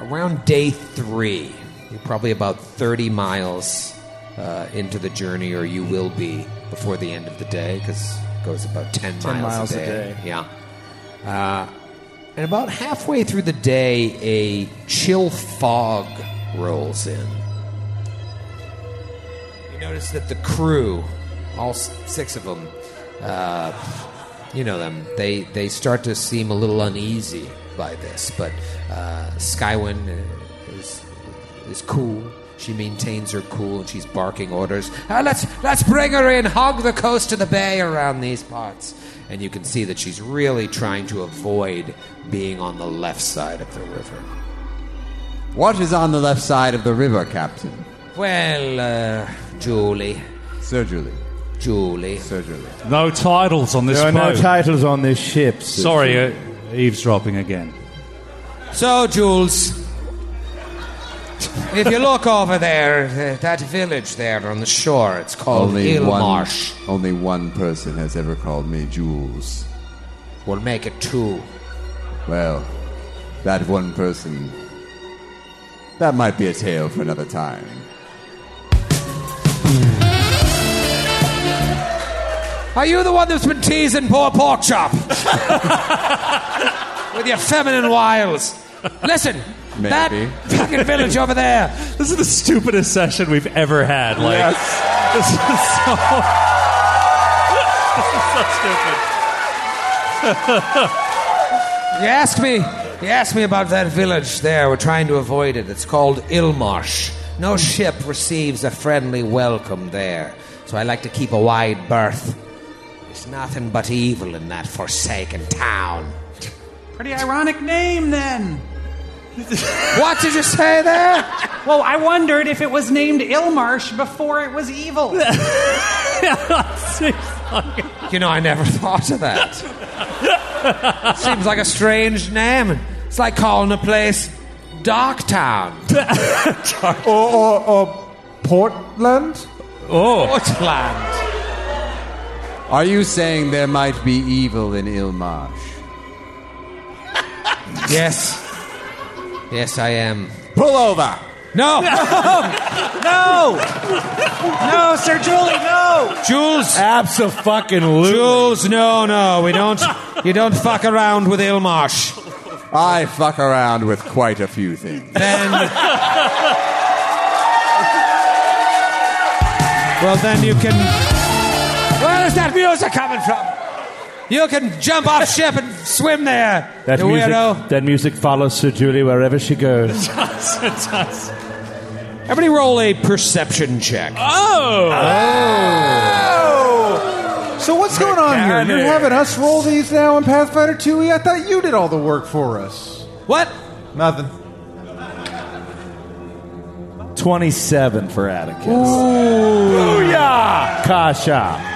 Speaker 1: around day three, you're probably about 30 miles uh, into the journey, or you will be before the end of the day, because it goes about 10,
Speaker 9: 10 miles a day.
Speaker 1: Yeah. Uh, and about halfway through the day, a chill fog rolls in. You notice that the crew, all six of them, uh, you know them, they, they start to seem a little uneasy by this. But uh, Skywind is, is cool. She maintains her cool and she's barking orders. "Ah, let's, let's bring her in, hog the coast to the bay around these parts. And you can see that she's really trying to avoid being on the left side of the river.
Speaker 4: What is on the left side of the river, Captain?
Speaker 1: Well, uh, Julie.
Speaker 4: Sir Julie.
Speaker 1: Julie.
Speaker 4: Sir Julie.
Speaker 3: No titles on this
Speaker 9: There are no titles on this ship. Sir.
Speaker 3: Sorry, uh, eavesdropping again.
Speaker 1: So, Jules, if you look over there, th- that village there on the shore, it's called
Speaker 4: Only one,
Speaker 1: Illmarsh.
Speaker 4: only one person has ever called me Jules.
Speaker 1: We'll make it two.
Speaker 4: Well, that one person. That might be a tale for another time.
Speaker 1: Are you the one that's been teasing poor pork chop? With your feminine wiles. Listen,
Speaker 4: Maybe.
Speaker 1: that fucking village over there.
Speaker 3: This is the stupidest session we've ever had. Like, this is so. Stupid.
Speaker 1: You asked me. You asked me about that village there. We're trying to avoid it. It's called Illmarsh. No ship receives a friendly welcome there, so I like to keep a wide berth. There's nothing but evil in that forsaken town.
Speaker 14: Pretty ironic name, then.
Speaker 1: What did you say there?
Speaker 14: Well, I wondered if it was named Illmarsh before it was evil.
Speaker 1: You know, I never thought of that. Seems like a strange name. It's like calling a place Darktown.
Speaker 5: Or, or, or Portland?
Speaker 3: Oh,
Speaker 1: Portland.
Speaker 4: Are you saying there might be evil in Illmarsh?
Speaker 1: Yes. Yes, I am.
Speaker 4: Pull over!
Speaker 1: No!
Speaker 14: no! No, Sir Julie, no!
Speaker 1: Jules!
Speaker 9: Absolutely.
Speaker 1: Jules, no, no, we don't. You don't fuck around with Illmarsh.
Speaker 4: I fuck around with quite a few things.
Speaker 1: Then. Well, then you can. Where is that music coming from? You can jump off ship and swim there,
Speaker 9: That
Speaker 1: you
Speaker 9: music,
Speaker 1: weirdo.
Speaker 9: that music follows Sir Julie wherever she goes. it does. It does.
Speaker 1: Everybody roll a perception check. Oh. Oh.
Speaker 5: So what's going on here? You're having us roll these now in Pathfinder 2e? I thought you did all the work for us.
Speaker 1: What?
Speaker 5: Nothing.
Speaker 9: 27 for Atticus. Ooh. Booyah! Kasha.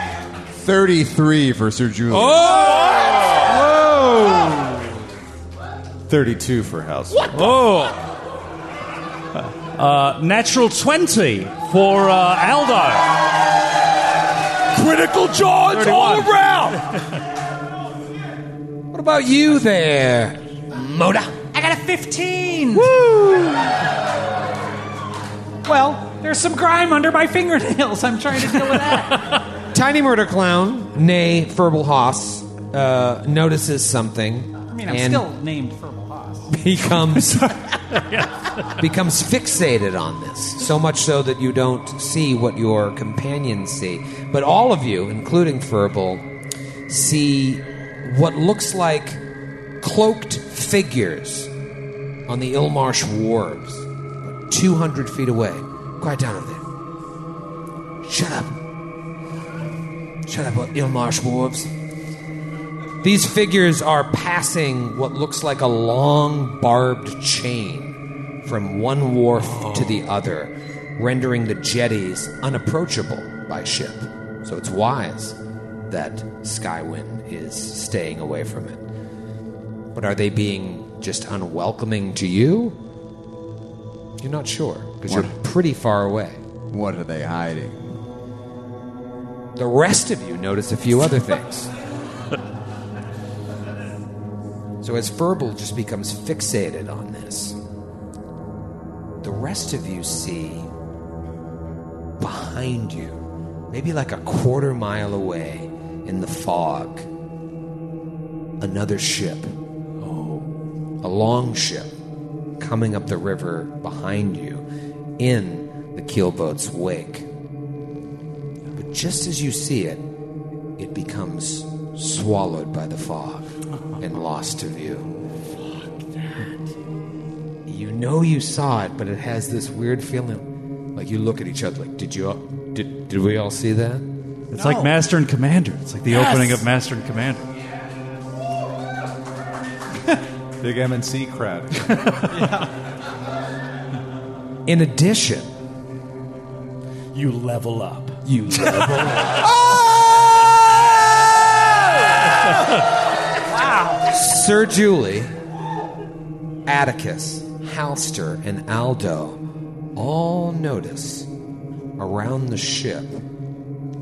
Speaker 4: 33 for Sir Julian.
Speaker 5: Whoa! 32 for House.
Speaker 3: oh. Uh, natural 20 for uh, Aldo.
Speaker 9: Critical charge all around.
Speaker 1: What about you there, Mona?
Speaker 14: I got a 15! Woo! Well, there's some grime under my fingernails. I'm trying to deal with that.
Speaker 1: Tiny Murder Clown, nay Ferbal Haas, uh, notices something.
Speaker 14: I mean, I'm
Speaker 1: and
Speaker 14: still named Ferbal Haas.
Speaker 1: becomes becomes fixated on this so much so that you don't see what your companions see but all of you including Ferbal see what looks like cloaked figures on the Illmarsh wharves 200 feet away quiet down over there shut up shut up uh, Illmarsh wolves. these figures are passing what looks like a long barbed chain from one wharf to the other, rendering the jetties unapproachable by ship. So it's wise that Skywind is staying away from it. But are they being just unwelcoming to you? You're not sure, because you're pretty far away.
Speaker 4: What are they hiding?
Speaker 1: The rest of you notice a few other things. So as Ferbal just becomes fixated on this, the rest of you see behind you, maybe like a quarter mile away in the fog, another ship. A long ship coming up the river behind you in the keelboat's wake. But just as you see it, it becomes swallowed by the fog and lost to view. Fuck that. You know you saw it, but it has this weird feeling. Like you look at each other, like, did you? All, did did we all see that?
Speaker 3: It's like Master and Commander. It's like the
Speaker 1: Yes.
Speaker 3: opening of Master and Commander.
Speaker 5: Big MNC crowd.
Speaker 1: In addition,
Speaker 9: You level up.
Speaker 1: You level.
Speaker 4: I ah!
Speaker 1: Sir Julie, Atticus, Halster, and Aldo all notice around the ship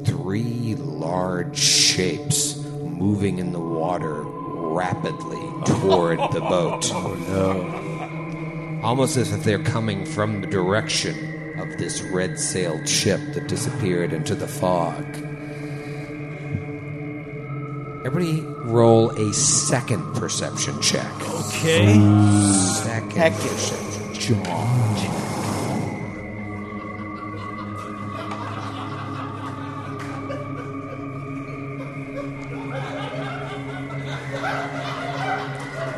Speaker 1: three large shapes moving in the water rapidly toward the boat. Oh no. Almost as if they're coming from the direction of this red sailed ship that disappeared into the fog. Everybody roll a second perception check.
Speaker 2: Okay.
Speaker 1: Second perception check.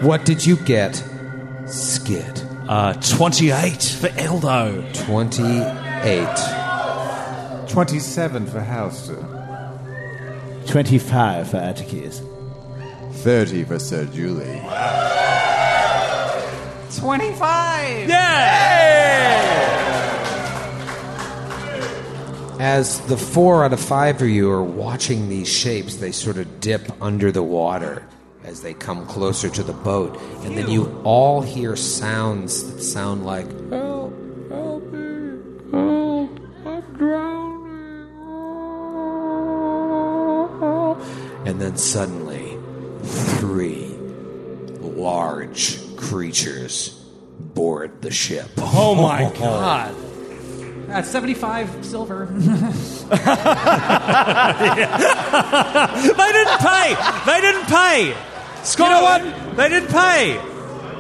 Speaker 1: What did you get, Skid?
Speaker 3: Uh, 28 for Aldo.
Speaker 1: 28.
Speaker 5: 27 for Halster.
Speaker 9: 25 for Atticus.
Speaker 4: 30 for Sir Julie.
Speaker 14: 25. Yeah!
Speaker 1: As the four out of five of you are watching these shapes, they sort of dip under the water as they come closer to the boat. And then you all hear sounds that sound like, Help, help me, help, I'm drowning. And then suddenly, three large creatures board the ship.
Speaker 2: Oh my god.
Speaker 6: That's 75 silver.
Speaker 3: They didn't pay. They didn't pay.
Speaker 1: You know what?
Speaker 3: They didn't pay.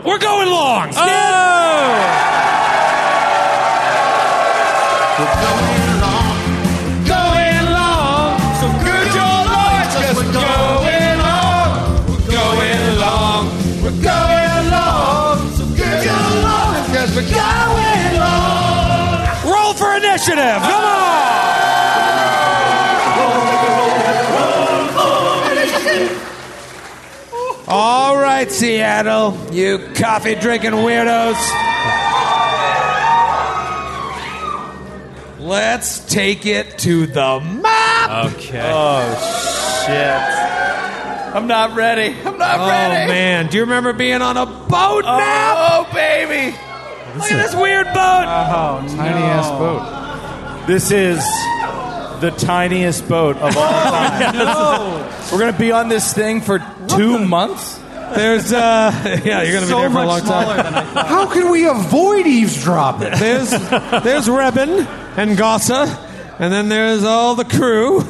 Speaker 1: We're going long.
Speaker 3: Oh!
Speaker 1: All right, Seattle, you coffee drinking weirdos. Let's take it to the map.
Speaker 3: Okay.
Speaker 9: Oh, shit. I'm not ready. I'm not
Speaker 1: Oh
Speaker 9: ready.
Speaker 1: Oh, man, do you remember being on a boat oh, map?
Speaker 9: Oh, baby.
Speaker 1: Look at this weird boat.
Speaker 5: Oh, tiny ass boat.
Speaker 9: This is the tiniest boat of all time. We're going to be on this thing for two months?
Speaker 1: There's uh, yeah, you're gonna be
Speaker 6: so
Speaker 1: there for a long time.
Speaker 5: How can we avoid eavesdropping?
Speaker 1: There's there's Rebin and Gossa, and then there's all the crew,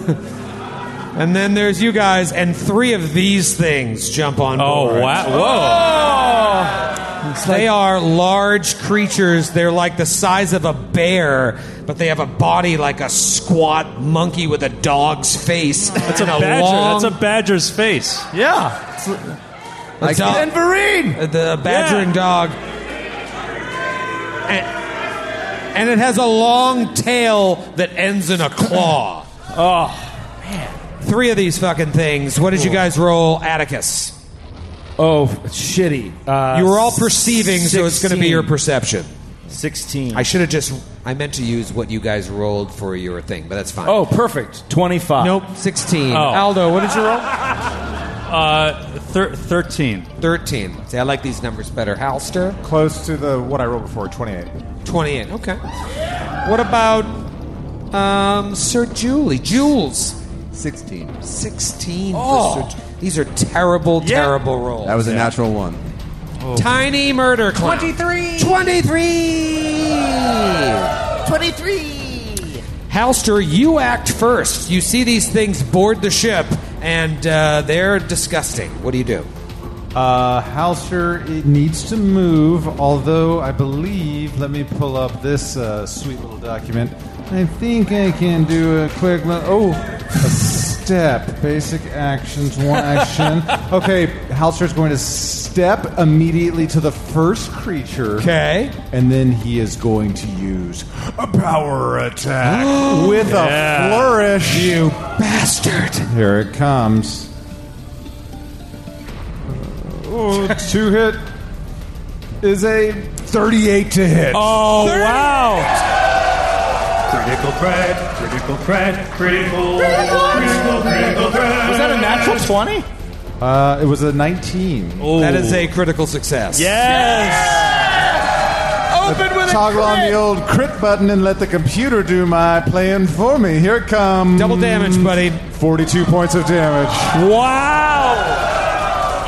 Speaker 1: and then there's you guys, and three of these things jump on board.
Speaker 3: Oh wow! Whoa!
Speaker 1: They are large creatures. They're like the size of a bear, but they have a body like a squat monkey with a dog's face.
Speaker 3: That's a
Speaker 1: and
Speaker 3: badger.
Speaker 1: long-
Speaker 3: That's a badger's face.
Speaker 9: Yeah.
Speaker 1: a dog-
Speaker 9: And Vereen.
Speaker 1: Uh, the badgering dog. And, and it has a long tail that ends in a claw.
Speaker 9: oh, man.
Speaker 1: Three of these fucking things. What did you guys roll, Atticus?
Speaker 9: Oh, shitty. Uh,
Speaker 1: You were all perceiving, so it's going to be your perception.
Speaker 9: 16.
Speaker 1: I should have just. I meant to use what you guys rolled for your thing, but that's fine.
Speaker 9: oh, perfect. 25.
Speaker 1: nope, sixteen.
Speaker 3: Oh.
Speaker 1: Aldo, what did you roll?
Speaker 3: Uh, thir- thirteen.
Speaker 1: Thirteen. See, I like these numbers better. Halster,
Speaker 5: Close to the what I rolled before, 28.
Speaker 1: twenty-eight. Okay. What about um, Sir Julie? Jules.
Speaker 4: 16.
Speaker 1: 16
Speaker 9: Oh.
Speaker 1: For Sir Ju- These are terrible, terrible rolls.
Speaker 4: That was a natural one.
Speaker 1: Tiny murder clown.
Speaker 14: 23.
Speaker 1: 23! 23! Halster, you act first. You see these things board the ship, and uh, they're disgusting. What do you do?
Speaker 5: Uh, Halster it needs to move, although I believe, let me pull up this uh, sweet little document. I think I can do a quick, li- oh, a step, basic actions, one action. Okay, Halster's going to step immediately to the first creature.
Speaker 1: Okay.
Speaker 5: And then he is going to use a power attack with a flourish.
Speaker 1: You bastard!
Speaker 5: Here it comes. Oh, two hit is a 38 to hit.
Speaker 3: Oh wow!
Speaker 2: Critical threat, critical threat, critical, critical, critical threat.
Speaker 9: Was that a natural 20?
Speaker 5: Uh, it was a 19.
Speaker 1: That is a critical success. Yes!
Speaker 7: Open with a
Speaker 5: Toggle on the old crit button and let the computer do my playing for me. Here it comes.
Speaker 1: Double damage, buddy.
Speaker 5: 42 points of damage.
Speaker 1: Wow.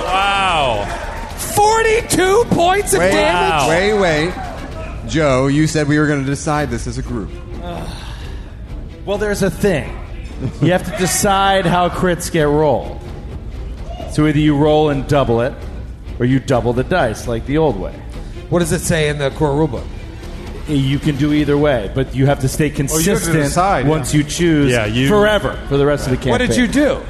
Speaker 3: Wow.
Speaker 1: 42 points of
Speaker 4: Wait,
Speaker 1: damage?
Speaker 4: wait, wait. Joe, you said we were going to decide this as a group.
Speaker 7: Well, there's a thing. You have to decide how crits get rolled. So either you roll and double it, or you double the dice like the old way.
Speaker 1: What does it say in the core rulebook?
Speaker 7: You can do either way, but you have to stay
Speaker 5: Oh, you to
Speaker 7: consistent
Speaker 5: decide, yeah.
Speaker 7: once you choose
Speaker 3: Yeah, you-
Speaker 7: forever for the rest of the campaign.
Speaker 1: What did you do?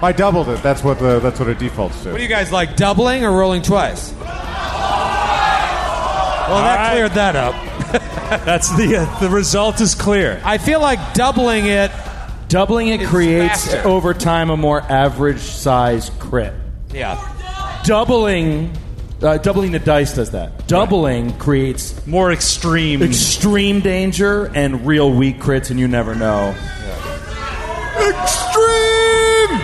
Speaker 5: I doubled it. That's what the that's what it defaults to.
Speaker 1: What do you guys like, doubling or rolling twice? Well, that
Speaker 3: right.
Speaker 1: cleared that up.
Speaker 3: That's the uh, the result is clear.
Speaker 1: I feel like doubling it.
Speaker 7: Doubling it creates
Speaker 1: faster.
Speaker 7: over time a more average size crit.
Speaker 1: Yeah.
Speaker 7: Doubling, uh, doubling the dice does that. Doubling creates
Speaker 3: More extreme.
Speaker 7: extreme danger and real weak crits, and you never know.
Speaker 1: Extreme!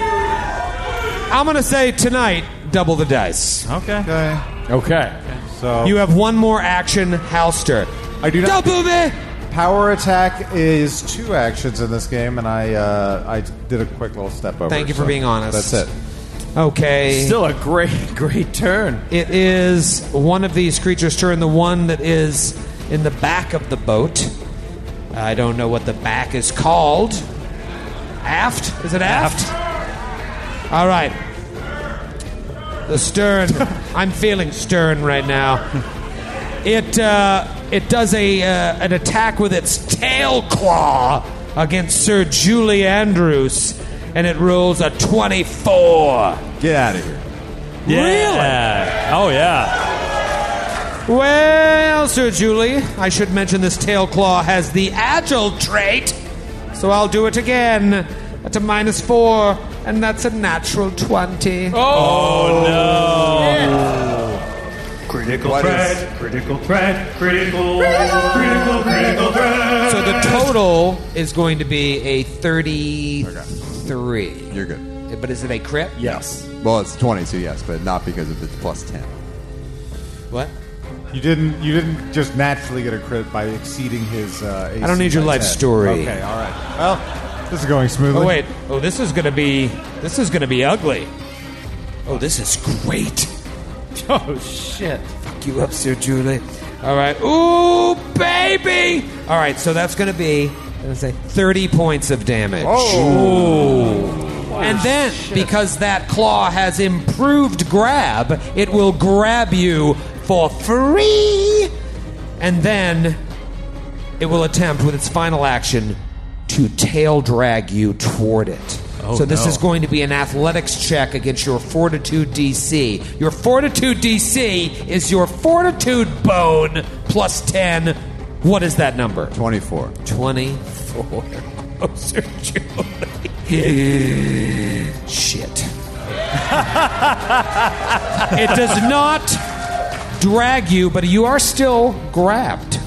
Speaker 1: I'm going to say tonight, double the dice.
Speaker 3: okay.
Speaker 5: Okay.
Speaker 7: Okay.
Speaker 5: So
Speaker 1: You have one more action, Halster.
Speaker 5: I do not.
Speaker 1: Double me!
Speaker 5: Power attack is two actions in this game, and I uh, I did a quick little step over.
Speaker 1: Thank you for
Speaker 5: so
Speaker 1: being honest.
Speaker 5: That's it.
Speaker 1: Okay.
Speaker 7: Still a great, great turn.
Speaker 1: It is one of these creatures' turn, the one that is in the back of the boat. I don't know what the back is called. Aft? Is it aft? All right. The stern. I'm feeling stern right now. It uh, it does a uh, an attack with its tail claw against Sir Julie Andrews, and it rolls a 24.
Speaker 4: Get out of here.
Speaker 3: Yeah. Oh yeah.
Speaker 1: Well, Sir Julie, I should mention this tail claw has the agile trait, so I'll do it again at a minus four, and that's a natural 20. Oh, no.
Speaker 8: Critical
Speaker 4: What
Speaker 8: threat,
Speaker 4: is-
Speaker 8: critical threat, critical, critical, critical threat.
Speaker 1: So the total is going to be a 33.
Speaker 4: You're good.
Speaker 1: But is it a crit?
Speaker 7: Yes.
Speaker 4: Well, it's 20, so yes, but not because of its plus 10.
Speaker 1: What?
Speaker 5: You didn't you didn't just naturally get a crit by exceeding his. Uh, AC
Speaker 1: I don't need your
Speaker 5: by
Speaker 1: life
Speaker 5: 10.
Speaker 1: story.
Speaker 5: Okay, all right. Well, this is going smoothly.
Speaker 1: Oh, wait. Oh, this is going to be. This is going to be ugly. Oh, this is great.
Speaker 7: Oh shit.
Speaker 1: Fuck you up, Sir Julie. All right. Ooh, baby. All right, so that's going to be, I'm going to say, 30 points of damage. Oh. And then, because that claw has improved grab, it will grab you for free. And then it will attempt, with its final action, to tail drag you toward it. Oh, so this
Speaker 3: no.
Speaker 1: is going to be an athletics check against your fortitude DC. Your fortitude DC is your fortitude bone plus 10. What is that number?
Speaker 4: 24.
Speaker 1: 24. Oh, Sir Julie. Shit. it does not drag you, but you are still grabbed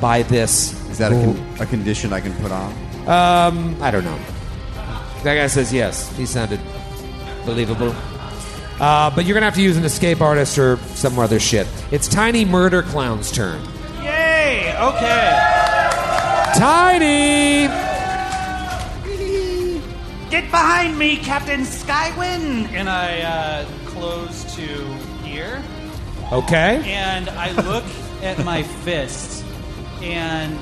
Speaker 1: by this.
Speaker 4: Is that a, con- a condition I can put on?
Speaker 1: Um, I don't know. That guy says yes. He sounded believable. Uh, but you're gonna have to use an escape artist or some other shit. It's Tiny Murder Clown's turn.
Speaker 6: Yay! Okay.
Speaker 1: Tiny.
Speaker 14: Get behind me, Captain Skywind!
Speaker 6: And I uh, close to here,
Speaker 1: Okay.
Speaker 6: and I look at my fist, and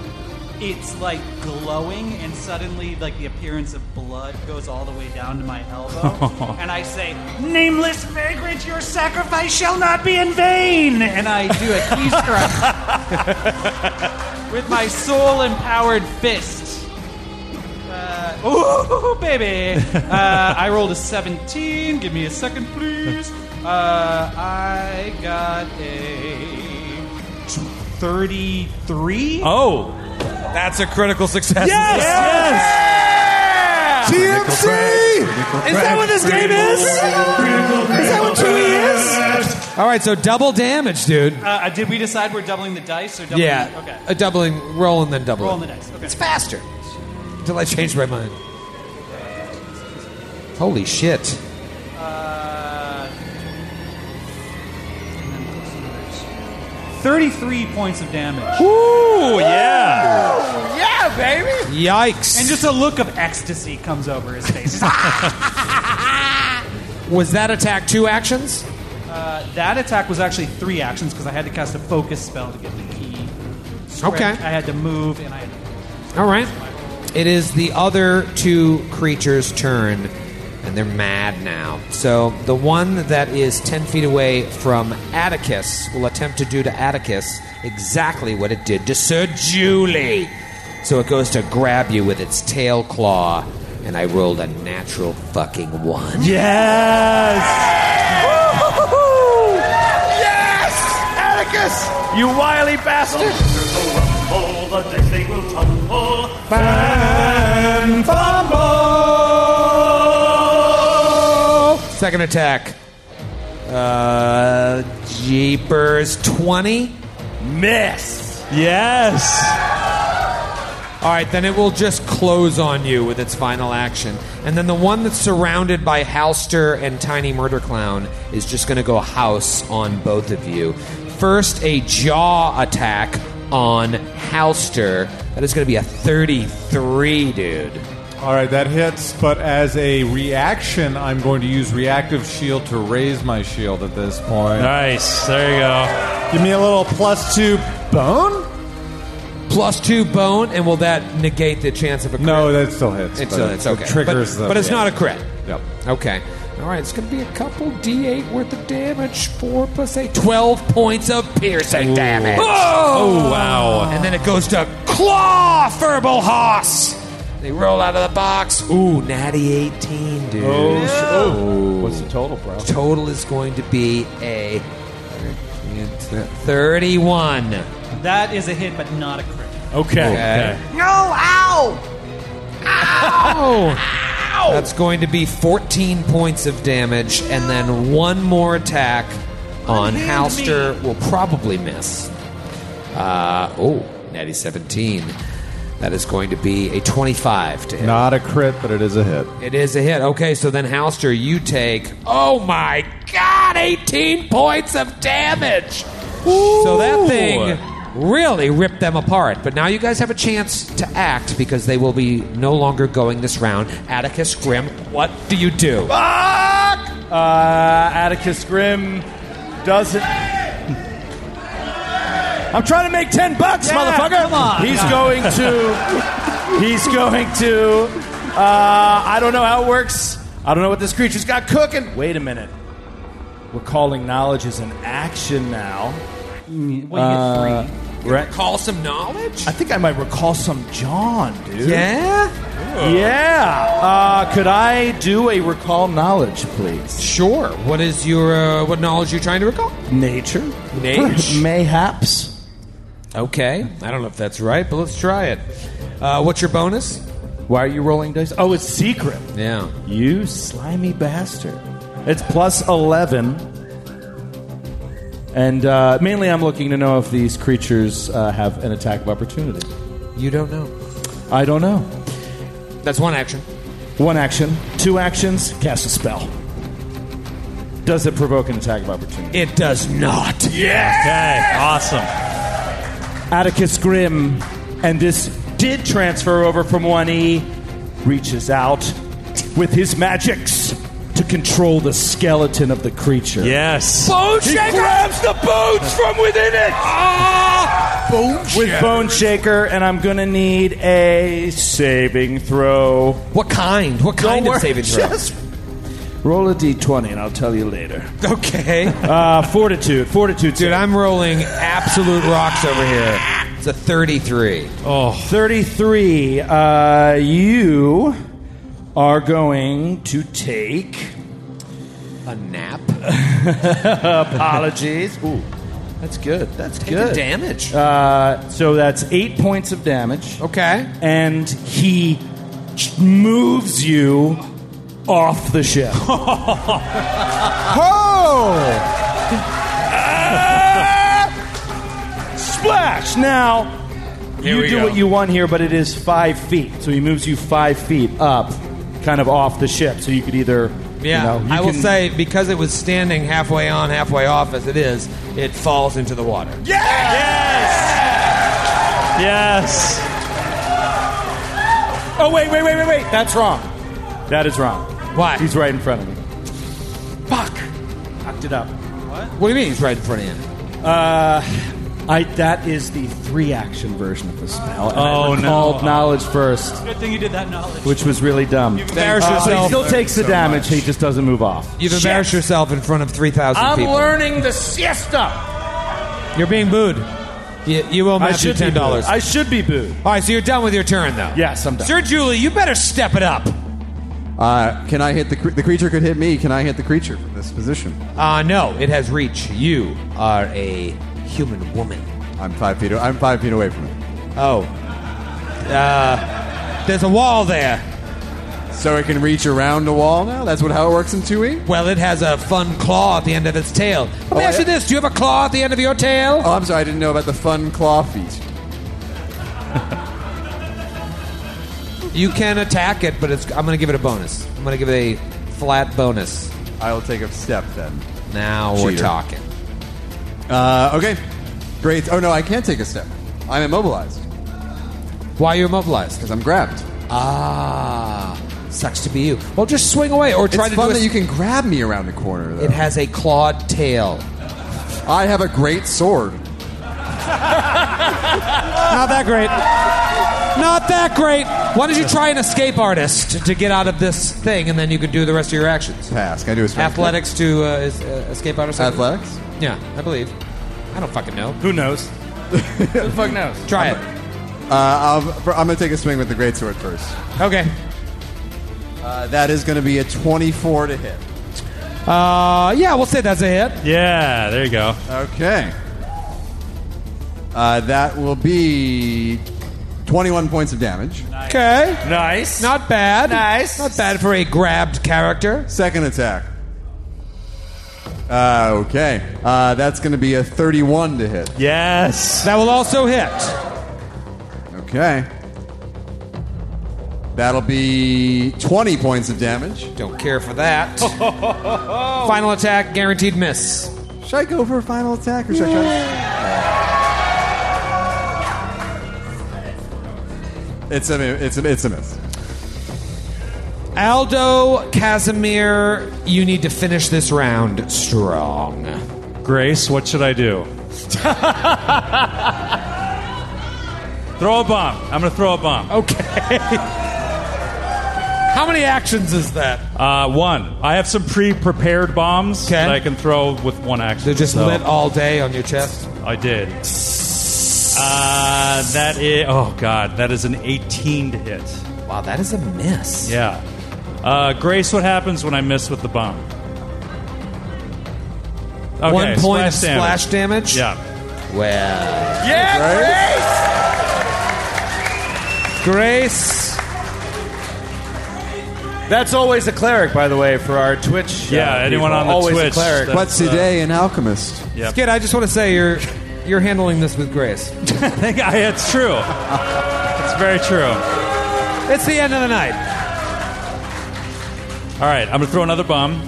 Speaker 6: it's like glowing, and suddenly, like the appearance of blood goes all the way down to my elbow, and I say,
Speaker 14: Nameless vagrant, your sacrifice shall not be in vain!
Speaker 6: and I do a key strike with my soul-empowered fist. Uh, ooh, baby! Uh, I rolled a 17. Give me a second, please. Uh, I got a 33.
Speaker 3: Oh.
Speaker 1: That's a critical success.
Speaker 3: Yes. Yes.
Speaker 1: TMC! Is that what this game is? Is that what Chewie is? All right, so double damage, dude.
Speaker 6: Uh, did we decide we're doubling the dice or doubling?
Speaker 1: Yeah.
Speaker 6: Okay.
Speaker 1: A doubling, roll and then double.
Speaker 6: Rolling the dice. Okay.
Speaker 1: It's faster. Until I change my mind. Holy shit.
Speaker 6: Uh, 33 points of damage.
Speaker 3: Ooh, yeah.
Speaker 15: Yeah, baby.
Speaker 1: Yikes.
Speaker 6: And just a look of ecstasy comes over his face.
Speaker 1: Was that attack two actions?
Speaker 6: uh, that attack was actually three actions because I had to cast a focus spell to get the key. Strength.
Speaker 1: Okay.
Speaker 6: I had to move and I
Speaker 1: All right. It is the other two creatures' turn, and they're mad now. So the one that is 10 feet away from Atticus will attempt to do to Atticus exactly what it did to Sir Julie. So it goes to grab you with its tail claw, and I rolled a natural fucking one.
Speaker 7: Yes!
Speaker 15: Yes!
Speaker 7: Atticus! You wily bastard!
Speaker 15: All the dice they will tumble.
Speaker 1: Fan fumble! Second attack. Uh, Jeepers 20.
Speaker 7: Miss!
Speaker 3: Yes!
Speaker 1: All right, then it will just close on you with its final action. And then the one that's surrounded by Halster and Tiny Murder Clown is just going to go house on both of you. First, a jaw attack on Halster. That is going to be a 33, dude.
Speaker 5: All right, that hits, but as a reaction, I'm going to use reactive shield to raise my shield at this point.
Speaker 3: Nice. There you go.
Speaker 5: Give me a little plus two bone?
Speaker 1: Plus two bone, and will that negate the chance of a crit?
Speaker 5: No, that still hits.
Speaker 1: It's,
Speaker 5: but
Speaker 1: uh, it's okay.
Speaker 5: Triggers
Speaker 1: but,
Speaker 5: the.
Speaker 1: but it's
Speaker 5: yeah.
Speaker 1: not a crit.
Speaker 5: Yep.
Speaker 1: Okay. All right, it's going to be a couple d8 worth of damage. 4 plus 8. 12 points of piercing damage.
Speaker 3: Oh, wow.
Speaker 1: And then it goes to Claw Ferbal Hoss. They roll out of the box. Ooh, natty 18, dude.
Speaker 7: Oh, What's the total, bro?
Speaker 1: Total is going to be a 31.
Speaker 6: That is a hit, but not a crit.
Speaker 3: Okay.
Speaker 1: Okay.
Speaker 14: No, ow!
Speaker 1: Ow! ow! That's going to be 14 points of damage, and then one more attack on Halster will probably miss. Uh, oh, natty 17. That is going to be a 25 to hit.
Speaker 5: Not a crit, but it is a hit.
Speaker 1: It is a hit. Okay, so then Halster, you take, oh my god, 18 points of damage! So that thing really ripped them apart. But now you guys have a chance to act because they will be no longer going this round. Atticus Grim, what do you do?
Speaker 7: Fuck! Uh, Atticus Grim doesn't. I'm trying to make ten bucks,
Speaker 6: Yeah,
Speaker 7: motherfucker.
Speaker 6: come on.
Speaker 7: He's going to. He's going to. Uh, I don't know how it works. I don't know what this creature's got cooking. Wait a minute. We're calling knowledge as an action now.
Speaker 6: Well, you get
Speaker 7: Uh,
Speaker 6: three.
Speaker 7: Right.
Speaker 1: Call some knowledge?
Speaker 7: I think I might recall some John, dude.
Speaker 1: Yeah?
Speaker 7: Yeah. Uh, could I do a recall knowledge, please?
Speaker 1: Sure. What is your, uh, what knowledge you're you trying to recall?
Speaker 7: Nature.
Speaker 1: Nage?
Speaker 7: Mayhaps.
Speaker 1: Okay. I don't know if that's right, but let's try it. Uh, what's your bonus?
Speaker 7: Why are you rolling dice? Oh, it's secret.
Speaker 1: Yeah.
Speaker 7: You slimy bastard. It's plus 11. And uh, mainly I'm looking to know if these creatures uh, have an attack of opportunity.
Speaker 1: You don't know.
Speaker 7: I don't know.
Speaker 1: That's one action.
Speaker 7: One action. Two actions. Cast a spell. Does it provoke an attack of opportunity?
Speaker 1: It does not. Yeah.
Speaker 3: Okay. Awesome.
Speaker 7: Atticus Grim, and this did transfer over from 1E, reaches out with his magics to control the skeleton of the creature.
Speaker 3: Yes.
Speaker 1: Bone
Speaker 7: He grabs the bones from within it Ah!
Speaker 1: Bone
Speaker 7: with Bone Shaker, and I'm gonna need a saving throw.
Speaker 1: What kind? What kind
Speaker 7: Don't
Speaker 1: of
Speaker 7: worry,
Speaker 1: saving throw?
Speaker 7: Just roll a d20, and I'll tell you later.
Speaker 1: Okay.
Speaker 7: Uh, fortitude, fortitude.
Speaker 1: Dude, I'm rolling absolute rocks over here. It's a 33.
Speaker 7: Oh. 33. Uh, you are going to take.
Speaker 1: A nap?
Speaker 7: Apologies. Ooh, that's good. That's good.
Speaker 1: damage.
Speaker 7: Uh, so that's eight points of damage.
Speaker 1: Okay.
Speaker 7: And he moves you off the ship. Oh! Splash! Now,
Speaker 1: Here
Speaker 7: you
Speaker 1: we
Speaker 7: do
Speaker 1: go.
Speaker 7: what you want here, but it is five feet. So he moves you five feet up, kind of off the ship. So you could either
Speaker 1: Yeah,
Speaker 9: You know, you
Speaker 1: I will
Speaker 9: can-
Speaker 1: say because it was standing halfway on, halfway off as it is, it falls into the water.
Speaker 3: Yes. Yes.
Speaker 7: Oh wait, wait, wait, wait, wait. That's wrong. That is wrong.
Speaker 1: Why?
Speaker 7: He's right in front of me. Fuck. Fucked it up.
Speaker 1: What What do you mean he's right in front of you?
Speaker 7: Uh, I that is the three action version of the spell. And
Speaker 3: Oh,
Speaker 7: I
Speaker 3: no.
Speaker 7: recalled knowledge first,
Speaker 6: Good thing you did that knowledge.
Speaker 7: which was really dumb.
Speaker 1: You've embarrassed
Speaker 7: Uh, but he
Speaker 1: yourself.
Speaker 7: still takes the damage. He just doesn't move off.
Speaker 1: You've embarrassed yourself in front of 3,000
Speaker 7: I'm
Speaker 1: people.
Speaker 7: learning the siesta.
Speaker 1: You're being booed. You, you owe
Speaker 7: I
Speaker 1: Matthew
Speaker 7: should be
Speaker 1: $10.
Speaker 7: booed. I should be booed.
Speaker 1: All right, so you're done with your turn, though.
Speaker 7: Yes, I'm done.
Speaker 1: Sir Julie, you better step it up.
Speaker 4: Uh, can I hit the cre- the creature? Could hit me. Can I hit the creature from this position?
Speaker 1: Uh, no, it has reach. You are a human woman.
Speaker 4: I'm five feet. I'm five feet away from it.
Speaker 1: Oh. Uh, there's a wall there.
Speaker 4: So it can reach around a wall now. That's what how it works in two E.
Speaker 1: Well, it has a fun claw at the end of its tail. Let me
Speaker 4: Oh,
Speaker 1: ask you
Speaker 4: yeah?
Speaker 1: this: Do you have a claw at the end of your tail?
Speaker 4: Oh, I'm sorry. I didn't know about the fun claw feet.
Speaker 1: You can attack it, but it's, I'm going to give it a bonus. I'm going to give it a flat bonus.
Speaker 4: I'll take a step then.
Speaker 1: Now we're
Speaker 4: Cheater.
Speaker 1: talking.
Speaker 4: Uh, okay. Great. Oh no, I can't take a step. I'm immobilized
Speaker 1: Why are you immobilized?
Speaker 4: because I'm grabbed.
Speaker 1: Ah, sucks to be you. Well, just swing away or try
Speaker 4: it's
Speaker 1: to
Speaker 4: fun
Speaker 1: do a
Speaker 4: that you can grab me around the corner. Though.
Speaker 1: It has a clawed tail.
Speaker 4: I have a great sword.
Speaker 1: Not that great. Not that great. Why don't you try an escape artist to get out of this thing, and then you can do the rest of your actions.
Speaker 4: Pass. Can I do a strength check?
Speaker 1: Athletics to uh, is, uh, escape artist. I believe?
Speaker 4: Athletics.
Speaker 1: Yeah, I believe. I don't fucking know.
Speaker 3: Who knows?
Speaker 7: Who the fuck knows?
Speaker 1: Try it.
Speaker 4: Uh, I'll, I'm going to take a swing with the great sword first.
Speaker 1: Okay.
Speaker 4: Uh, that is going to be a 24 to hit.
Speaker 1: Uh, yeah, we'll say that's a hit.
Speaker 3: Yeah, there you go.
Speaker 4: Okay. Uh, that will be 21 points of damage.
Speaker 1: Okay.
Speaker 7: Nice.
Speaker 1: Not bad.
Speaker 7: Nice.
Speaker 1: Not bad for a grabbed character.
Speaker 4: Second attack. Uh, okay. Uh, that's going to be a 31 to hit.
Speaker 3: Yes.
Speaker 1: That will also hit.
Speaker 4: Okay. That'll be 20 points of damage.
Speaker 1: Don't care for that. Final attack, guaranteed miss.
Speaker 4: Should I go for a final attack or should I try? It's a it's a it's a miss.
Speaker 1: Aldo Casimir, you need to finish this round strong.
Speaker 3: Grace, what should I do? throw a bomb. I'm going to throw a bomb.
Speaker 1: Okay. How many actions is that?
Speaker 3: Uh, one. I have some pre-prepared bombs
Speaker 1: Okay.
Speaker 3: that I can throw with one action.
Speaker 1: They're just
Speaker 3: so
Speaker 1: lit all day on your chest.
Speaker 3: I did. Uh, that is. Oh God, that is an 18 to hit.
Speaker 1: Wow, that is a miss.
Speaker 3: Yeah. Uh, Grace, what happens when I miss with the bomb? Okay,
Speaker 1: One point of
Speaker 3: splash
Speaker 1: splash damage.
Speaker 3: Yeah.
Speaker 1: Well,
Speaker 7: Yeah,
Speaker 1: Grace.
Speaker 7: That's always a cleric, by the way, for our Twitch.
Speaker 3: Yeah,
Speaker 7: uh,
Speaker 3: anyone
Speaker 7: people.
Speaker 3: on the
Speaker 7: always
Speaker 3: Twitch,
Speaker 7: A cleric.
Speaker 3: that-
Speaker 4: What's today an alchemist?
Speaker 3: Yep.
Speaker 1: Skid, I just want to say you're you're handling this with grace.
Speaker 3: It's true. it's very true.
Speaker 1: It's the end of the night.
Speaker 3: All right, I'm going to throw another bomb.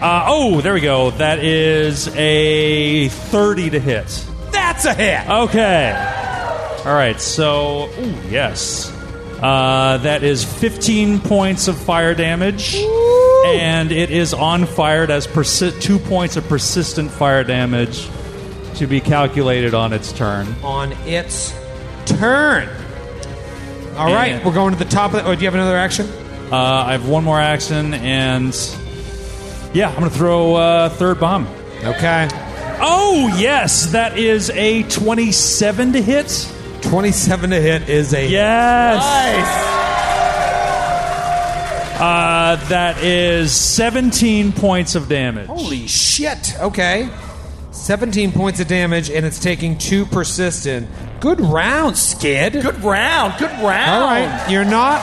Speaker 3: Uh, oh, there we go. That is a 30 to hit.
Speaker 1: That's a hit.
Speaker 3: Okay. All right, so, ooh, yes. Uh, that is 15 points of fire damage. And it is on fire. It has persi- two points of persistent fire damage to be calculated on its turn.
Speaker 1: On its turn. All right,
Speaker 3: And-
Speaker 1: we're going to the top of the. Oh, do you have another action?
Speaker 3: Uh, I have one more action, and yeah, I'm going to throw a third bomb.
Speaker 1: Okay.
Speaker 3: Oh, yes, that is a 27 to hit.
Speaker 1: 27 to hit is a.
Speaker 3: Yes. Uh, that is 17 points of damage.
Speaker 1: Holy shit. Okay. 17 points of damage, and it's taking two persistent. Good round, Skid.
Speaker 7: Good round. Good round.
Speaker 1: All right. You're not.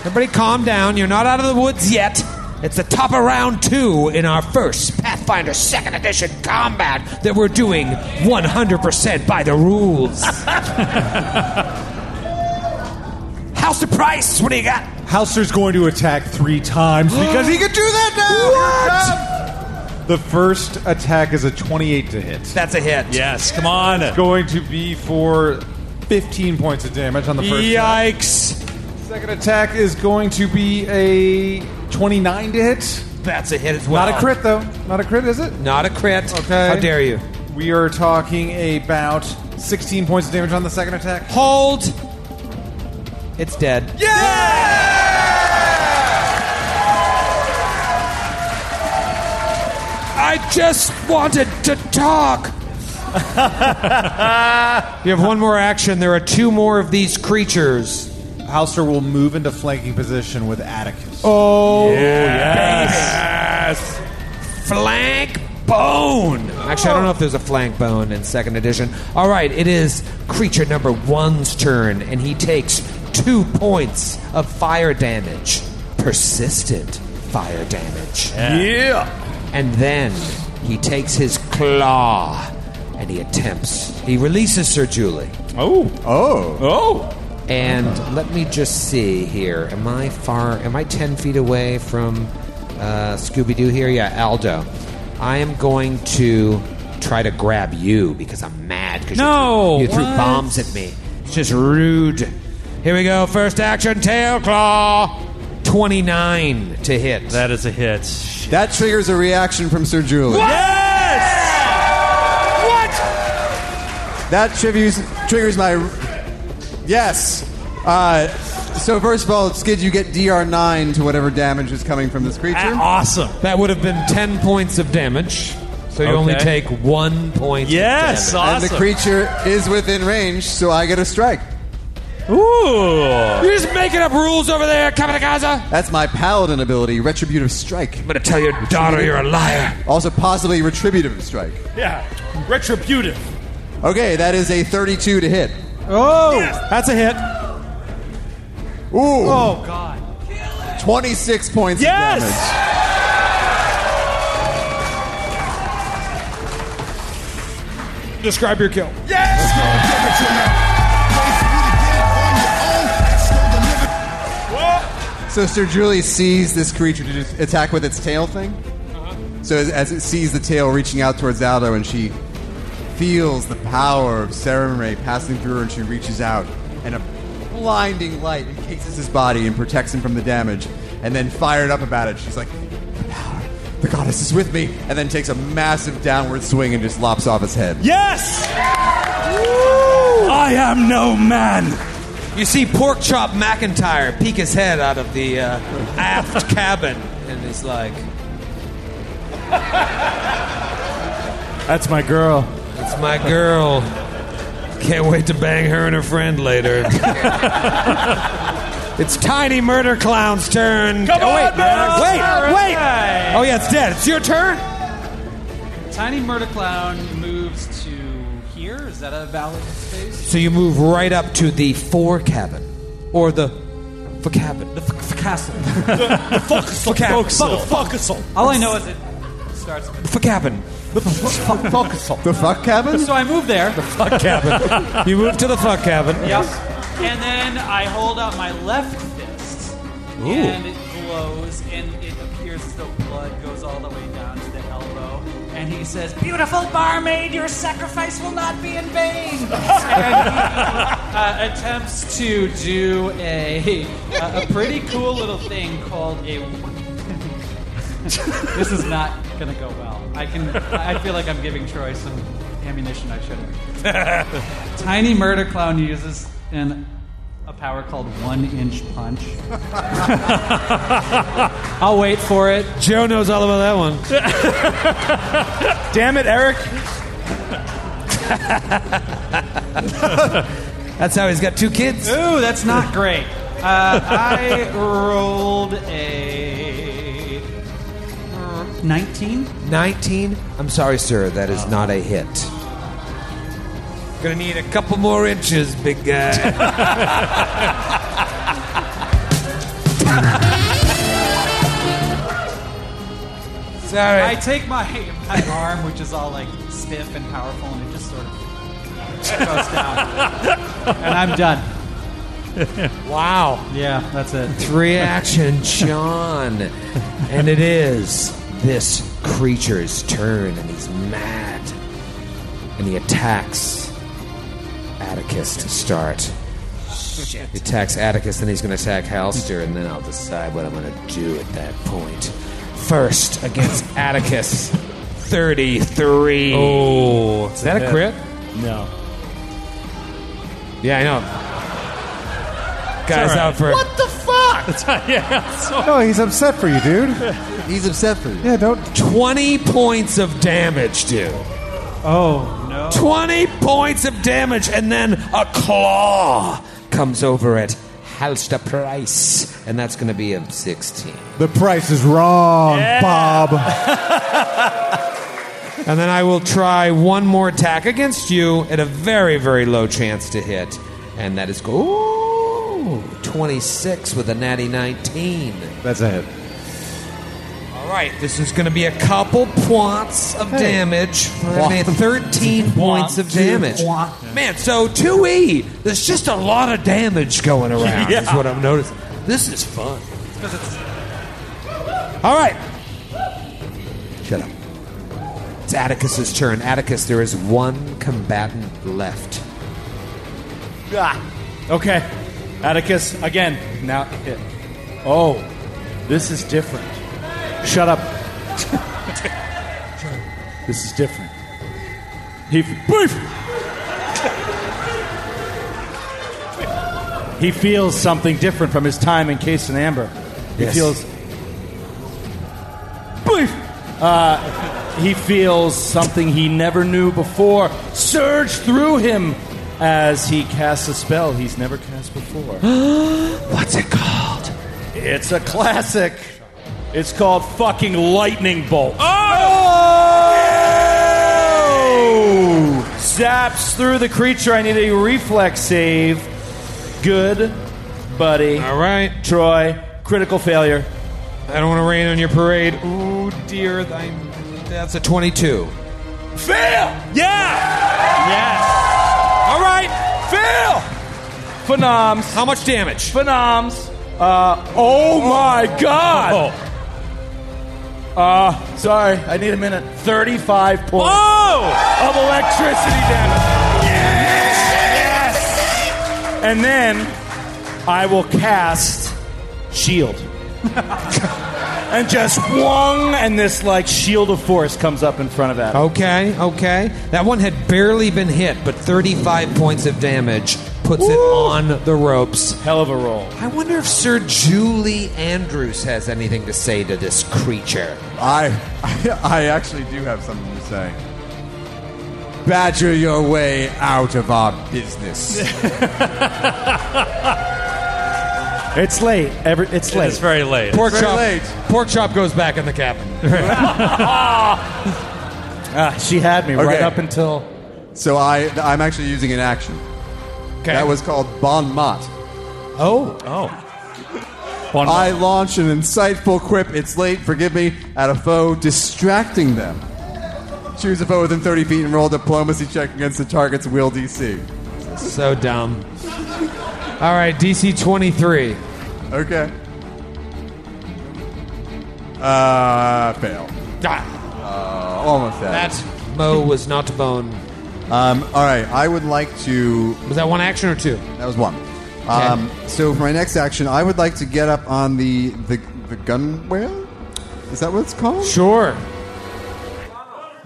Speaker 1: Everybody calm down. You're not out of the woods yet. It's the top of round two in our first Pathfinder Second Edition combat that we're doing 100% by the rules. Halster Price, what do you got?
Speaker 5: Halster's going to attack three times because he can do that now. What? The first attack is a 28 to hit.
Speaker 1: That's a hit.
Speaker 3: Yes, come on.
Speaker 5: It's going to be for 15 points of damage on the first attack.
Speaker 1: Yikes.
Speaker 5: Second attack is going to be a 29 to hit.
Speaker 1: That's a hit as well.
Speaker 5: Not a crit, though. Not a crit, is it?
Speaker 1: Not a crit.
Speaker 5: Okay.
Speaker 1: How dare you?
Speaker 5: We are talking about 16 points of damage on the second attack.
Speaker 1: Hold. It's dead. I just wanted to talk. you have one more action. There are two more of these creatures.
Speaker 5: Halster will move into flanking position with Atticus.
Speaker 1: Oh,
Speaker 3: Yes.
Speaker 1: flank bone. Actually, I don't know if there's a flank bone in second edition. All right, it is creature number one's turn, and he takes two points of fire damage. Persistent fire damage.
Speaker 3: Yeah.
Speaker 1: And then he takes his claw and he attempts. He releases Sir Julie.
Speaker 3: Oh.
Speaker 4: Oh.
Speaker 3: Oh.
Speaker 1: And let me just see here. Am I far? Am I ten feet away from uh, Scooby Doo here? Yeah, Aldo. I am going to try to grab you because I'm mad because
Speaker 3: No,
Speaker 1: you, threw, you threw
Speaker 3: what?
Speaker 1: bombs at me. It's just rude. Here we go. First action, tail claw. Twenty-nine to hit.
Speaker 3: That is a hit.
Speaker 4: That triggers a reaction from Sir Julie. Yes! What? That triggers, triggers my. Yes. Uh, so, first of all, Skid, you get DR9 to whatever damage is coming from this creature.
Speaker 3: Awesome.
Speaker 1: That would have been ten points of damage. So you only take one point. of
Speaker 3: Yes.
Speaker 1: damage.
Speaker 4: And the
Speaker 3: Awesome.
Speaker 4: creature is within range, so I get a strike.
Speaker 3: Ooh.
Speaker 1: You're just making up rules over there, Capodicasa.
Speaker 4: That's my paladin ability, Retributive Strike.
Speaker 1: I'm gonna tell your daughter you're a liar.
Speaker 4: Also, possibly Retributive Strike.
Speaker 3: Yeah. Retributive.
Speaker 4: Okay, that is a 32 to hit.
Speaker 5: Oh, that's a hit.
Speaker 4: Ooh.
Speaker 6: Oh God!
Speaker 4: 26 points
Speaker 3: Yes!
Speaker 4: of damage.
Speaker 1: Describe your kill.
Speaker 4: So Sir Julie sees this creature to just attack with its tail thing. Uh-huh. So as, as it sees the tail reaching out towards Aldo, and she feels the power of Sarenrae passing through her, and she reaches out, and a blinding light encases his body and protects him from the damage. And then, fired up about it, she's like, "The power, the goddess is with me!" And then takes a massive downward swing and just lops off his head.
Speaker 3: Yes. I am no man.
Speaker 1: You see Pork Chop McIntyre peek his head out of the uh, aft cabin, and he's like,
Speaker 9: That's my girl.
Speaker 1: "It's my girl. Can't wait to bang her and her friend later." it's Tiny Murder Clown's turn.
Speaker 3: Come
Speaker 1: oh, wait,
Speaker 3: on, man.
Speaker 1: wait, wait. Oh yeah, it's dead. It's your turn.
Speaker 6: Tiny Murder Clown moves to here. Is that a valid space?
Speaker 1: So you move right up to the fore cabin, or the for cabin.
Speaker 6: The f- castle.
Speaker 1: the For cabin.
Speaker 3: Focusal.
Speaker 6: All I know is it starts.
Speaker 1: For cabin.
Speaker 4: The forecastle. The fuck cabin?
Speaker 6: So I move there.
Speaker 1: The fuck cabin. you move to the fuck cabin.
Speaker 6: Yep. And then I hold out my left fist, and it glows, and it appears as though blood goes all the way And he says, "Beautiful barmaid, your sacrifice will not be in vain." and he uh, attempts to do a a pretty cool little thing called a. this is not gonna go well. I can. I feel like I'm giving Troy some ammunition I shouldn't. Tiny Murder Clown uses an, a power called One Inch Punch. I'll wait for it.
Speaker 1: Joe knows all about that one.
Speaker 9: Damn it, Erik.
Speaker 1: That's how he's got two kids.
Speaker 6: Ooh, that's not great. Uh, I rolled a uh, 19.
Speaker 1: 19? I'm sorry, sir, that is not a hit. Gonna need a couple more inches, big guy. sorry.
Speaker 6: I take my, my arm, which is all like stiff and powerful, and it just sort of goes down. and I'm done.
Speaker 1: Wow.
Speaker 6: Yeah, that's it.
Speaker 1: Three action, John. and it is this creature's turn, and he's mad. And he attacks Atticus to start. He attacks Atticus, then he's going to attack Halster, and then I'll decide what I'm going to do at that point. First, against Atticus, 33.
Speaker 2: Oh,
Speaker 1: Is that a crit?
Speaker 7: No.
Speaker 1: Yeah, I know. Guy's
Speaker 3: all right.
Speaker 1: out for
Speaker 7: What the fuck?
Speaker 3: yeah. So,
Speaker 5: No, he's upset for you, dude.
Speaker 4: He's upset for you.
Speaker 5: Yeah, don't.
Speaker 1: 20 points of damage, dude.
Speaker 6: Oh no.
Speaker 1: 20 points of damage, and then a claw comes over at Halster Price, and that's going to be a 16.
Speaker 5: The price is wrong, Bob.
Speaker 1: And then I will try one more attack against you at a very, very low chance to hit, and that is go ooh, 26 with a natty 19.
Speaker 5: That's a hit.
Speaker 1: Right, this is going to be a couple points of damage. I mean, 13 points of damage. Man, so 2E, there's just a lot of damage going around, is what I'm noticing. This is fun. All right. Shut up. It's Atticus's turn. Atticus, there is one combatant left.
Speaker 7: Ah. Okay. Atticus, again. Now. It. Oh, this is different. Shut up. this is different. He. Beef! He feels something different from his time in Case and Amber. He
Speaker 1: Yes.
Speaker 7: feels. Beef! Uh, he feels something he never knew before surge through him as he casts a spell he's never cast before.
Speaker 1: What's it called?
Speaker 7: It's a classic. It's called fucking lightning bolt. Oh! Zaps through the creature. I need a reflex save. Good, buddy.
Speaker 1: All right.
Speaker 7: Troy, critical failure.
Speaker 1: I don't want to rain on your parade. Oh, dear. I'm, that's a 22.
Speaker 7: Fail!
Speaker 3: yeah. Yes.
Speaker 7: All right, fail! Phenoms.
Speaker 1: How much damage?
Speaker 7: Phenoms. Uh, oh my god! Uh, sorry, I need a minute. 35 points
Speaker 3: Oh.
Speaker 7: of electricity damage. Yes! And then I will cast Shield. and just wong, and this like shield of force comes up in front of that.
Speaker 1: Okay, okay. That one had barely been hit, but 35 points of damage puts it on the ropes.
Speaker 7: Hell of a roll.
Speaker 1: I wonder if Sir Julie Andrews has anything to say to this creature.
Speaker 4: I, I actually do have something to say. Badger your way out of our business.
Speaker 7: It's late. Every, it's late.
Speaker 3: It's very late.
Speaker 1: Pork
Speaker 4: very
Speaker 1: chop.
Speaker 4: late.
Speaker 1: Pork chop goes back in the cabin.
Speaker 7: Ah, she had me right
Speaker 4: Okay.
Speaker 7: up until.
Speaker 4: so I, I'm actually using an action.
Speaker 1: Okay.
Speaker 4: That was called Bon Mot.
Speaker 1: oh,
Speaker 3: Oh. One
Speaker 4: I launch an insightful quip. It's late, forgive me, at a foe, distracting them. Choose a foe within 30 feet and roll a diplomacy check against the target's will DC.
Speaker 1: so dumb. All right, DC 23.
Speaker 4: Okay. Uh, fail.
Speaker 1: Ah,
Speaker 4: Uh, almost that.
Speaker 1: that Mo was not a bone.
Speaker 4: Um, all right, I would like to.
Speaker 1: Was that one action or two?
Speaker 4: That was one. Um, so for my next action, I would like to get up on the the, the gun whale. Is that what it's called?
Speaker 1: Sure.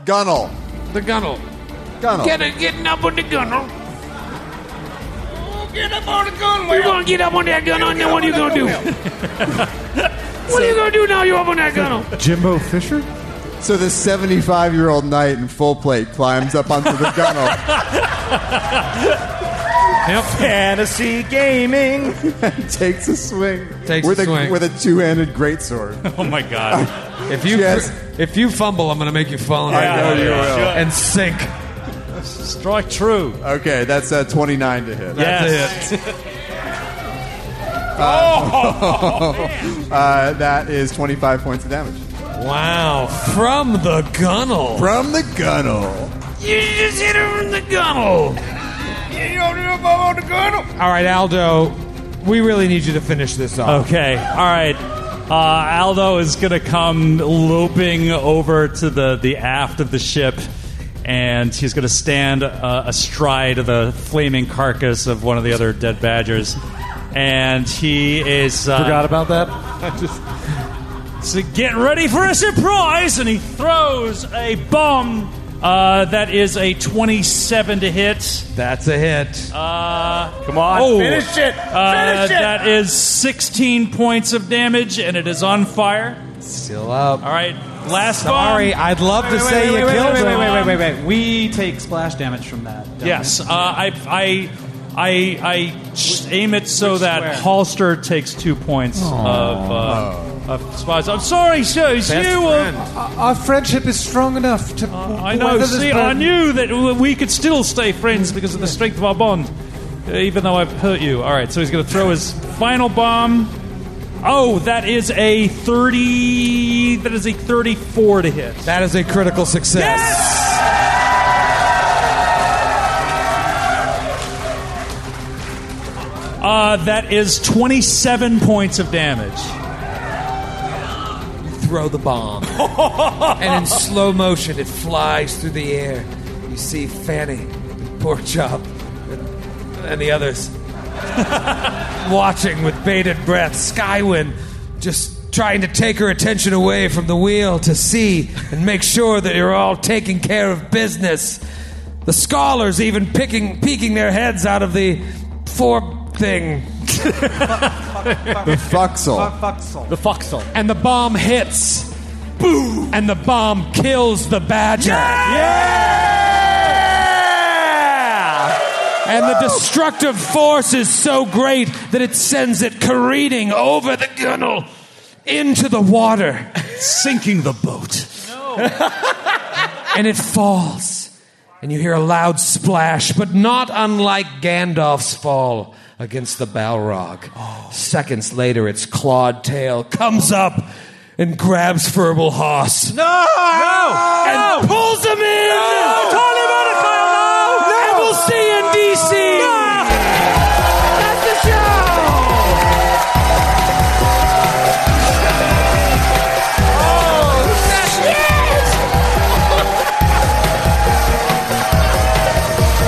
Speaker 4: Gunnel.
Speaker 1: The gunnel.
Speaker 4: Gunnel.
Speaker 8: Get it, getting up on the gunner. Get up on the gun. You're gonna get up on that gunner, and then what are you gonna do? what are you gonna do now? You're up on that gunner.
Speaker 5: Jimbo Fisher?
Speaker 4: So this 75 year old knight in full plate climbs up onto the gunnel
Speaker 7: Fantasy gaming.
Speaker 4: and takes a swing
Speaker 1: Takes
Speaker 4: with
Speaker 1: a swing.
Speaker 4: with a two handed greatsword.
Speaker 3: Oh my god.
Speaker 1: If you
Speaker 4: Yes.
Speaker 1: if you fumble, I'm going to make you fall in
Speaker 4: I know you will.
Speaker 1: and sink.
Speaker 3: Strike true.
Speaker 4: Okay, that's uh, 29 to hit.
Speaker 3: Yes.
Speaker 4: Uh, that is 25 points of damage.
Speaker 1: Wow, from the gunnel.
Speaker 4: From the gunnel.
Speaker 8: You just hit her from the gunnel. You don't do up on the gunner.
Speaker 1: All right, Aldo. We really need you to finish this off.
Speaker 3: Okay, all right. Uh, Aldo is going to come loping over to the, the aft of the ship, and he's going to stand uh, astride of the flaming carcass of one of the other dead badgers. And he is. Uh,
Speaker 5: Forgot about that. I just.
Speaker 3: So get ready for a surprise, and he throws a bomb uh, that is a 27 to hit.
Speaker 1: That's a hit.
Speaker 3: Uh,
Speaker 7: Come on,
Speaker 3: oh,
Speaker 7: finish it.
Speaker 3: Uh,
Speaker 7: Finish it.
Speaker 3: That is 16 points of damage, and it is on fire.
Speaker 1: Still up.
Speaker 3: All right, last
Speaker 1: Sorry,
Speaker 3: bomb.
Speaker 1: I'd love to
Speaker 6: Wait,
Speaker 1: say
Speaker 6: wait,
Speaker 1: you
Speaker 6: wait,
Speaker 1: killed
Speaker 6: wait, wait,
Speaker 1: him.
Speaker 6: wait, wait, wait, wait. We take splash damage from that. don't
Speaker 3: Yes,
Speaker 6: we?
Speaker 3: uh, I, I, I, I sh- aim it so that
Speaker 6: square?
Speaker 3: Halster takes two points of, uh, of spots. I'm sorry, sir. It's
Speaker 1: Best
Speaker 3: you.
Speaker 1: friend.
Speaker 5: Our friendship is strong enough to.
Speaker 3: I know. See, I knew that we could still stay friends because of the strength of our bond, uh, even though I've hurt you. All right, so he's going to throw his final bomb. Oh, that is a thirty. That is a thirty-four to hit.
Speaker 1: That is a critical success.
Speaker 3: Uh, that is twenty-seven points of damage.
Speaker 1: You Throw the bomb. and in slow motion, it flies through the air. You see Fanny, Porkchop, and, and the others watching with bated breath. Skywind just trying to take her attention away from the wheel to see and make sure that you're all taking care of business. The scholars even picking, peeking their heads out of the fore thing.
Speaker 4: The Fuxel.
Speaker 6: Fuxel.
Speaker 7: The foxhole.
Speaker 1: and the bomb hits. Boom! And the bomb kills the badger. And the destructive force is so great that it sends it careening over the gunnel into the water,
Speaker 3: Sinking the boat. No.
Speaker 1: and it falls. And you hear a loud splash, but not unlike Gandalf's fall against the Balrog. Seconds later, its clawed tail comes up and grabs Ferbal Hoss.
Speaker 6: No! No!
Speaker 1: and pulls him in. And we'll see in DC. That's the show.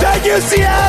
Speaker 15: Thank you, Seattle!